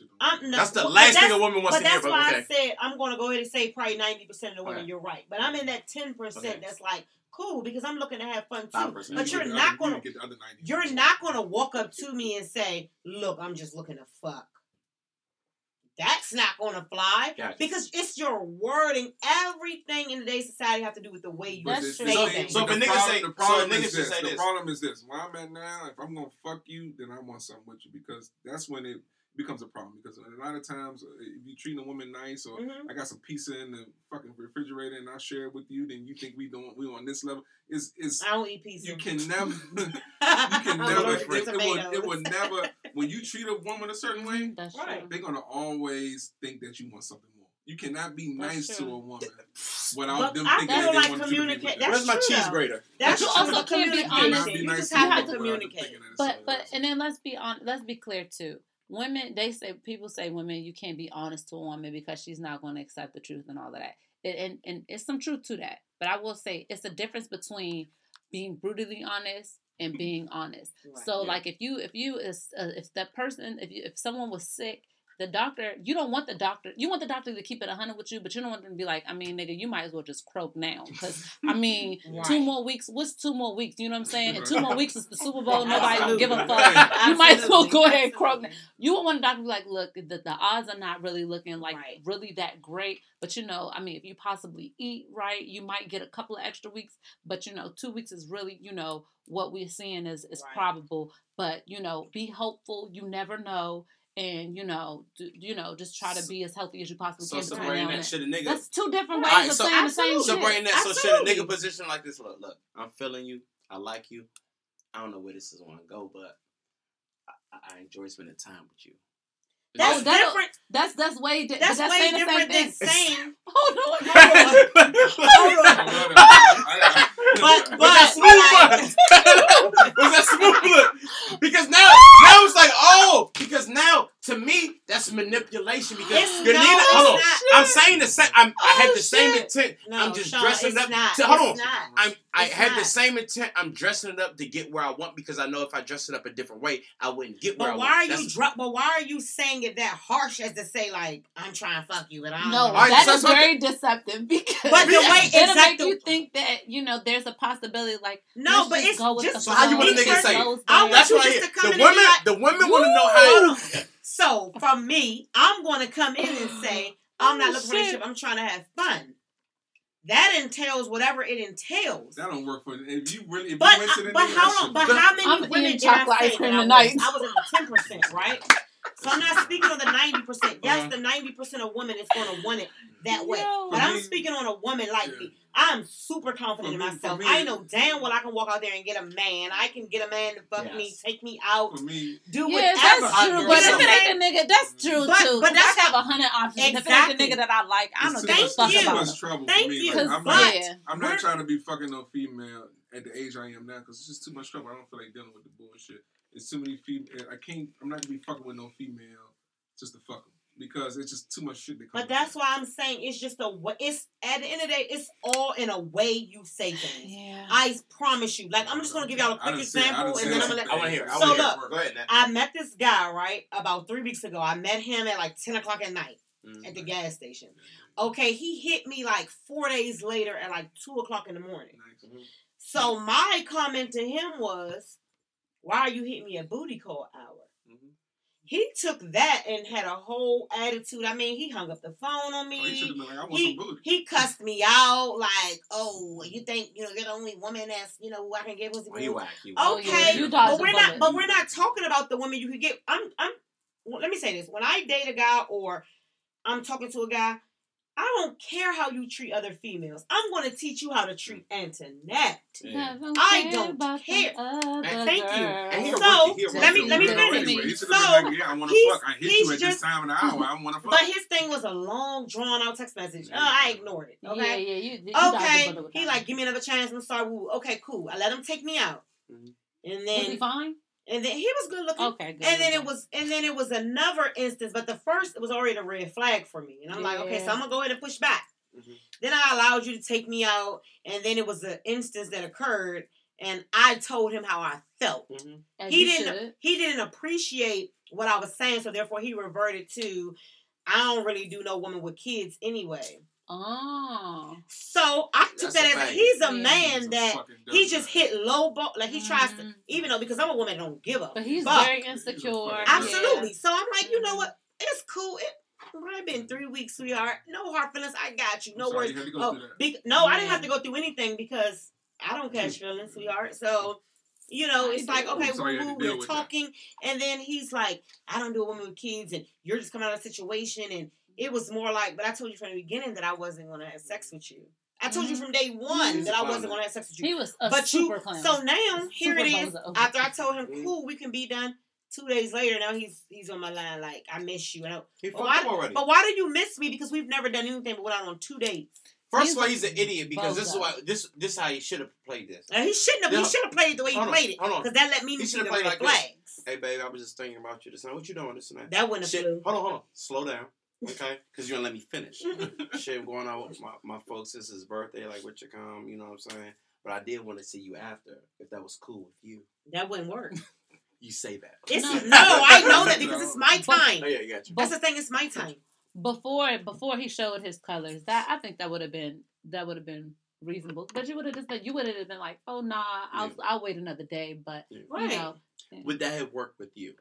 work. That shit don't I'm work. no, That's the but last thing a woman wants But to hear. that's But why okay. I said I'm going to go ahead and say probably ninety percent of the women. Okay. You're right, but I'm in that ten percent Okay. that's like cool because I'm looking to have fun too. 5%. But You you're not going you to get the other 90. you're not going to walk up to me and say, "Look, I'm just looking to fuck." That's not gonna fly Gotcha. because it's your wording. Everything in today's society have to do with the way you That's But say true. So- things. so if the a nigga problem, say- the so a problem nigga is this. say The this. problem is this. Where I'm at now, if I'm gonna fuck you, then I want something with you because that's when it becomes a problem. Because a lot of times, uh, if you treat a woman nice or Mhm. I got some pizza in the fucking refrigerator and I share it with you, then you think we don't we on this level. Is is I don't eat pizza. you can never you I can don't never eat it, it would it tomatoes. would never when you treat a woman a certain way, That's Right. true. they're gonna always think that you want something more. You cannot be That's nice to a woman without But them I thinking that they like want you to be communicate- with them. that's Where's my true, cheese grater? That's you true. also the can't be communication. honest. Be You nice just have a to woman without them communicate. thinking But but and then let's be on let's be clear too. Women they say people say women you can't be honest to a woman because she's not going to accept the truth and all of that. And, and and it's some truth to that. But I will say it's a difference between being brutally honest and being honest. Right. So Yeah. like if you if you is uh, if that person if you if someone was sick, the doctor you don't want the doctor you want the doctor to keep it hundred with you, but you don't want them to be like I mean nigga you might as well just croak now because I mean two more weeks what's two more weeks you know what I'm saying and two more weeks is the Super Bowl nobody will give a Absolutely. fuck. You might as well go ahead and croak. Absolutely. You would want the doctor to be like, look, the, the odds are not really looking like Right. really that great. But you know, I mean, if you possibly eat right, you might get a couple of extra weeks. But you know, two weeks is really, you know, what we're seeing is is Right. probable. But you know, be hopeful. You never know. And you know, do, you know, just try to be as healthy as you possibly So can. between Sabrina, and that then. should a nigga. That's two different ways Alright, of so- saying the same Absolutely. shit. Sabrina, so should a nigga position like this? Look, look, I'm feeling you. I like you. I don't know where this is going to go, but I, I enjoy spending time with you. That's that'll- different. That's that's way di- That's that's way the different same than thing. saying. Hold on. Hold on. I got it. But Was but that smooth? but- was that smooth? Look, because now, now it's like, oh, because now to me that's manipulation. Because It's- Ganina, no, it's hold on, not. I'm saying the same. I'm, I had Oh, the same intent. No, I'm just Sean, dressing it up. Not. to- hold it's on. Not. I'm, I It's had the same intent. I'm dressing it up to get where I want because I know if I dress it up a different way, I wouldn't get where I But want. why are you That's- dro- But why are you saying it that harsh as to say like I'm trying to fuck you and I don't No, know. Alright, that so is that's what very deceptive because But the way- it'll make you think that you know there's a possibility like No, but just it's go just the So how you want a nigga it say? I there. want That's you just to come The in women, the women want to know how. On. So from me, I'm going to come in and say I'm not Oh, looking for a shit. relationship. I'm trying to have fun. That entails whatever it entails. That don't work for if you really if But you went to the but how long? But how many I'm women eating did I chocolate say ice cream I tonight. was? I was in the ten percent, right? So I'm not speaking on the ninety percent. Yes, Uh-huh. the ninety percent of women is going to want it that way. Yo. But For I'm speaking on a woman like Yeah. me. I'm super confident For in myself. me- I know damn well I can walk out there and get a man. I can get a man to fuck me, take me out, For me, do Yeah, whatever. that's true. agree. But if it ain't the nigga, that's true But- too. but But that's I have a hundred options. If it Exactly. ain't the nigga that I like, I it's don't too give a fuck you. too about much trouble Thank for me. you. Like, I'm but- not, yeah, I'm not trying to be fucking no female at the age I am now because it's just too much trouble. I don't feel like dealing with the bullshit. It's too many female. I can't. I'm not gonna be fucking with no female just to fuck them because it's just too much shit that comes. But that's why I'm saying it's just a it's at the end of the day, it's all in a way you say things. yeah. I promise you. Like I'm just gonna give y'all a quick done said- I example, done and then I'm gonna let. I want to hear. it. I So want to hear. look, it. Go ahead, I met this guy right about three weeks ago. I met him at like ten o'clock at night Mhm. at the gas station. Okay, he hit me like four days later at like two o'clock in the morning. Nice. So my comment to him was, "Why are you hitting me a booty call hour?" Mhm. He took that and had a whole attitude. I mean, he hung up the phone on Oh, he me. been like, I want He, some booty. he cussed me out like, "Oh, you think you know you're the only woman that's you know who I can get pussy?" He whack. Oh, yeah, Okay, you dodged but we're not. bullet. But we're not talking about the women you could get. I'm. I'm. well, let me say this: when I date a guy or I'm talking to a guy, I don't care how you treat other females. I'm going to teach you how to treat Antoinette. Yeah. I don't care. And thank you. And So, rookie. He a let me- let me finish. anyway, He So, like, yeah, I want to he's- fuck. I hit you at just- this time of the hour. I don't want to fuck. But his thing was a long, drawn out text message. Uh, I ignored it. Okay. yeah, you, you Okay. He like, give me another chance. I'm sorry. Woo. Okay, cool. I let him take me out, Mhm. and was he fine? And then he was good looking. Okay, good. And then it was, and then it was another instance, but the first it was already a red flag for me, and I'm like, okay, so I'm gonna go ahead and push back. Mhm. Then I allowed you to take me out, and then it was an instance that occurred, and I told him how I felt. Mhm. He didn't, should. he didn't appreciate what I was saying, so therefore he reverted to, I don't really do no woman with kids anyway. Oh. So I took that as fact. he's a Yeah. man He's a that fucking he just hit low ball, like he tries to, Mhm. even though because I'm a woman that don't give up. But he's fuck. very insecure. fucking- Absolutely. So I'm like, you know Mhm. what? It's cool. It, I've been three weeks, sweetheart. No hard feelings. I got you. No sorry worries. you had to go Oh, through that. big, no, I didn't have to go through anything because I don't catch feelings, sweetheart. So, you know, it's like, okay, sorry woo, had to woo, deal we're with that. talking, and then he's like, I don't do a woman with kids, and you're just coming out of a situation, and it was more like, but I told you from the beginning that I wasn't going to have sex with you. I told you Mhm. from day one that I wasn't going to have sex with you. He was a but super you, clown. so now here it Super is. bozo. After I told him, Mhm. cool, we can be done. Two days later, now he's he's on my line like, I miss you. And I- He But fucked why, already. but why do you miss me? Because we've never done anything but went out on two dates. First He's of all, he's an idiot because this is bozo. why this this how he should have played this. And he shouldn't have. Yeah. He should have played it the way he played it. hold on. Because that let me He see should the have played like this. Hey, babe, I was just thinking about you this night. What you doing this night? That wouldn't have Shit, flew. hold on, hold on. Slow down, okay? Because you don't let me finish. Shit, going out with my, my folks. This is his birthday. Like, what you come? You know what I'm saying? But I did want to see you after, if that was cool with you. That wouldn't work. You say that. It's No. no, I know that because it's my But- time. Oh yeah, you got you. That's the thing. It's my time. before before he showed his colors, that I think that would have been that would have been reasonable. But you would have just been you would have been like, oh nah, I'll Yeah. I'll wait another day. But Yeah. Right. you know, Would that have worked with you?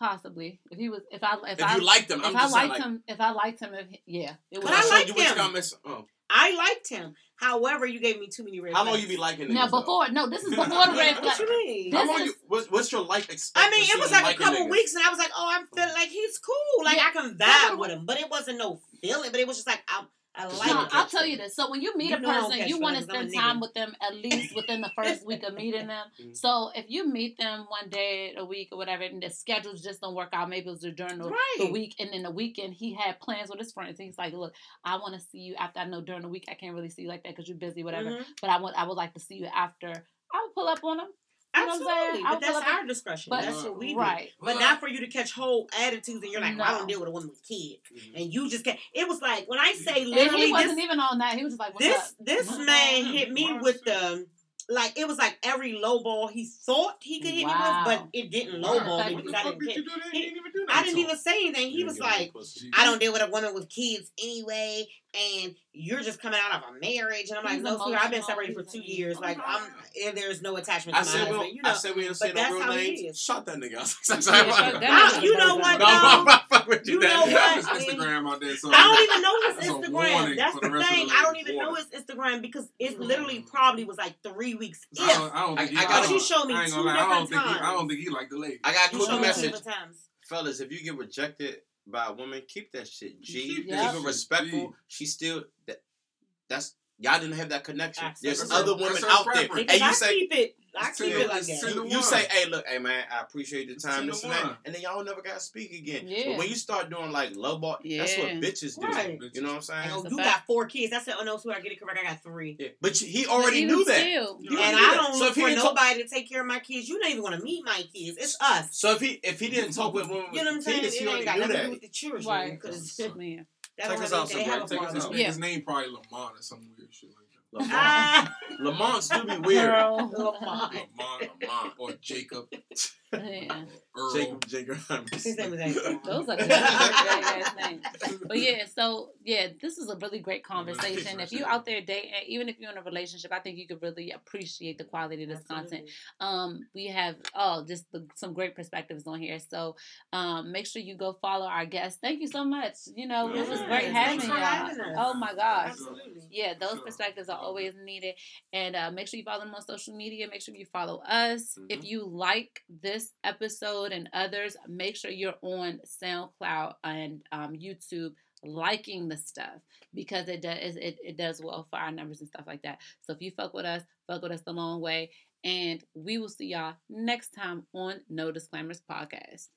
Possibly if he was if I if, If I you liked him, if I'm I just saying, liked like, him if I liked him if yeah it But would. I liked you what you him. got missing. Oh. I liked him. However, you gave me too many red How long flags. you be liking niggas? now though? before no this is before the red What flag. you mean? How long is- you, what's, what's your life experience? I mean, it was like a couple niggas? weeks, and I was like, "Oh, I'm feeling like he's cool. Like Yeah. I can vibe but- with him." But it wasn't no feeling. But it was just like I, I Just like you No, it. don't I'll tell you this. So when you meet You a know I don't person, you want to feelings. I'm a spend time with them at least within the first week of meeting them. Mhm. So if you meet them one day a week or whatever, and the schedules just don't work out, maybe it was during the, Right. the week, and then the weekend he had plans with his friends. And he's like, "Look, I want to see you after. I know during the week I can't really see you like that because you're busy, whatever. Mhm. But I want, I would like to see you after. I would pull up on him. You know what I'm saying? Absolutely, but that's pull up- our discretion. But that's what we do. right, But not for you to catch whole attitudes and you're like, well, I don't deal with a woman with kids. Mhm. And you just can't. It was like, when I say and literally, he wasn't this, even on that. He was just like, "What's this, up?" this What? man hit me What? with the, like, it was like every low ball he thought he could hit Wow. me with, but it didn't low ball me What What because I didn't did care. you do? That? He- He didn't even do. I didn't even say anything. He was didn't give him like. I don't deal with a woman with kids anyway, and you're just coming out of a marriage. And I'm like, He's no, sweetheart, I've been separated for two years. oh Like, my I'm, and there's no attachment I to my said we husband. You know, I said we don't say but no real how names. is. Shot that nigga. I Yeah, like, fuck that I- nigga you know what, No, though? no, fuck with you. You know what? I mean, Instagram out there. So I don't even know his Instagram. That's the the thing. I don't even know his Instagram because it literally probably was like three weeks. I If don't, I don't think he, I I gotta- don't- She showed me two gonna lie, I don't different think he, I don't think he like the lady. I got a quick two message, fellas. If you get rejected by a woman, keep that shit. G. Keep Keep, it respectful. G. She still that. That's y'all didn't have that connection. There's Absolutely. other women That's her out there, preference. Because and you I say keep it. I It's keep it like that. you, you say, "Hey, look, hey man, I appreciate the time, to this and that," one. and then y'all never got to speak again. Yeah. But when you start doing like low ball, that's what bitches do. Right. You know what I'm saying? Oh, you fact. got four kids. I said, oh no, sweetheart, get it correct. I got three. Yeah. But you- he already even knew that. still, You and I don't So look for didn't talk- nobody to take care of my kids. You don't even want to meet my kids. It's us. So if he if he didn't talk with women You know what I'm saying? kids, It ain't got nothing to do with the children. Right. Because man. that Check don't us out, anything. They Sabrina. have a Take us out. Yeah. His name probably Lamont or some weird shit like that. Lamont, Ah, Lamont's do be weird. Girl. Lamont. Lamont, Lamont, or Jacob, Yeah. Earl. Jacob Jacob. his name is Angel. Those are good ass names. But yeah, so yeah, this is a really great conversation. If you're out there dating, even if you're in a relationship, I think you could really appreciate the quality of this content. Um, we have oh, just the, some great perspectives on here. So um, make sure you go follow our guests. Thank you so much. You know, it was great Yes, having thanks y'all. having. Oh my gosh. Absolutely. Yeah, those Sure. perspectives are always needed. And uh, make sure you follow them on social media. Make sure you follow us. If Mhm. you like this episode and others, make sure you're on SoundCloud and um, YouTube liking the stuff because it does it, it does well for our numbers and stuff like that. So if you fuck with us, fuck with us the long way. And we will see y'all next time on No Disclaimers Podcast.